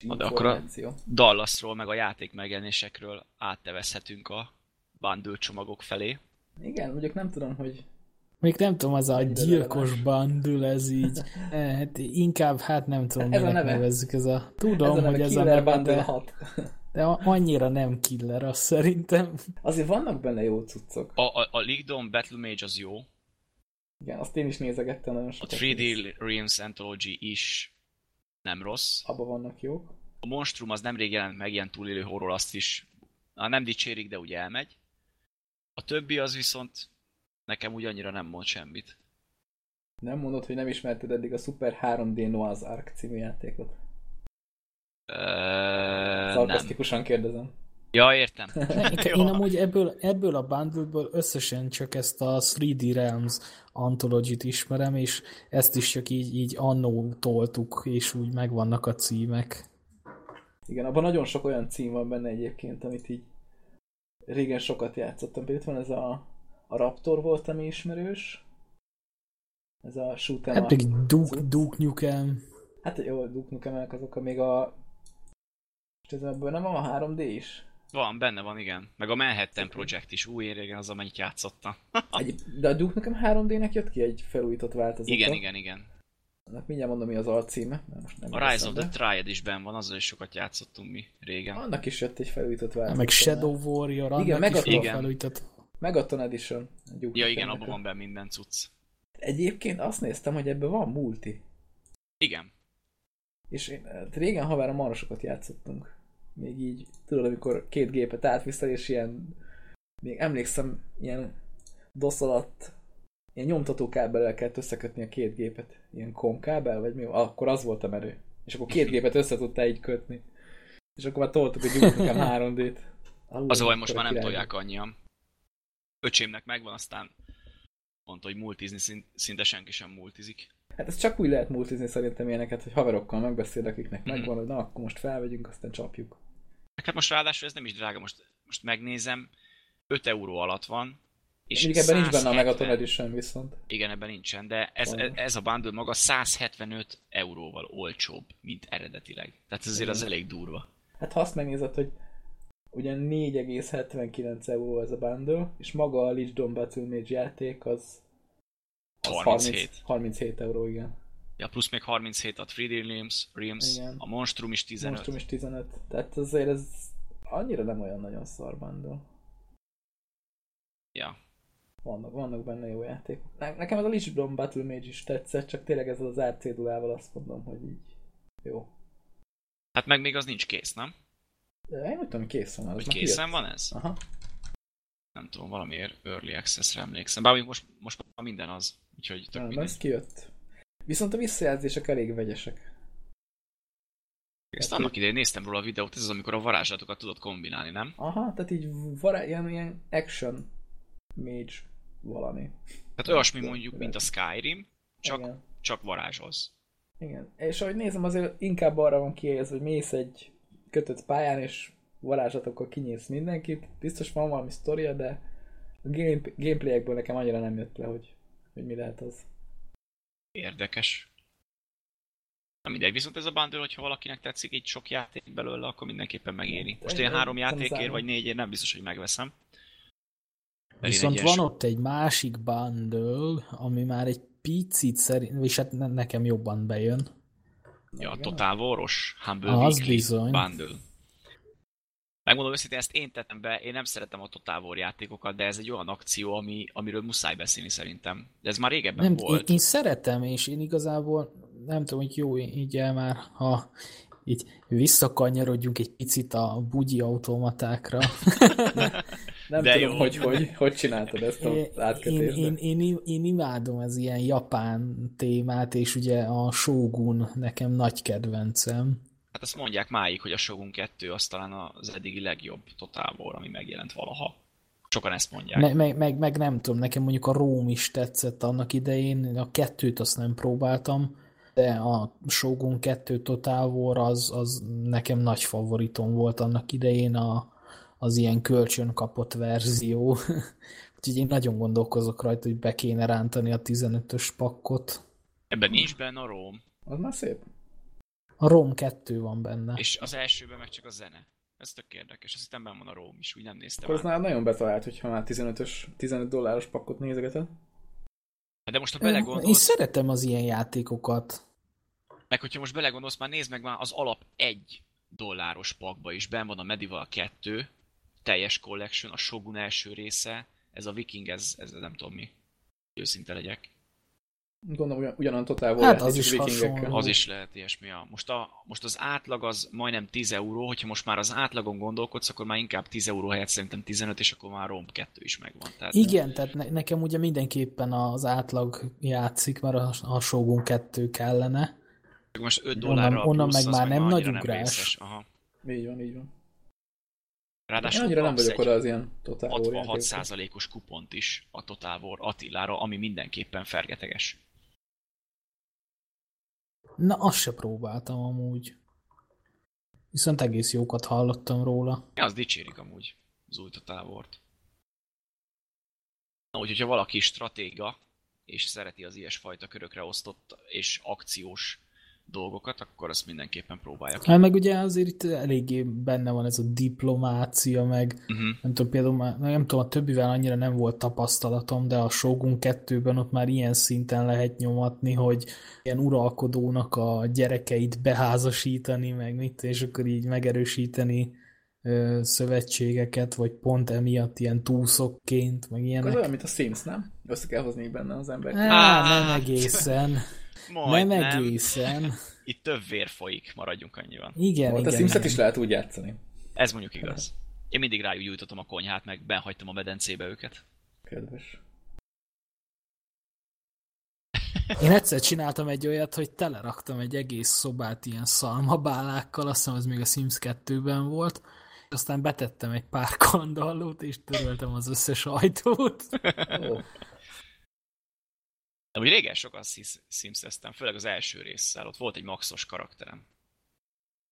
de akkor a-. Dallasról, meg a játék megjelenésekről áttevezhetünk a bundle csomagok felé. Igen, mondjuk nem tudom, hogy Még nem tudom, az a gyilkos bundle, ez így. Eh, Hát inkább, hát nem tudom, Ez a minek neve. nevezzük ez a... ez Tudom, a neve hogy ez a neve, de, 6. de annyira nem killer, azt szerintem. Azért vannak benne jó cuccok. A, a, a League Battle Mage az jó, Igen, azt én is nézegettem nagyon a sokat. 3D Realms Anthology is nem rossz. Abba vannak jók. A Monstrum az nemrég jelent meg, ilyen túlélő horror, azt is na, nem dicsérik, de ugye elmegy. A többi az viszont nekem úgy annyira nem mond semmit. Nem mondod, hogy nem ismerted eddig a Super 3D Noah's Ark című játékot? Ö, nem. Szarkasztikusan kérdezem. Ja, értem. Én amúgy ebből, ebből a bundle összesen csak ezt a 3D Realms Anthology-t ismerem, és ezt is csak így, így annó toltuk, és úgy megvannak a címek. Igen, abban nagyon sok olyan cím van benne egyébként, amit így régen sokat játszottam. Például itt van ez a, a Raptor volt, ami ismerős. Ez a shoot 'em Hát pedig Duke, Duke Nukem. Hát jó, Duke Nukemek azok, a még a... És ez ebből nem van a 3D is? Van, benne van, igen. Meg a Manhattan Project is. Új, régen az, amennyit játszottam. Egy, de a Duke Nukem 3D-nek jött ki egy felújított változata. igen, igen, igen. Annak mindjárt mondom, mi az alcíme. mert Most nem A Rise of the Triad is benn van, azzal is sokat játszottunk mi régen. Annak is jött egy felújított változata. Meg Shadow Warrior, annak Igen, is Megaton. van Igen. felújított. Megaton Edition. Ja, igen, abban van benne minden cucc. Egyébként azt néztem, hogy ebben van multi. Igen. És én, hát régen havára marha sokat játszottunk. Még így, tudod, amikor két gépet átviszel, és ilyen, még emlékszem, ilyen DOS alatt ilyen nyomtató kábellel kellett összekötni a két gépet. Ilyen kom kábel, vagy mi? Akkor az volt a merő. És akkor két gépet össze tudtál így kötni. És akkor már toltuk, hogy gyújtunk nekem 3D-t. Alul, Az a baj, most már nem király. tolják annyian. Öcsémnek megvan, aztán mondta, hogy multizni szint, szinte senki sem multizik. Hát ez csak úgy lehet multizni szerintem ilyeneket, hogy haverokkal megbeszél, akiknek Mhm. megvan, hogy na, akkor most felvegyünk, aztán csapjuk. Meg Hát most ráadásul ez nem is drága, most, most megnézem, 5 euró alatt van, és És ebben nincs benne a 170 Megaton Edition viszont. Igen, ebben nincsen, de ez, ez a bundle maga 175 euróval olcsóbb, mint eredetileg. Tehát ez azért az elég durva. Hát ha azt megnézed, hogy ugyan 4,79 euró ez a bundle, és maga a Lich Mage játék az, az 37. 30, 37 euró, igen. Ja, plusz még 37 a 3D Realms, Realms Igen. a Monstrum is 15. Monstrum is 15. Tehát azért ez annyira nem olyan nagyon szar bundle. Ja. Vannak, vannak benne jó játékok. Ne- Nekem ez a Dawn Battle Mage is tetszett, csak tényleg ezzel az árcédulával azt mondom, hogy így jó. Hát meg még az nincs kész, nem? De én úgy tudom, készen van. az Hogy készen van ez? Aha. Nem tudom, valamiért Early Access-re emlékszem. Bár most, most már minden az. Úgyhogy tök Nem, ez kijött. Viszont a visszajelzések elég vegyesek. Ezt annak idején néztem róla a videót, ez az, amikor a varázslatokat tudod kombinálni, nem? Aha, tehát így vará, ilyen, ilyen action mage valami. Tehát olyasmi mondjuk, mint a Skyrim, csak, Igen. csak varázsolsz. Igen. És ahogy nézem, azért inkább arra van kihelyezve, hogy mész egy kötött pályán, és varázslatokkal kinyész mindenkit. Biztos van valami sztoria, de a game, gameplayekből nekem annyira nem jött le, hogy, hogy mi lehet az. Érdekes. Na mindegy, viszont ez a bundle, hogyha valakinek tetszik így sok játék belőle, akkor mindenképpen megéri. Most én Egy- három egy- játékért vagy négyért nem biztos, hogy megveszem. Mert Viszont egy van ilyen ott egy másik bundle, ami már egy picit szerint, és hát ne- nekem jobban bejön. Ja, a. Total Waros Humble Az Weekly bizony. Bundle. Megmondom őszintén, ezt én tettem be, én nem szeretem a Total War játékokat, de ez egy olyan akció, ami, amiről muszáj beszélni szerintem. De ez már régebben Nem, volt. én, én szeretem, és én igazából nem tudom, hogy jó így el már, ha így visszakanyarodjunk egy picit a bugyi automatákra. Nem De tudom, jó. hogy, hogy hogy csináltad ezt Én, az átkötést. én, én, én, én imádom az ilyen japán témát, és ugye a Shogun nekem nagy kedvencem. Hát azt mondják máig, hogy a Shogun 2 az talán az eddigi legjobb Total War, ami megjelent valaha. Sokan ezt mondják. Me, meg, meg, meg nem tudom, nekem mondjuk a Róm is tetszett annak idején, a kettőt azt nem próbáltam, de a Shogun 2 Total War az, az nekem nagy favoritom volt annak idején a, az ilyen kölcsön kapott verzió. Úgyhogy én nagyon gondolkozok rajta, hogy be kéne rántani a 15-ös pakkot. Ebben nincs benne a Rome, Az már szép. A Rom 2 van benne. és az elsőben meg csak a zene. Ez tök érdekes, azt hittem van a Rome is, úgy nem néztem Akkor az át. már nagyon betalált, hogyha már 15-ös, 15 dolláros pakkot nézegeted. De most ha Én belegondolsz, szeretem az ilyen játékokat. meg hogyha most belegondolsz, már nézd meg már az alap egy dolláros pakba is, benn van a Medieval 2, teljes collection, a Shogun első része, ez a Viking, ez, ez nem tudom mi. Őszinte legyek. Gondolom, ugyan, ugyanan totál volt Hát az is vikingekkel. Az is lehet ilyesmi. ja. Most, a, most az átlag az majdnem 10 euró, hogyha most már az átlagon gondolkodsz, akkor már inkább 10 euró helyett szerintem 15, és akkor már Rom 2 is megvan. Tehát Igen, tehát ne, nekem ugye mindenképpen az átlag játszik, mert a, a Shogun 2 kellene. most 5 onnan- dollárral onnan plusz, meg már nem nagy ugrás. vészes. Aha. Így van, így van. Én Ráadásul annyira nem vagyok oda az ilyen totál war 66 játékokra. százalékos kupont is a Total War Attilára, ami mindenképpen fergeteges. Na, azt se próbáltam amúgy. Viszont egész jókat hallottam róla. Ja, az dicsérik amúgy az új War-t. Na, úgyhogy ha valaki stratéga, és szereti az ilyesfajta körökre osztott és akciós dolgokat, akkor azt mindenképpen próbálja ki. Hát meg ugye azért itt eléggé benne van ez a diplomácia, meg Uh-huh. nem tudom, például már, nem tudom, a többivel annyira nem volt tapasztalatom, de a Shogun 2-ben ott már ilyen szinten lehet nyomatni, hogy ilyen uralkodónak a gyerekeit beházasítani, meg mit, és akkor így megerősíteni ö, szövetségeket, vagy pont emiatt ilyen túszokként, meg ilyenek. olyan, mint a Sims, nem? Össze kell hozni benne az embert. Á, nem egészen. Majd nem nem. egészen. Itt több vér folyik, maradjunk annyiban. Igen, Volt a igen. Simset igen. is lehet úgy játszani. Ez mondjuk igaz. Én mindig rájuk gyújtottam a konyhát, meg benhagytam a medencébe őket. Kedves. Én egyszer csináltam egy olyat, hogy teleraktam egy egész szobát ilyen szalmabálákkal, azt hiszem az még a Sims 2-ben volt, aztán betettem egy pár kandallót, és töröltem az összes ajtót. Ó, De úgy régen sokat simszeztem, főleg az első résszel. Ott volt egy maxos karakterem.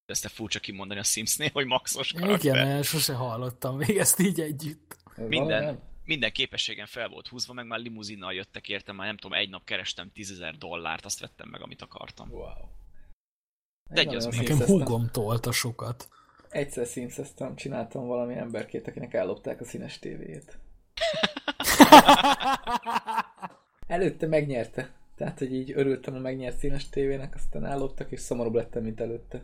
De ezt te furcsa kimondani a Simsnél, hogy maxos karakter. Igen, mert sose hallottam még ezt így együtt. Minden, minden képességem fel volt húzva, meg már limuzinnal jöttek értem, már nem tudom, egy nap kerestem 10.000 dollárt, azt vettem meg, amit akartam. Wow. De egy Én az még. Nekem húgom tolta sokat. Egyszer simszeztem, csináltam valami emberkét, akinek ellopták a színes tévéjét. Előtte megnyerte. Tehát, hogy így örültem a megnyert színes tévének, aztán elloptak, és szomorúbb lettem, mint előtte.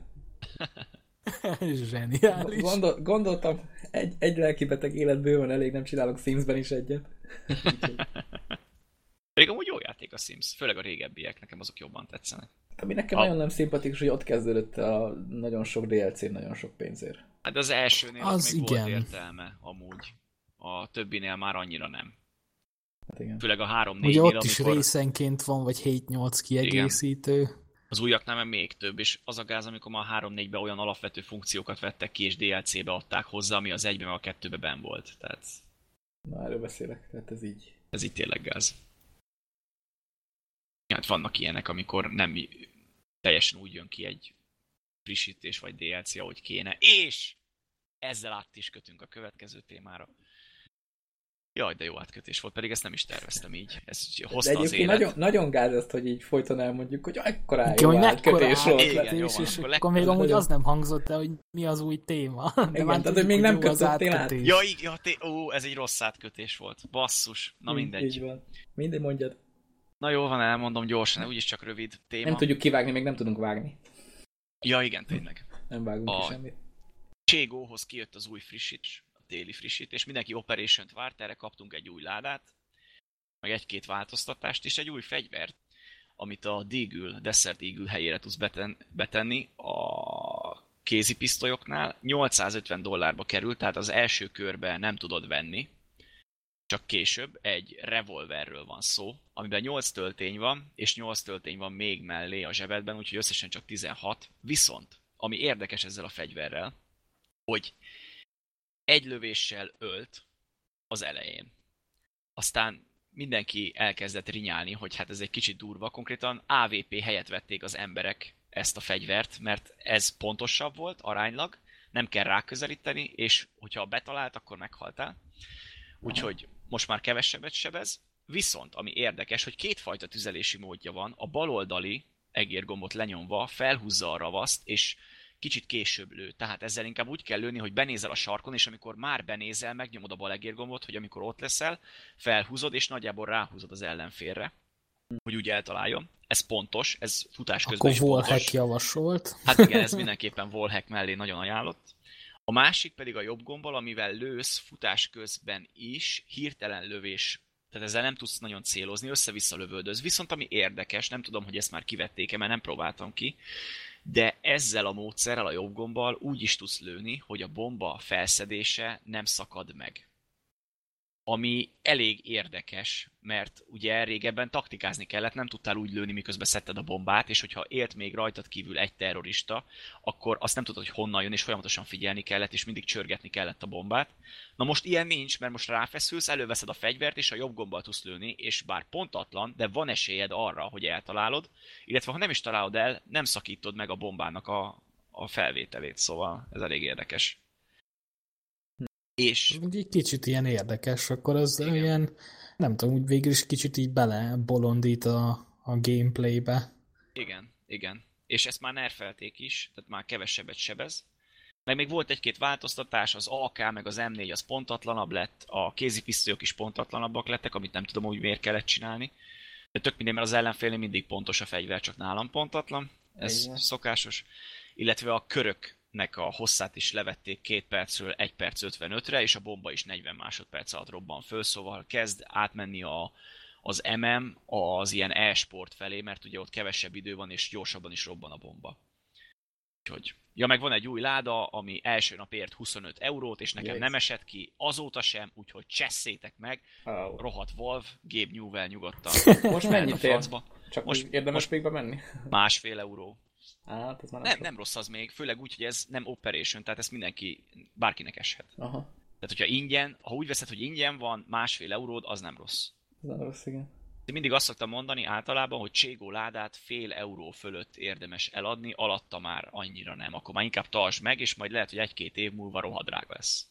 Zseniális. Gondol, gondoltam, egy, egy lelkibeteg életből van elég, nem csinálok Simsben is egyet. Pedig amúgy jó játék a Sims, főleg a régebbiek, nekem azok jobban tetszenek. Ami nekem A- nagyon nem szimpatikus, hogy ott kezdődött a nagyon sok DLC, nagyon sok pénzért. Hát az elsőnél Az az még igen. volt értelme, amúgy. A többinél már annyira nem. Hát igen. Főleg a 3 4 Ugye ott is amikor részenként van, vagy 7-8 kiegészítő. az újaknál már még több, és az a gáz, amikor már 3-4-ben olyan alapvető funkciókat vettek ki, és DLC-be adták hozzá, ami az egyben meg a kettőbe ben volt. Tehát Na, erről beszélek, tehát ez így. ez itt tényleg gáz. Hát vannak ilyenek, amikor nem teljesen úgy jön ki egy frissítés vagy DLC, ahogy kéne, és ezzel át is kötünk a következő témára. Jaj, de jó átkötés volt, pedig ezt nem is terveztem így. Ez De hozta az egyébként élet. nagyon, nagyon gáz ezt, hogy így folyton elmondjuk, hogy ekkora jó hogy átkötés volt. Igen, lett. jó és, van, és akkor akkor még amúgy az nem hangzott el, hogy mi az új téma. De Igen, már tehát, hogy még nem az kötöttél át. Ja, igen, ja, té- ó, ez egy rossz átkötés volt. Basszus. Na Így- mindegy. Így van. Mindegy mondjad. Na jó van, elmondom gyorsan, úgyis csak rövid téma. Nem tudjuk kivágni, még nem tudunk vágni. Ja, igen, tényleg. Nem vágunk A- ki semmit. Cségóhoz kijött az új frissítés, téli frissítés, mindenki operation várt, erre kaptunk egy új ládát, meg egy-két változtatást, és egy új fegyvert, amit a Deagle, Desert Eagle helyére tudsz beten, betenni a kézipisztolyoknál. 850 dollárba került, tehát az első körbe nem tudod venni, csak később egy revolverről van szó, amiben 8 töltény van, és 8 töltény van még mellé a zsebedben, úgyhogy összesen csak 16. Viszont, ami érdekes ezzel a fegyverrel, hogy egy lövéssel ölt az elején. Aztán mindenki elkezdett rinyálni, hogy hát ez egy kicsit durva. Konkrétan AVP helyett vették az emberek ezt a fegyvert, mert ez pontosabb volt aránylag, nem kell ráközelíteni, és hogyha betalált, akkor meghaltál. Úgyhogy most már kevesebbet sebez. Viszont, ami érdekes, hogy kétfajta tüzelési módja van. A baloldali egérgombot lenyomva felhúzza a ravaszt, és kicsit később lő. Tehát ezzel inkább úgy kell lőni, hogy benézel a sarkon, és amikor már benézel, megnyomod a bal egérgombot, hogy amikor ott leszel, felhúzod, és nagyjából ráhúzod az ellenfélre, hogy úgy eltaláljon. Ez pontos, ez futás közben Akkor Wallhack javasolt. Hát igen, ez mindenképpen Wallhack mellé nagyon ajánlott. A másik pedig a jobb gombbal, amivel lősz futás közben is, hirtelen lövés, tehát ezzel nem tudsz nagyon célozni, össze-vissza lövöldöz. Viszont ami érdekes, nem tudom, hogy ezt már kivették-e, mert nem próbáltam ki, de ezzel a módszerrel, a jobb gombbal úgy is tudsz lőni, hogy a bomba felszedése nem szakad meg. Ami elég érdekes, mert ugye régebben taktikázni kellett, nem tudtál úgy lőni, miközben szedted a bombát, és hogyha élt még rajtad kívül egy terrorista, akkor azt nem tudod, hogy honnan jön, és folyamatosan figyelni kellett, és mindig csörgetni kellett a bombát. Na most ilyen nincs, mert most ráfeszülsz, előveszed a fegyvert, és a jobb gombbal tudsz lőni, és bár pontatlan, de van esélyed arra, hogy eltalálod, illetve ha nem is találod el, nem szakítod meg a bombának a, a felvételét, szóval ez elég érdekes. És Egy kicsit ilyen érdekes, akkor az Igen. ilyen, nem tudom, úgy végül is kicsit így bele bolondít a, a gameplaybe. Igen, igen. És ezt már nerfelték is, tehát már kevesebbet sebez. Meg még volt egy-két változtatás, az AK meg az M4 az pontatlanabb lett, a kézipisztolyok is pontatlanabbak lettek, amit nem tudom, hogy miért kellett csinálni. De tök minden, mert az ellenfélnél mindig pontos a fegyver, csak nálam pontatlan. Ez Igen. szokásos. Illetve a köröknek a hosszát is levették 2 percről 1 perc 55-re, és a bomba is 40 másodperc alatt robban föl, szóval kezd átmenni a, az MM az ilyen e-sport felé, mert ugye ott kevesebb idő van, és gyorsabban is robban a bomba. Úgyhogy. Ja, meg van egy új láda, ami első nap ért 25 eurót, és nekem Jaj. nem esett ki azóta sem, úgyhogy csesszétek meg, Oh. rohadt Valve, Gabe Newell nyugodtan. Most mennyit ér? Csak Most- érdemes most- még bemenni? Másfél euró. Hát ez már Nem, sok. nem rossz az még, főleg úgy, hogy ez nem operation, tehát ezt mindenki, bárkinek eshet. Aha, Tehát, hogyha ingyen, ha úgy veszed, hogy ingyen van, másfél euród, az nem rossz. ez nem rossz, igen. Én mindig azt szoktam mondani általában, hogy Cségó ládát fél euró fölött érdemes eladni, alatta már annyira nem. Akkor már inkább tartsd meg, és majd lehet, hogy egy-két év múlva rohadrága lesz.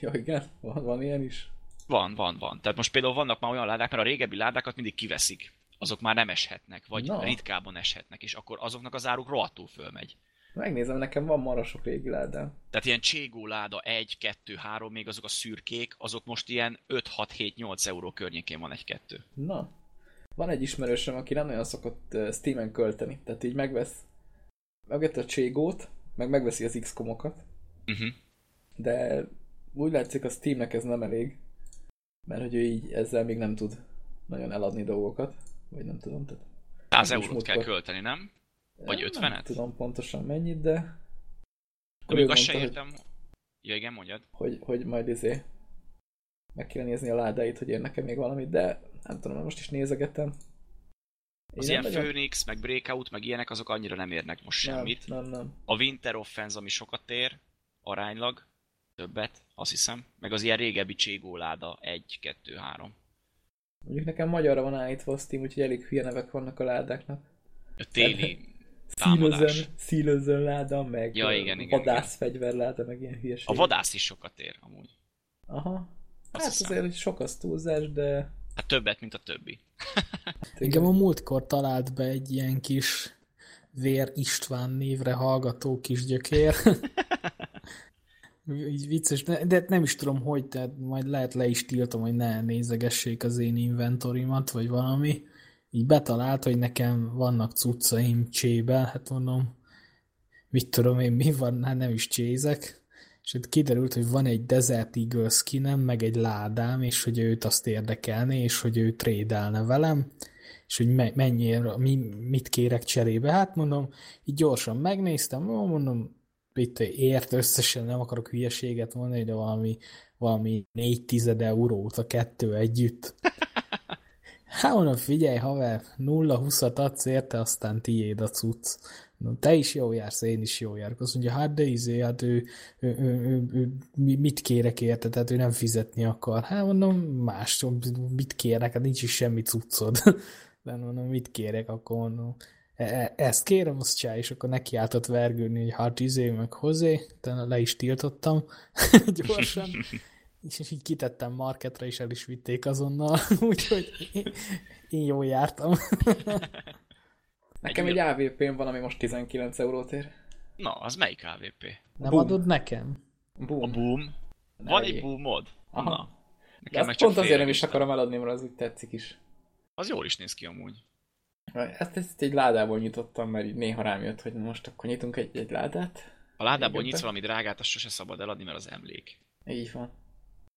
Ja, igen, van, van ilyen is. Van, van, van. Tehát most például vannak már olyan ládák, mert a régebbi ládákat mindig kiveszik. Azok már nem eshetnek, vagy Na. ritkában eshetnek, és akkor azoknak az áruk rohadtul fölmegy. Megnézem, nekem van marha sok régi ládám. Tehát ilyen Cségó láda 1, 2, 3, még azok a szürkék, azok most ilyen 5, 6, 7, 8 euró környékén van egy-kettő. Na, van egy ismerősöm, aki nem nagyon szokott Steam-en költeni. Tehát így megvesz, megvette a Cségót, meg megveszi az XCOM-okat, Uh-huh. de úgy látszik a Steamnek ez nem elég, mert hogy ő így ezzel még nem tud nagyon eladni dolgokat, vagy nem tudom, tehát 100 Nem is eurót kell múltkor. költeni, nem? Vagy Nem 50-et? tudom pontosan mennyit, de... De még azt se értem. Ja igen, mondjad. Hogy, hogy majd izé meg kéne nézni a ládáit, hogy ér nekem még valamit, de nem tudom, most is nézegetem. Én Az nem ilyen nagyon- Phoenix, meg Breakout, meg ilyenek, azok annyira nem érnek most nem, semmit. Nem, nem. A Winter Offense, ami sokat ér, aránylag, többet, azt hiszem. Meg az ilyen régebbi Cségó láda 1, 2, 3. Mondjuk nekem magyarra van állítva a Steam, úgyhogy elég hülye nevek vannak a ládáknak. A téli támadás. Szílözön, szílözön láda, meg Ja, igen, igen, vadászfegyver láda, meg ilyen hülyeség. A vadász is sokat ér, amúgy. Aha. Hát hiszem. azért, hogy sok az túlzás, de... Hát többet, mint a többi. Engem a múltkor talált be egy ilyen kis Vér István névre hallgató kis gyökér. Így vicces, de, nem is tudom hogy, tehát majd lehet le is tiltom, hogy ne nézegessék az én inventorimat, vagy valami. Így betalált, hogy nekem vannak cuccaim csébe, hát mondom, mit tudom én, mi van, hát nem is csézek. és itt kiderült, hogy van egy Desert Eagle skinem, meg egy ládám, és hogy őt azt érdekelné, és hogy ő trédelne velem, és hogy mennyire, mi, mit kérek cserébe. Hát mondom, így gyorsan megnéztem, mondom, itt ért összesen, nem akarok hülyeséget mondani, de valami, valami négy tized eurót a kettő együtt. Hát mondom, figyelj haver, 0-20-at adsz érte, aztán tiéd a cucc. No, te is jó jársz, én is jó járok. Azt mondja, hát de izé, hát ő, ő, ő, ő, ő mit kérek érte, tehát ő nem fizetni akar. Hát mondom, más, mit kérek, hát nincs is semmi cuccod. De mondom, mit kérek, akkor mondom, e, e, ezt kérem, azt csinálj, és akkor neki álltott vergődni, hogy hát izé, meg hozzé, utána le is tiltottam gyorsan, és így kitettem marketra, és el is vitték azonnal, úgyhogy én, én jól jártam. Nekem egy, egy AVP-n van, ami most 19 eurót ér. Na, az melyik AVP? Nem boom. adod nekem? Boom. A Boom? Van egy Boomod? Aha. Na. Nekem De pont azért nem is akarom eladni, mert az úgy tetszik is. Az jól is néz ki amúgy. Ezt, ezt egy ládából nyitottam, mert így néha rám jött, hogy most akkor nyitunk egy, egy ládát. A ládából nyitsz valami drágát, azt sose szabad eladni, mert az emlék. Így van.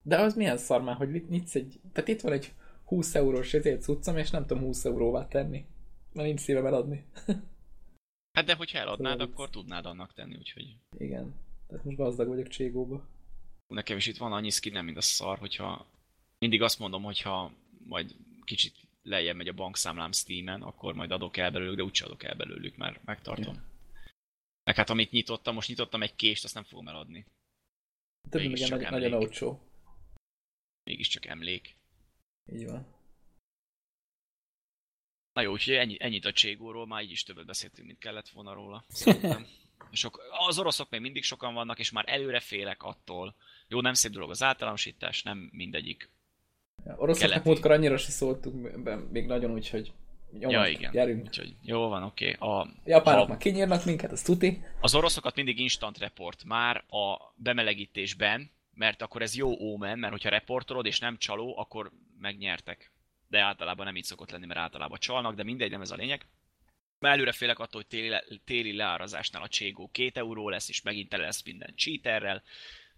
De az milyen szar már, hogy nyitsz egy... Tehát itt van egy 20 eurós ezért cuccom, és nem tudom 20 euróvá tenni. Mert nincs szívem eladni. hát de hogyha eladnád, szóval akkor tudnád annak tenni, úgyhogy... Igen. Tehát most gazdag vagyok Cségóba. Nekem is itt van annyi nem mint a szar, hogyha... Mindig azt mondom, hogyha majd kicsit lejjebb megy a bankszámlám Steam-en, akkor majd adok el belőlük, de úgyse adok el belőlük, mert megtartom. Ja. Meg hát amit nyitottam, most nyitottam egy kést, azt nem fogom eladni. Több még nagyon, nagyon olcsó. Mégiscsak emlék. Így van. Na jó, úgyhogy ennyi, ennyit a Cségóról, már így is többet beszéltünk, mint kellett volna róla. Sok, az oroszok még mindig sokan vannak, és már előre félek attól. Jó, nem szép dolog az általánosítás, nem mindegyik. Ja, oroszoknak múltkor annyira se szóltunk be, még nagyon úgy, hogy ja, igen. gyerünk. Úgyhogy jó van, oké. Okay. A japánok már kinyírnak minket, az tuti. Az oroszokat mindig instant report már a bemelegítésben, mert akkor ez jó ómen, mert hogyha reportolod és nem csaló, akkor megnyertek de általában nem így szokott lenni, mert általában csalnak, de mindegy, nem ez a lényeg. Mert előre félek attól, hogy téli, le, téli leárazásnál a cségó 2 euró lesz, és megint tele lesz minden cheaterrel,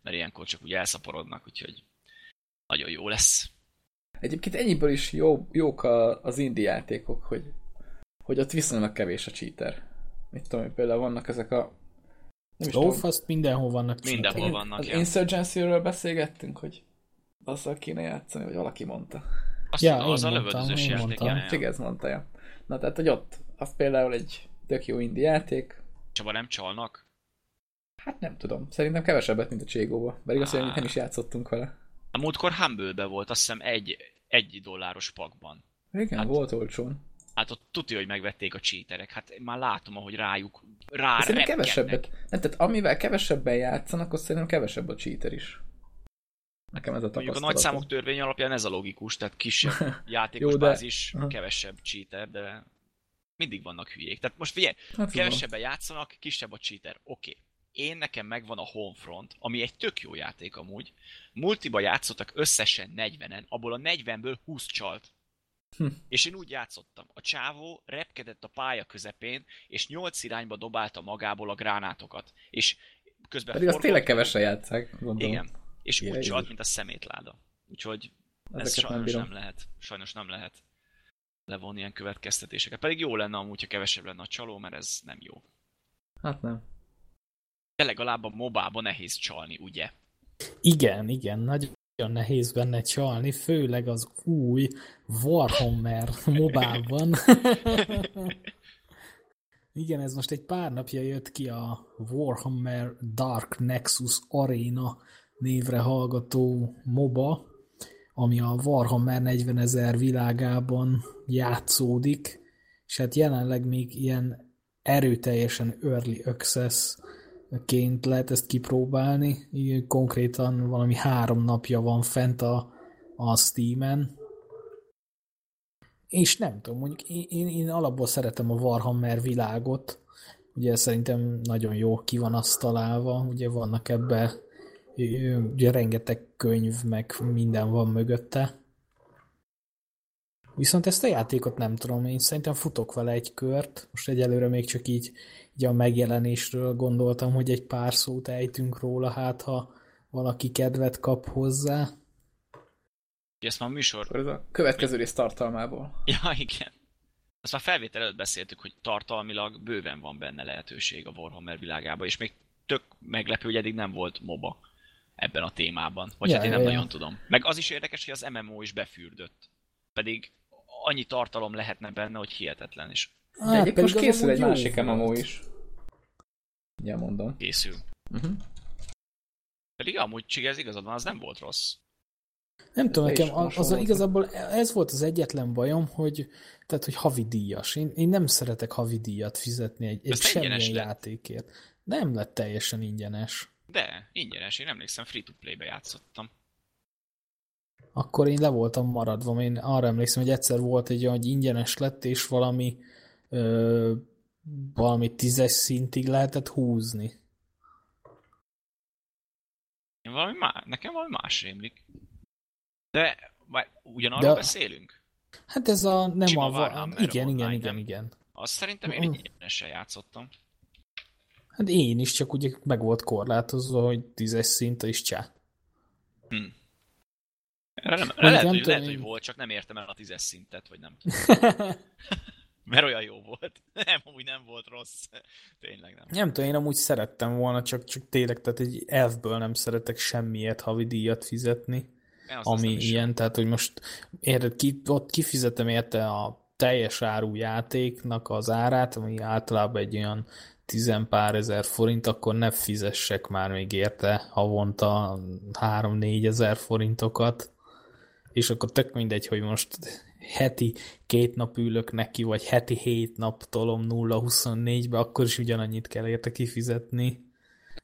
mert ilyenkor csak úgy elszaporodnak, úgyhogy nagyon jó lesz. Egyébként ennyiből is jó, jók a, az indie játékok, hogy, hogy ott viszonylag kevés a cheater. Mit tudom, például vannak ezek a nem is Lófaszt mindenhol vannak. Mindenhol vannak, Az ja. Insurgency-ről beszélgettünk, hogy azzal kéne játszani, hogy valaki mondta. Azt ja, az a lövöldözős játék. Igen, ezt mondta, ja. Na tehát, hogy ott, az például egy tök jó indie játék. Csaba nem csalnak? Hát nem tudom. Szerintem kevesebbet, mint a Cségóba. Bár igaz, hogy nem is játszottunk vele. A múltkor humble volt, azt hiszem egy, egy dolláros pakban. Igen, hát, volt olcsón. Hát ott tudja, hogy megvették a cheaterek. Hát már látom, ahogy rájuk rá kevesebbet. Nem, tehát amivel kevesebben játszanak, azt szerintem kevesebb a cheater is. Nekem ez a Mondjuk a nagy számok törvény alapján ez a logikus, tehát kisebb játékos Jó, de... bázis, kevesebb cheater, de mindig vannak hülyék. Tehát most figyelj, hát kevesebben játszanak, kisebb a cheater. Oké. Okay. Én nekem megvan a Homefront, ami egy tök jó játék amúgy. Multiba játszottak összesen 40-en, abból a 40-ből 20 csalt. Hm. És én úgy játszottam. A csávó repkedett a pálya közepén, és nyolc irányba dobálta magából a gránátokat. És közben... Pedig azt tényleg kevesen játszák, gondolom. Igen és úgy csalt, mint a szemétláda. Úgyhogy ez sajnos nem, nem lehet. Sajnos nem lehet levonni ilyen következtetéseket. Pedig jó lenne amúgy, ha kevesebb lenne a csaló, mert ez nem jó. Hát nem. De legalább a mobában nehéz csalni, ugye? Igen, igen, nagyon nehéz benne csalni, főleg az új Warhammer mobában. igen, ez most egy pár napja jött ki a Warhammer Dark Nexus Arena névre hallgató MOBA, ami a Warhammer 40 ezer világában játszódik, és hát jelenleg még ilyen erőteljesen early access ként lehet ezt kipróbálni. Konkrétan valami három napja van fent a, a Steam-en. És nem tudom, mondjuk én, én, én alapból szeretem a Warhammer világot, ugye szerintem nagyon jó ki van asztalálva, ugye vannak ebbe ugye rengeteg könyv, meg minden van mögötte. Viszont ezt a játékot nem tudom, én szerintem futok vele egy kört, most egyelőre még csak így, így a megjelenésről gondoltam, hogy egy pár szót ejtünk róla, hát ha valaki kedvet kap hozzá. Ezt már a műsor... Ez a következő rész tartalmából. Ja, igen. Azt már felvétel előtt beszéltük, hogy tartalmilag bőven van benne lehetőség a Warhammer világában, és még tök meglepő, hogy eddig nem volt MOBA ebben a témában. Vagy Ja, hát én ja, nem ja. nagyon tudom. Meg az is érdekes, hogy az MMO is befürdött. Pedig annyi tartalom lehetne benne, hogy hihetetlen, és De egyébként most az készül egy másik volt. MMO is. Ja, mondom. készül. Uh-huh. Pedig amúgy Csige, ez igazad van, az nem volt rossz. Nem tudom, is nekem az hasonló. igazából ez volt az egyetlen bajom, hogy, tehát, hogy havidíjas. Én, én nem szeretek havidíjat fizetni egy, egy semmilyen játékért. Nem lett teljesen ingyenes. De, ingyenes, én emlékszem, free-to-play-be játszottam. Akkor én le voltam maradva, én arra emlékszem, hogy egyszer volt egy olyan, hogy ingyenes lett, és valami ö, valami tízes szintig lehetett húzni. Én valami má... Nekem valami más rémlik. De, vagy ugyanarról De- beszélünk? Hát ez a nem Sima a... Warhammer igen, igen, igen, nem? igen. Azt szerintem én Mm. ingyenesen játszottam. Hát én is, csak ugye meg volt korlátozva, hogy tízes szint és csá. Hm. Erre nem, lehet, nem hogy, lehet, hogy volt, csak nem értem el a tízes szintet, vagy nem tudom. Mert olyan jó volt. Nem, amúgy nem volt rossz. Tényleg nem. Nem tudom, én amúgy szerettem volna, csak, csak tényleg, tehát egy elfből nem szeretek semmiért havidíjat fizetni, Én azt- azt ami ilyen, tehát hogy most érted, ki, ott kifizetem érte a teljes áru játéknak az árát, ami általában egy olyan tizenpár ezer forint, akkor ne fizessek már még érte havonta 3-4 ezer forintokat, és akkor tök mindegy, hogy most heti két nap ülök neki, vagy heti hét nap tolom 0-24-be, akkor is ugyanannyit kell érte kifizetni.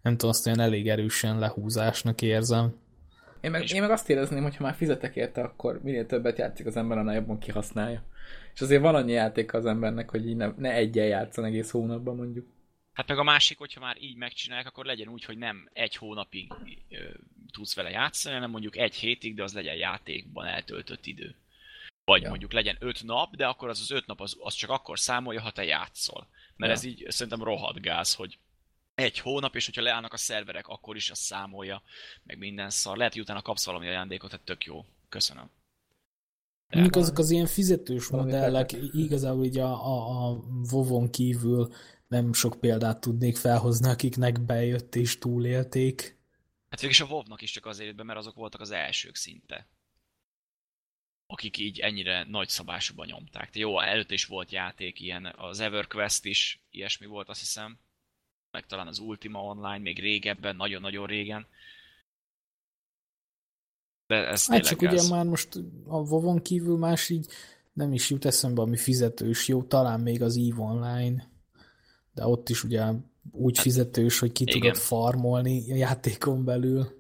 Nem tudom, azt olyan elég erősen lehúzásnak érzem. Én meg, És- én meg azt érezném, hogy ha már fizetek érte, akkor minél többet játszik az ember, annál jobban kihasználja. És azért van annyi játék az embernek, hogy így ne, ne egyen játszon egész hónapban mondjuk. Hát meg a másik, hogyha már így megcsinálják, akkor legyen úgy, hogy nem egy hónapig ö, tudsz vele játszani, hanem mondjuk egy hétig, de az legyen játékban eltöltött idő. Vagy Ja. mondjuk legyen öt nap, de akkor az az öt nap az, az csak akkor számolja, ha te játszol. Mert Ja. ez így szerintem rohadt gáz, hogy egy hónap, és hogyha leállnak a szerverek, akkor is azt számolja, meg minden szar. Lehet, hogy utána kapsz valami ajándékot, tehát tök jó. Köszönöm. De Mondjuk azok az ilyen fizetős modellek, igazából így a, a, a WoW-on kívül nem sok példát tudnék felhozni, akiknek bejött és túlélték. Hát végülis a WoW-nak is csak azért jött be, mert azok voltak az elsők szinte. Akik így ennyire nagy szabásúban nyomták. De jó, előtt is volt játék ilyen, az EverQuest is ilyesmi volt, azt hiszem. Meg talán az Ultima Online, még régebben, nagyon-nagyon régen. De ez Hát csak gáz. ugye már most a WoW-on kívül más így nem is jut eszembe, ami fizetős, jó, talán még az EVE Online, de ott is ugye úgy fizetős, hogy ki igen. tudod farmolni a játékon belül.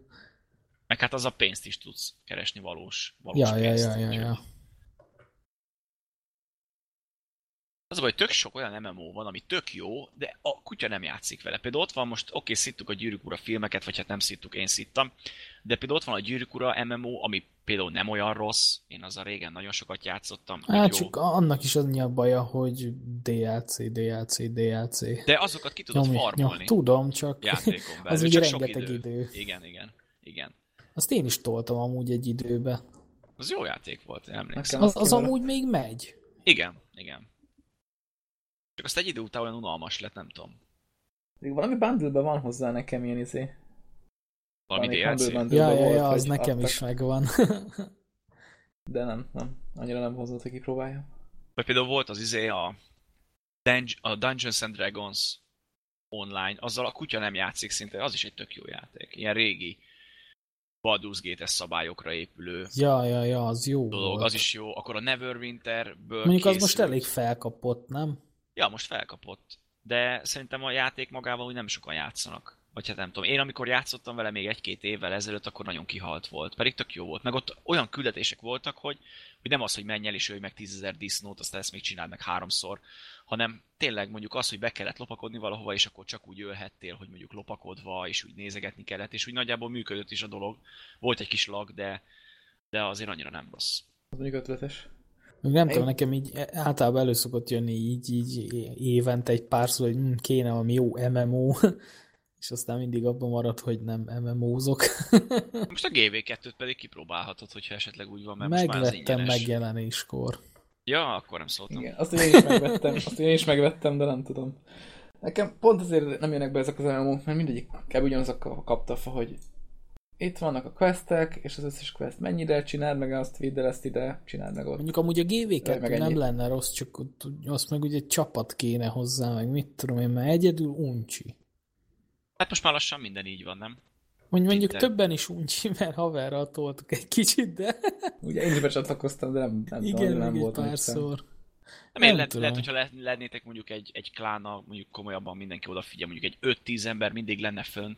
Meg hát az a pénzt is tudsz keresni valós, valós Ja, ja, pénzt. ja, ja, úgyhogy- ja. Az a baj, tök sok olyan MMO van, ami tök jó, de a kutya nem játszik vele. Például ott van most, oké, okay, szittuk a Gyűrűk Ura filmeket, vagy hát nem szittuk, én szittam, de például ott van a Gyűrűk Ura MMO, ami például nem olyan rossz, én azzal régen nagyon sokat játszottam, Hát jó. csak annak is annyi a baja, hogy DLC, DLC, DLC. De azokat ki tudod Nyomj- farmolni nyom- tudom, csak játékon belül, az ugye rengeteg idő. idő. Igen, igen, igen. Azt én is toltam amúgy egy időbe. Az jó játék volt, emlékszem. Az, az amúgy még megy. Igen, igen. Csak azt egy idő után olyan unalmas lett, nem tudom. Még valami bundle van hozzá nekem ilyen izé. Valami DLC? Ja, ja, volt, ja, az nekem adtak, is megvan. De nem, nem. Annyira nem hozott, hogy kipróbálja. Vagy például volt az izé a, Dun- a Dungeons and Dragons online, azzal a kutya nem játszik szinte, az is egy tök jó játék. Ilyen régi Baldur's Gate-es szabályokra épülő ja, ja, ja, az jó dolog, volt. az is jó. Akkor a Neverwinterből Mondjuk az készült. most elég felkapott, nem? Ja, most felkapott. De szerintem a játék magával úgy nem sokan játszanak. Vagy hát nem tudom. Én amikor játszottam vele még egy-két évvel ezelőtt, akkor nagyon kihalt volt. Pedig tök jó volt. Meg ott olyan küldetések voltak, hogy, hogy nem az, hogy menj el és ölj meg tízezer disznót, aztán ezt még csináld meg háromszor, hanem tényleg mondjuk az, hogy be kellett lopakodni valahova, és akkor csak úgy ölhettél, hogy mondjuk lopakodva, és úgy nézegetni kellett, és úgy nagyjából működött is a dolog. Volt egy kis lag, de, de azért annyira nem rossz. Az mondjuk ötletes. Még nem tudom, nekem így általában elő szokott jönni így, így évente egy párszor, hogy hm, kéne valami jó MMO, és aztán mindig abban marad, hogy nem MMO-zok. most a GV2-t pedig kipróbálhatod, hogyha esetleg úgy van, mert Megvettem most már megjelenéskor. Ja, akkor nem szóltam. Igen, azt én is megvettem, azt én is megvettem, de nem tudom. Nekem pont azért nem jönnek be ezek az mmo mert mindegyik kb. ugyanazokkal kapta fa, hogy itt vannak a questek, és az összes quest mennyire, csináld meg azt, vidd el ezt ide, csináld meg ott. Mondjuk amúgy a GV2 nem lenne rossz, csak azt meg ugye csapat kéne hozzá, meg mit tudom én, mert egyedül uncsi. Hát most már lassan minden így van, nem? Mondjuk, mondjuk többen is uncsi, mert haverral toltuk egy kicsit, de... Ugye én is becsatlakoztam, de nem, nem Igen, tudom, nem volt párszor. Nem, nem lehet, lehet, hogyha lennétek mondjuk egy, egy klána, mondjuk komolyabban mindenki odafigyel, mondjuk egy 5-10 ember mindig lenne fönn,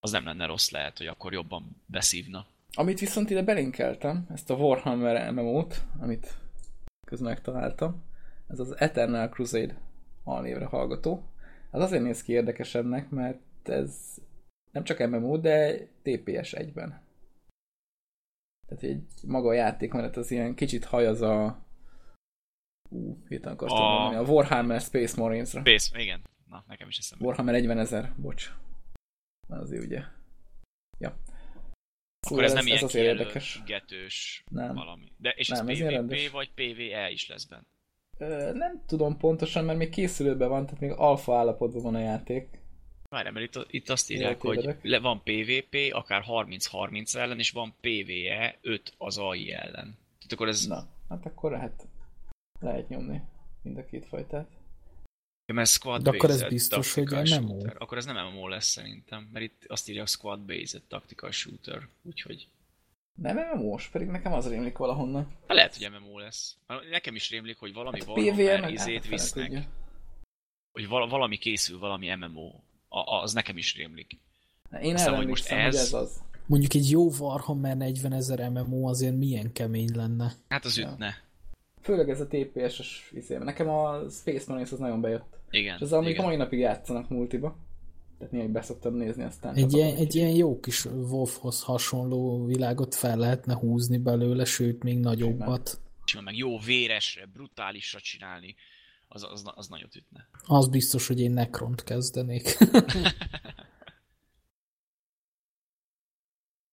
az nem lenne rossz lehet, hogy akkor jobban beszívna. Amit viszont ide belinkeltem, ezt a Warhammer MMO-t, amit közben megtaláltam, ez az Eternal Crusade alnévre hallgató. Az azért néz ki érdekesebbnek, mert ez nem csak MMO, de TPS egyben. Tehát egy maga a játékmenet az ilyen kicsit haj az a Ú, hirtelen akartam a... mondani. A Warhammer Space Marines-ra. Space, igen. Na, nekem is eszembe. Warhammer 40 ezer, bocs. Azért ugye. Ja. Akkor ez, ez nem ez ilyen érdekes. getős nem. valami. De és nem, ez, ez PvP vagy PvE is lesz benne? Ö, nem tudom pontosan, mert még készülőben van, tehát még alfa állapotban van a játék. Várj, mert itt, itt azt írják, hogy le, van PvP, akár 30-30 ellen, és van PvE 5 az AI ellen. Tehát akkor ez... Na, hát akkor lehet, lehet nyomni mind a két fajtát. Ja, mert squad De akkor ez biztos, hogy MMO. Akkor ez nem MMO lesz szerintem, mert itt azt írja squad based tactical shooter, úgyhogy... Nem MMO-s, pedig nekem az rémlik valahonnan. Hát lehet, hogy MMO lesz. Nekem is rémlik, hogy valami hát Warhammer izét hát visznek. Tudja. Hogy valami készül, valami MMO. A, az nekem is rémlik. Én Aztán, hogy most ez... hogy ez az. Mondjuk egy jó Warhammer 40 ezer MMO azért milyen kemény lenne. Hát az ja. ütne. Főleg ez a TPS-es izé. Nekem a Space Marines az nagyon bejött. Igen. És az, amik a mai napig játszanak multiba. Tehát néha beszoktam nézni aztán. Egy ilyen, egy ilyen jó kis Wolfhoz hasonló világot fel lehetne húzni belőle, sőt még nagyobbat. És meg jó véresre, brutálisra csinálni, az, az, az nagyot ütne. Az biztos, hogy én Necront kezdenék.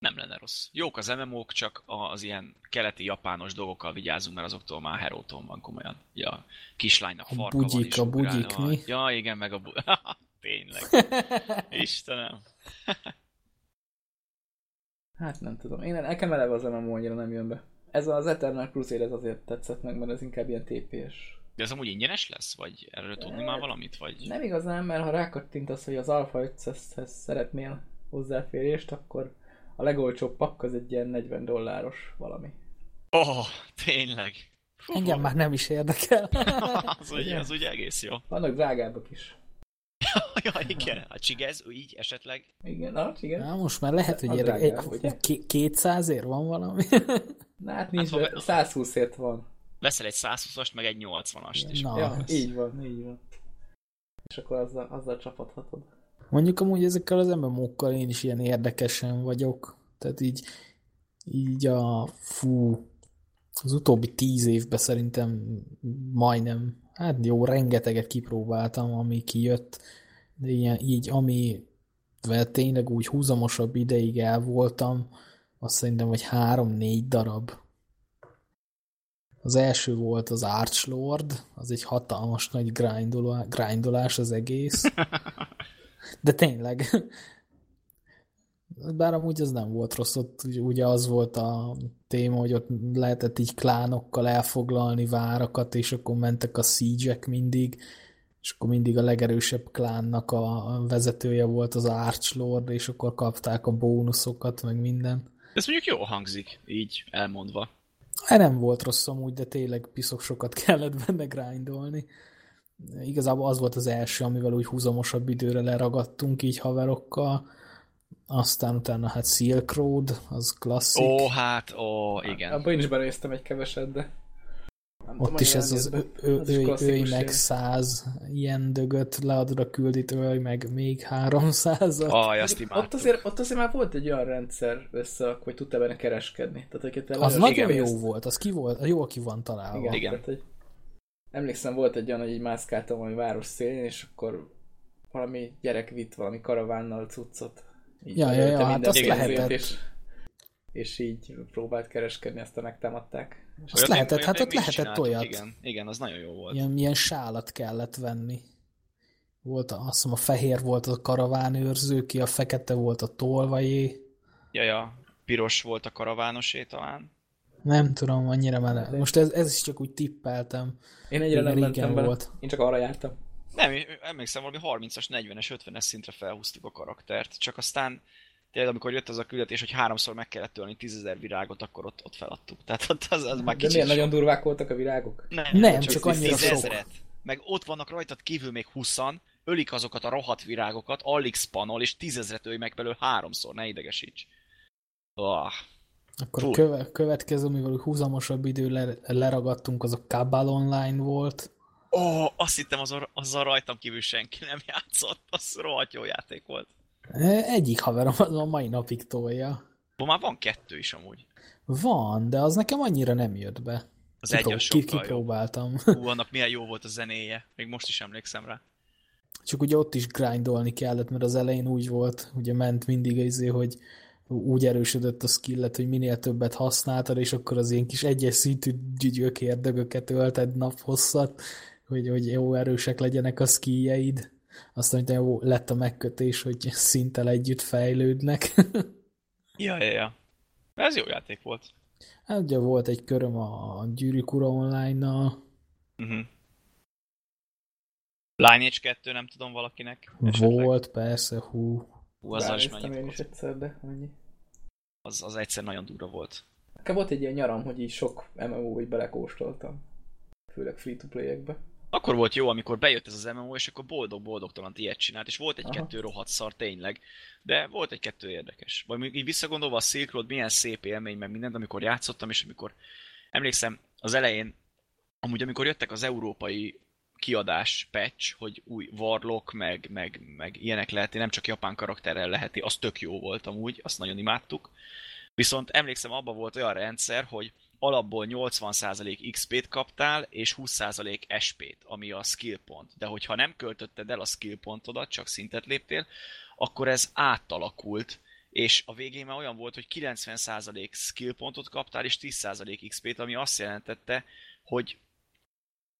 nem lenne rossz. Jók az MMO-k, csak az ilyen keleti japános dolgokkal vigyázunk, mert azoktól már heróton van komolyan. Ja, kislánynak a farka bugyik, van, a bugyik, mi? Ja, igen, meg a bu... Tényleg. Istenem. hát nem tudom. Én nekem eleve az MMO annyira nem jön be. Ez az Eternal Crusade ez azért tetszett meg, mert ez inkább ilyen TPS. De ez amúgy ingyenes lesz? Vagy erről tudni már valamit? Vagy... Nem igazán, mert ha rákattintasz, hogy az Alpha 500-hez szeretnél hozzáférést, akkor a legolcsóbb pakk az egy ilyen 40 dolláros valami. Oh, tényleg. Fú, Engem már nem is érdekel. az, ugye, az ugye egész jó. Vannak drágábbak is. ja, igen. A csigez, így esetleg. Igen, a csigez. Na, most már lehet, hogy egy, 200 ér van valami. Na hát nincs, hát, 120 ért van. Veszel egy 120-ast, meg egy 80-ast. Na, ja, így van, így van. És akkor azzal, azzal csapathatod. Mondjuk amúgy ezekkel az MMO-kkal én is ilyen érdekesen vagyok. Tehát így, így a fú, az utóbbi tíz évben szerintem majdnem, hát jó, rengeteget kipróbáltam, ami kijött, de ilyen, így, ami tényleg úgy húzamosabb ideig el voltam, azt szerintem, hogy három-négy darab. Az első volt az Archlord, az egy hatalmas nagy grindolás az egész. De tényleg. Bár amúgy ez nem volt rossz, ott ugye az volt a téma, hogy ott lehetett így klánokkal elfoglalni várakat, és akkor mentek a siege mindig, és akkor mindig a legerősebb klánnak a vezetője volt az Archlord, és akkor kapták a bónuszokat, meg minden. Ez mondjuk jó hangzik, így elmondva. Hát nem volt rossz amúgy, de tényleg piszok sokat kellett benne grindolni. Igazából az volt az első, amivel úgy húzamosabb időre leragadtunk így haverokkal. Aztán utána hát Silk Road, az klasszik. Ó, hát, ó, igen. Abban én is benéztem egy keveset, de Ott is ez az jött ő, be. Az is ő, ő, klasszikus meg ilyen. száz ilyen dögöt leadra küldít, ölj meg még háromszázat. Aj, azt Ott azért, ott azért már volt egy olyan rendszer össze, hogy tudtál benne kereskedni. Tehát, hogy te Az nagyon igen, jó volt, az ki volt, jó ki van találva. Igen, Igen. Tehát, hogy emlékszem, volt egy olyan, hogy így mászkáltam valami város szélén, és akkor valami gyerek vitt valami karavánnal cuccot. Így Ja, ja, ja, hát minden azt lehetett. És, és így próbált kereskedni, aztán megtámadták. És Azt lehetett, hát ott lehetett olyat. Igen, igen, az nagyon jó volt. Ilyen, ilyen sálat kellett venni. Volt, a- azt hiszem a fehér volt a karavánőrző, ki a fekete volt a tolvajé. Ja, ja, piros volt a karavánosé talán. Nem tudom, annyira már. Most ez, ez is csak úgy tippeltem. Én egyre nem mentem bele. volt. Én csak arra jártam. Nem, emlékszem, valami 30-as, 40-es, 50-es szintre felhúztuk a karaktert, csak aztán tényleg amikor jött az a küldetés, hogy háromszor meg kellett tölni 10.000 virágot, akkor ott, ott feladtuk. Tehát ott az, az már De kicsit milyen sok. nagyon durvák voltak a virágok? Nem, Nem, csak, csak annyira sok. 10.000-et. Meg ott vannak rajtad kívül még 20 ölik azokat a rohadt virágokat, alig spanol, és tízezret ölj meg belőle háromszor, ne idegesíts. Oh, Akkor Fú. a köve, következő, mivel húzamosabb idő le, leragadtunk, az a Cabal Online volt. oh, azt hittem azon, azzal rajtam kívül senki nem játszott, az rohadt jó játék volt. Egyik haverom az a mai napig tolja. Ma már van kettő is amúgy. Van, de az nekem annyira nem jött be. Az egy az ki, kipróbáltam. Hú, annak milyen jó volt a zenéje. Még most is emlékszem rá. Csak ugye ott is grindolni kellett, mert az elején úgy volt, ugye ment mindig izé, hogy úgy erősödött a skillet, hogy minél többet használtad, és akkor az ilyen kis egyes szintű gyökérdögöket ölted naphosszat, hogy, hogy jó erősek legyenek a skilljeid. Aztán utána jó lett a megkötés, hogy szinttel együtt fejlődnek. Ja, ja, ja. Ez jó játék volt. hát ugye volt egy köröm a Gyűrűk Ura online-nal, Uh-huh. Lineage 2, nem tudom valakinek. esetleg. volt, persze, hú. Hú, is mennyit én is volt. egyszer, de annyi. Az, az egyszer nagyon durva volt. Nekem volt egy ilyen nyaram, hogy így sok MMO így belekóstoltam. Főleg free-to-play-ekbe. Akkor volt jó, amikor bejött ez az MMO, és akkor boldog-boldogtalan ilyet csinált, és volt egy-kettő rohadt szar tényleg, de volt egy-kettő érdekes. Vagy még így visszagondolva a Silk Road, milyen szép élmény, meg mindent, amikor játszottam, és amikor emlékszem az elején, amúgy amikor jöttek az európai kiadás patch, hogy új Warlock, meg, meg, meg ilyenek leheti, nem csak japán karakterrel leheti, az tök jó volt amúgy, azt nagyon imádtuk. Viszont emlékszem, abban volt olyan rendszer, hogy alapból 80% XP-t kaptál, és 20% SP-t, ami a skill pont. De hogyha nem költötted el a skill pontodat, csak szintet léptél, akkor ez átalakult, és a végén már olyan volt, hogy 90% skill pontot kaptál, és 10% XP-t, ami azt jelentette, hogy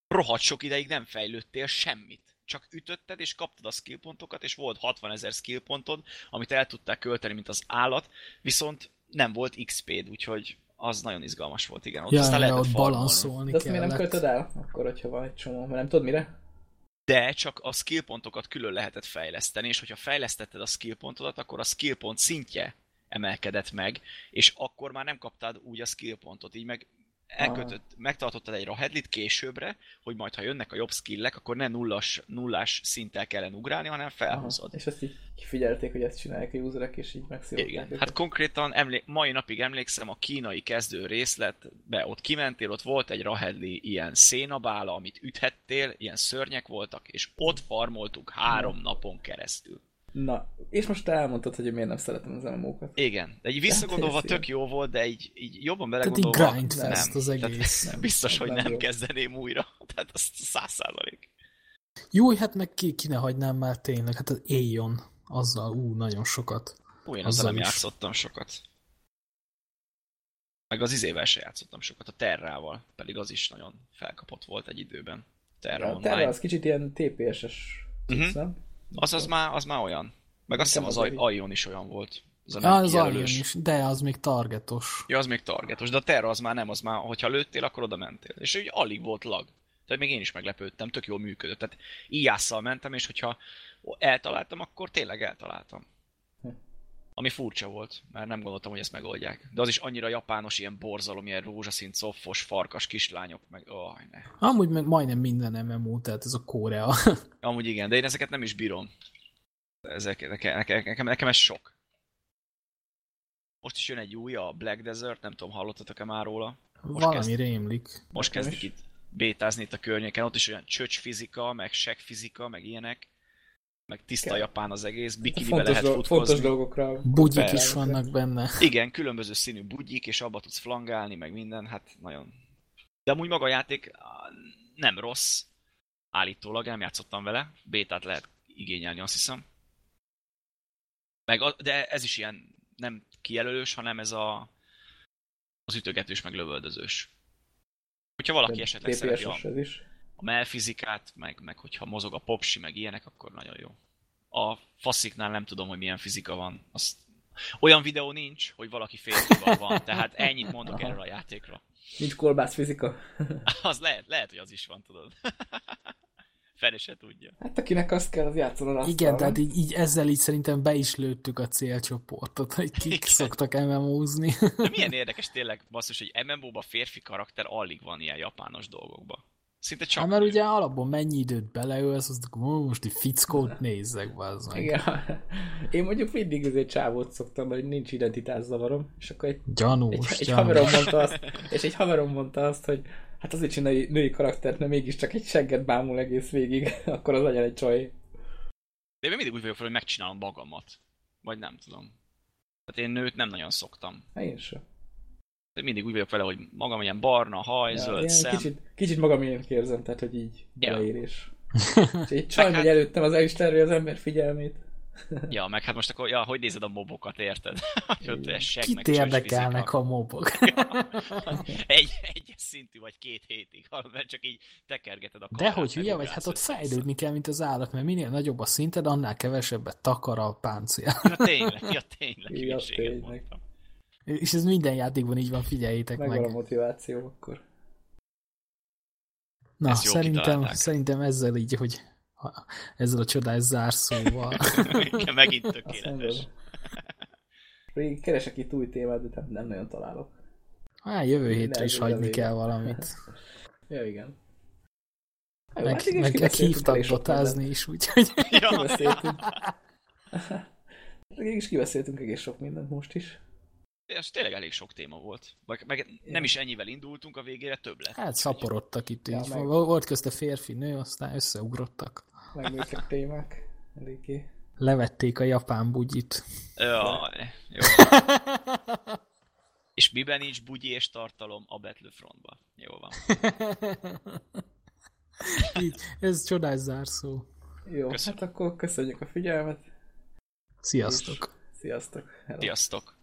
rohadt sok ideig nem fejlődtél semmit. Csak ütötted, és kaptad a skill pontokat, és volt 60 ezer skill pontod, amit el tudták költeni, mint az állat, viszont nem volt XP-d, úgyhogy az nagyon izgalmas volt, igen. Ott Ja, aztán lehetett ott balanszolni De azt miért nem költöd el? Akkor, hogyha van egy csomó, mert nem tudod mire? De csak a skill pontokat külön lehetett fejleszteni, és hogyha fejlesztetted a skill pontodat, akkor a skill pont szintje emelkedett meg, és akkor már nem kaptad úgy a skill pontot, így meg elkötött, megtartottad egy rahedlit későbbre, hogy majd ha jönnek a jobb skillek, akkor ne nullas, nullás szinttel kellene ugrálni, hanem felhúzod. És ezt így kifigyelték, hogy ezt csinálják a userek, és így megszívották Igen, őket. hát konkrétan emlé- mai napig emlékszem a kínai kezdő részletbe, ott kimentél, ott volt egy rahedli ilyen szénabála, amit üthettél, ilyen szörnyek voltak, és ott farmoltuk három napon keresztül. Na, és most te elmondtad, hogy miért nem szeretem az MMO-kat. Igen, de így visszagondolva Hát, ez tök jó volt, de így, így jobban Tehát így belegondolva grindfest nem. az Tehát egész. Nem, biztos, hogy nem nem jó. kezdeném újra. Tehát az száz százalék. Jó, hát meg ki, ki ne hagynám már tényleg, hát az Aeon, azzal, ú, nagyon sokat. Ú, én Azzal nem is. játszottam sokat. Meg az izével se játszottam sokat, a Terrával, pedig az is nagyon felkapott volt egy időben. Terra A Online. terve az kicsit ilyen TPS-es cucc, Mhm. nem? Az, az, már, az már olyan. Meg azt hiszem az Aion is olyan volt. Az, nem az kijelölős. is, de az még targetos. Ja, az még targetos, de a Terra az már nem, az már, hogyha lőttél, akkor oda mentél. És úgy alig volt lag. Tehát még én is meglepődtem, tök jól működött. Tehát íjásszal mentem, és hogyha eltaláltam, akkor tényleg eltaláltam. Ami furcsa volt, mert nem gondoltam, hogy ezt megoldják. De az is annyira japános, ilyen borzalom, ilyen rózsaszín, coffos, farkas kislányok, meg oh, ne. Amúgy meg majdnem minden MMO, tehát ez a Korea. Amúgy igen, de én ezeket nem is bírom. Ezek, nekem, nekem, nekem, ez sok. Most is jön egy új, a Black Desert, nem tudom, hallottatok-e már róla? Most Valami kezd- rémlik. Most kezdik itt bétázni itt a környéken, ott is olyan csöcs fizika, meg seg fizika, meg ilyenek, meg tiszta Kell. japán az egész, bikinibe fontos, lehet dolg, fontos futkozni. dolgokra. Bugyik Persze. is vannak benne. Igen, különböző színű bugyik, és abba tudsz flangálni, meg minden, hát nagyon... De amúgy maga a játék nem rossz, állítólag, nem játszottam vele, bétát lehet igényelni, azt hiszem. Meg a, de ez is ilyen nem kijelölős, hanem ez a az ütögetős, meg lövöldözős. Hogyha valaki esetleg szereti a, is. A melfizikát, meg, meg hogyha mozog a popsi, meg ilyenek, akkor nagyon jó. A fasziknál nem tudom, hogy milyen fizika van. Azt... Olyan videó nincs, hogy valaki férfival van, tehát ennyit mondok erről a játékra. Nincs kolbász fizika. Az lehet, lehet, hogy az is van, tudod. Fene se tudja. Hát akinek azt kell, az játszon a Igen, tehát így, így ezzel így szerintem be is lőttük a célcsoportot, hogy kik Igen. szoktak MMO-zni. De milyen érdekes tényleg, basszus, hogy MMO-ba férfi karakter alig van ilyen japános dolgokba. Szinte csak Hát, mert ugye alapból mennyi időt beleölsz, azt akkor "Ó, most egy fickót nézzek, bazd meg. Igen. Én mondjuk mindig azért csávót szoktam, mert nincs identitászavarom, és akkor egy, Gyanús, egy, egy gyanús. haverom mondta azt, és egy haverom mondta azt, hogy hát azért csinálj női karaktert, mert mégiscsak egy segget bámul egész végig, akkor az legyen egy csaj. De én mindig úgy vagyok fel, hogy megcsinálom magamat. Vagy nem tudom. Tehát én nőt nem nagyon szoktam. Hát én sem. De mindig úgy vagyok vele, hogy magam ilyen barna, haj, Ja, zöld ilyen szem. Kicsit, kicsit magam ilyen érzem, tehát hogy így Ja. beleérés. Egy Meg megy hát- előttem, az el is az ember figyelmét. Ja, meg hát most akkor, ja, hogy nézed a mobokat, érted? Meg Kit csöcs érdekelnek a mobok? Egy, egyes szintű vagy két hétig, mert csak így tekergeted a De hogy hülye meg vagy, hát ott fejlődni kell, mint az állat, mert minél nagyobb a szinted, annál kevesebbet takar a páncél. Ja, tényleg, ja, tényleg, Ja, tényleg. mondtam. És ez minden játékban így van, figyeljétek Megvan a meg. motiváció akkor. Na, Ezt szerintem, szerintem ezzel így, hogy ha- ezzel a csodás zárszóval. Igen, megint tökéletes. Rég keresek itt új témát, de nem, nem nagyon találok. Hát jövő hétre is hagyni kell valamit. Ja, igen. Jó, Meg, hát igen, meg kibeszéltünk hívtak botázni is, úgyhogy Ja. Kibeszéltünk. Mégis kibeszéltünk egész sok mindent most is. És tényleg elég sok téma volt. Meg, meg nem is ennyivel indultunk, a végére több lett. hát szaporodtak itt. Ja, így. meg- Volt közte férfi, nő, aztán összeugrottak. Megnőttek témák. Eléggé. Levették a japán bugyit. Jaj, jó. És miben nincs bugyi és tartalom a Battlefrontban. Jó van. Így, ez csodás zárszó. Jó, Köszönöm. hát akkor köszönjük a figyelmet. Sziasztok! Sziasztok. Hello. Sziasztok!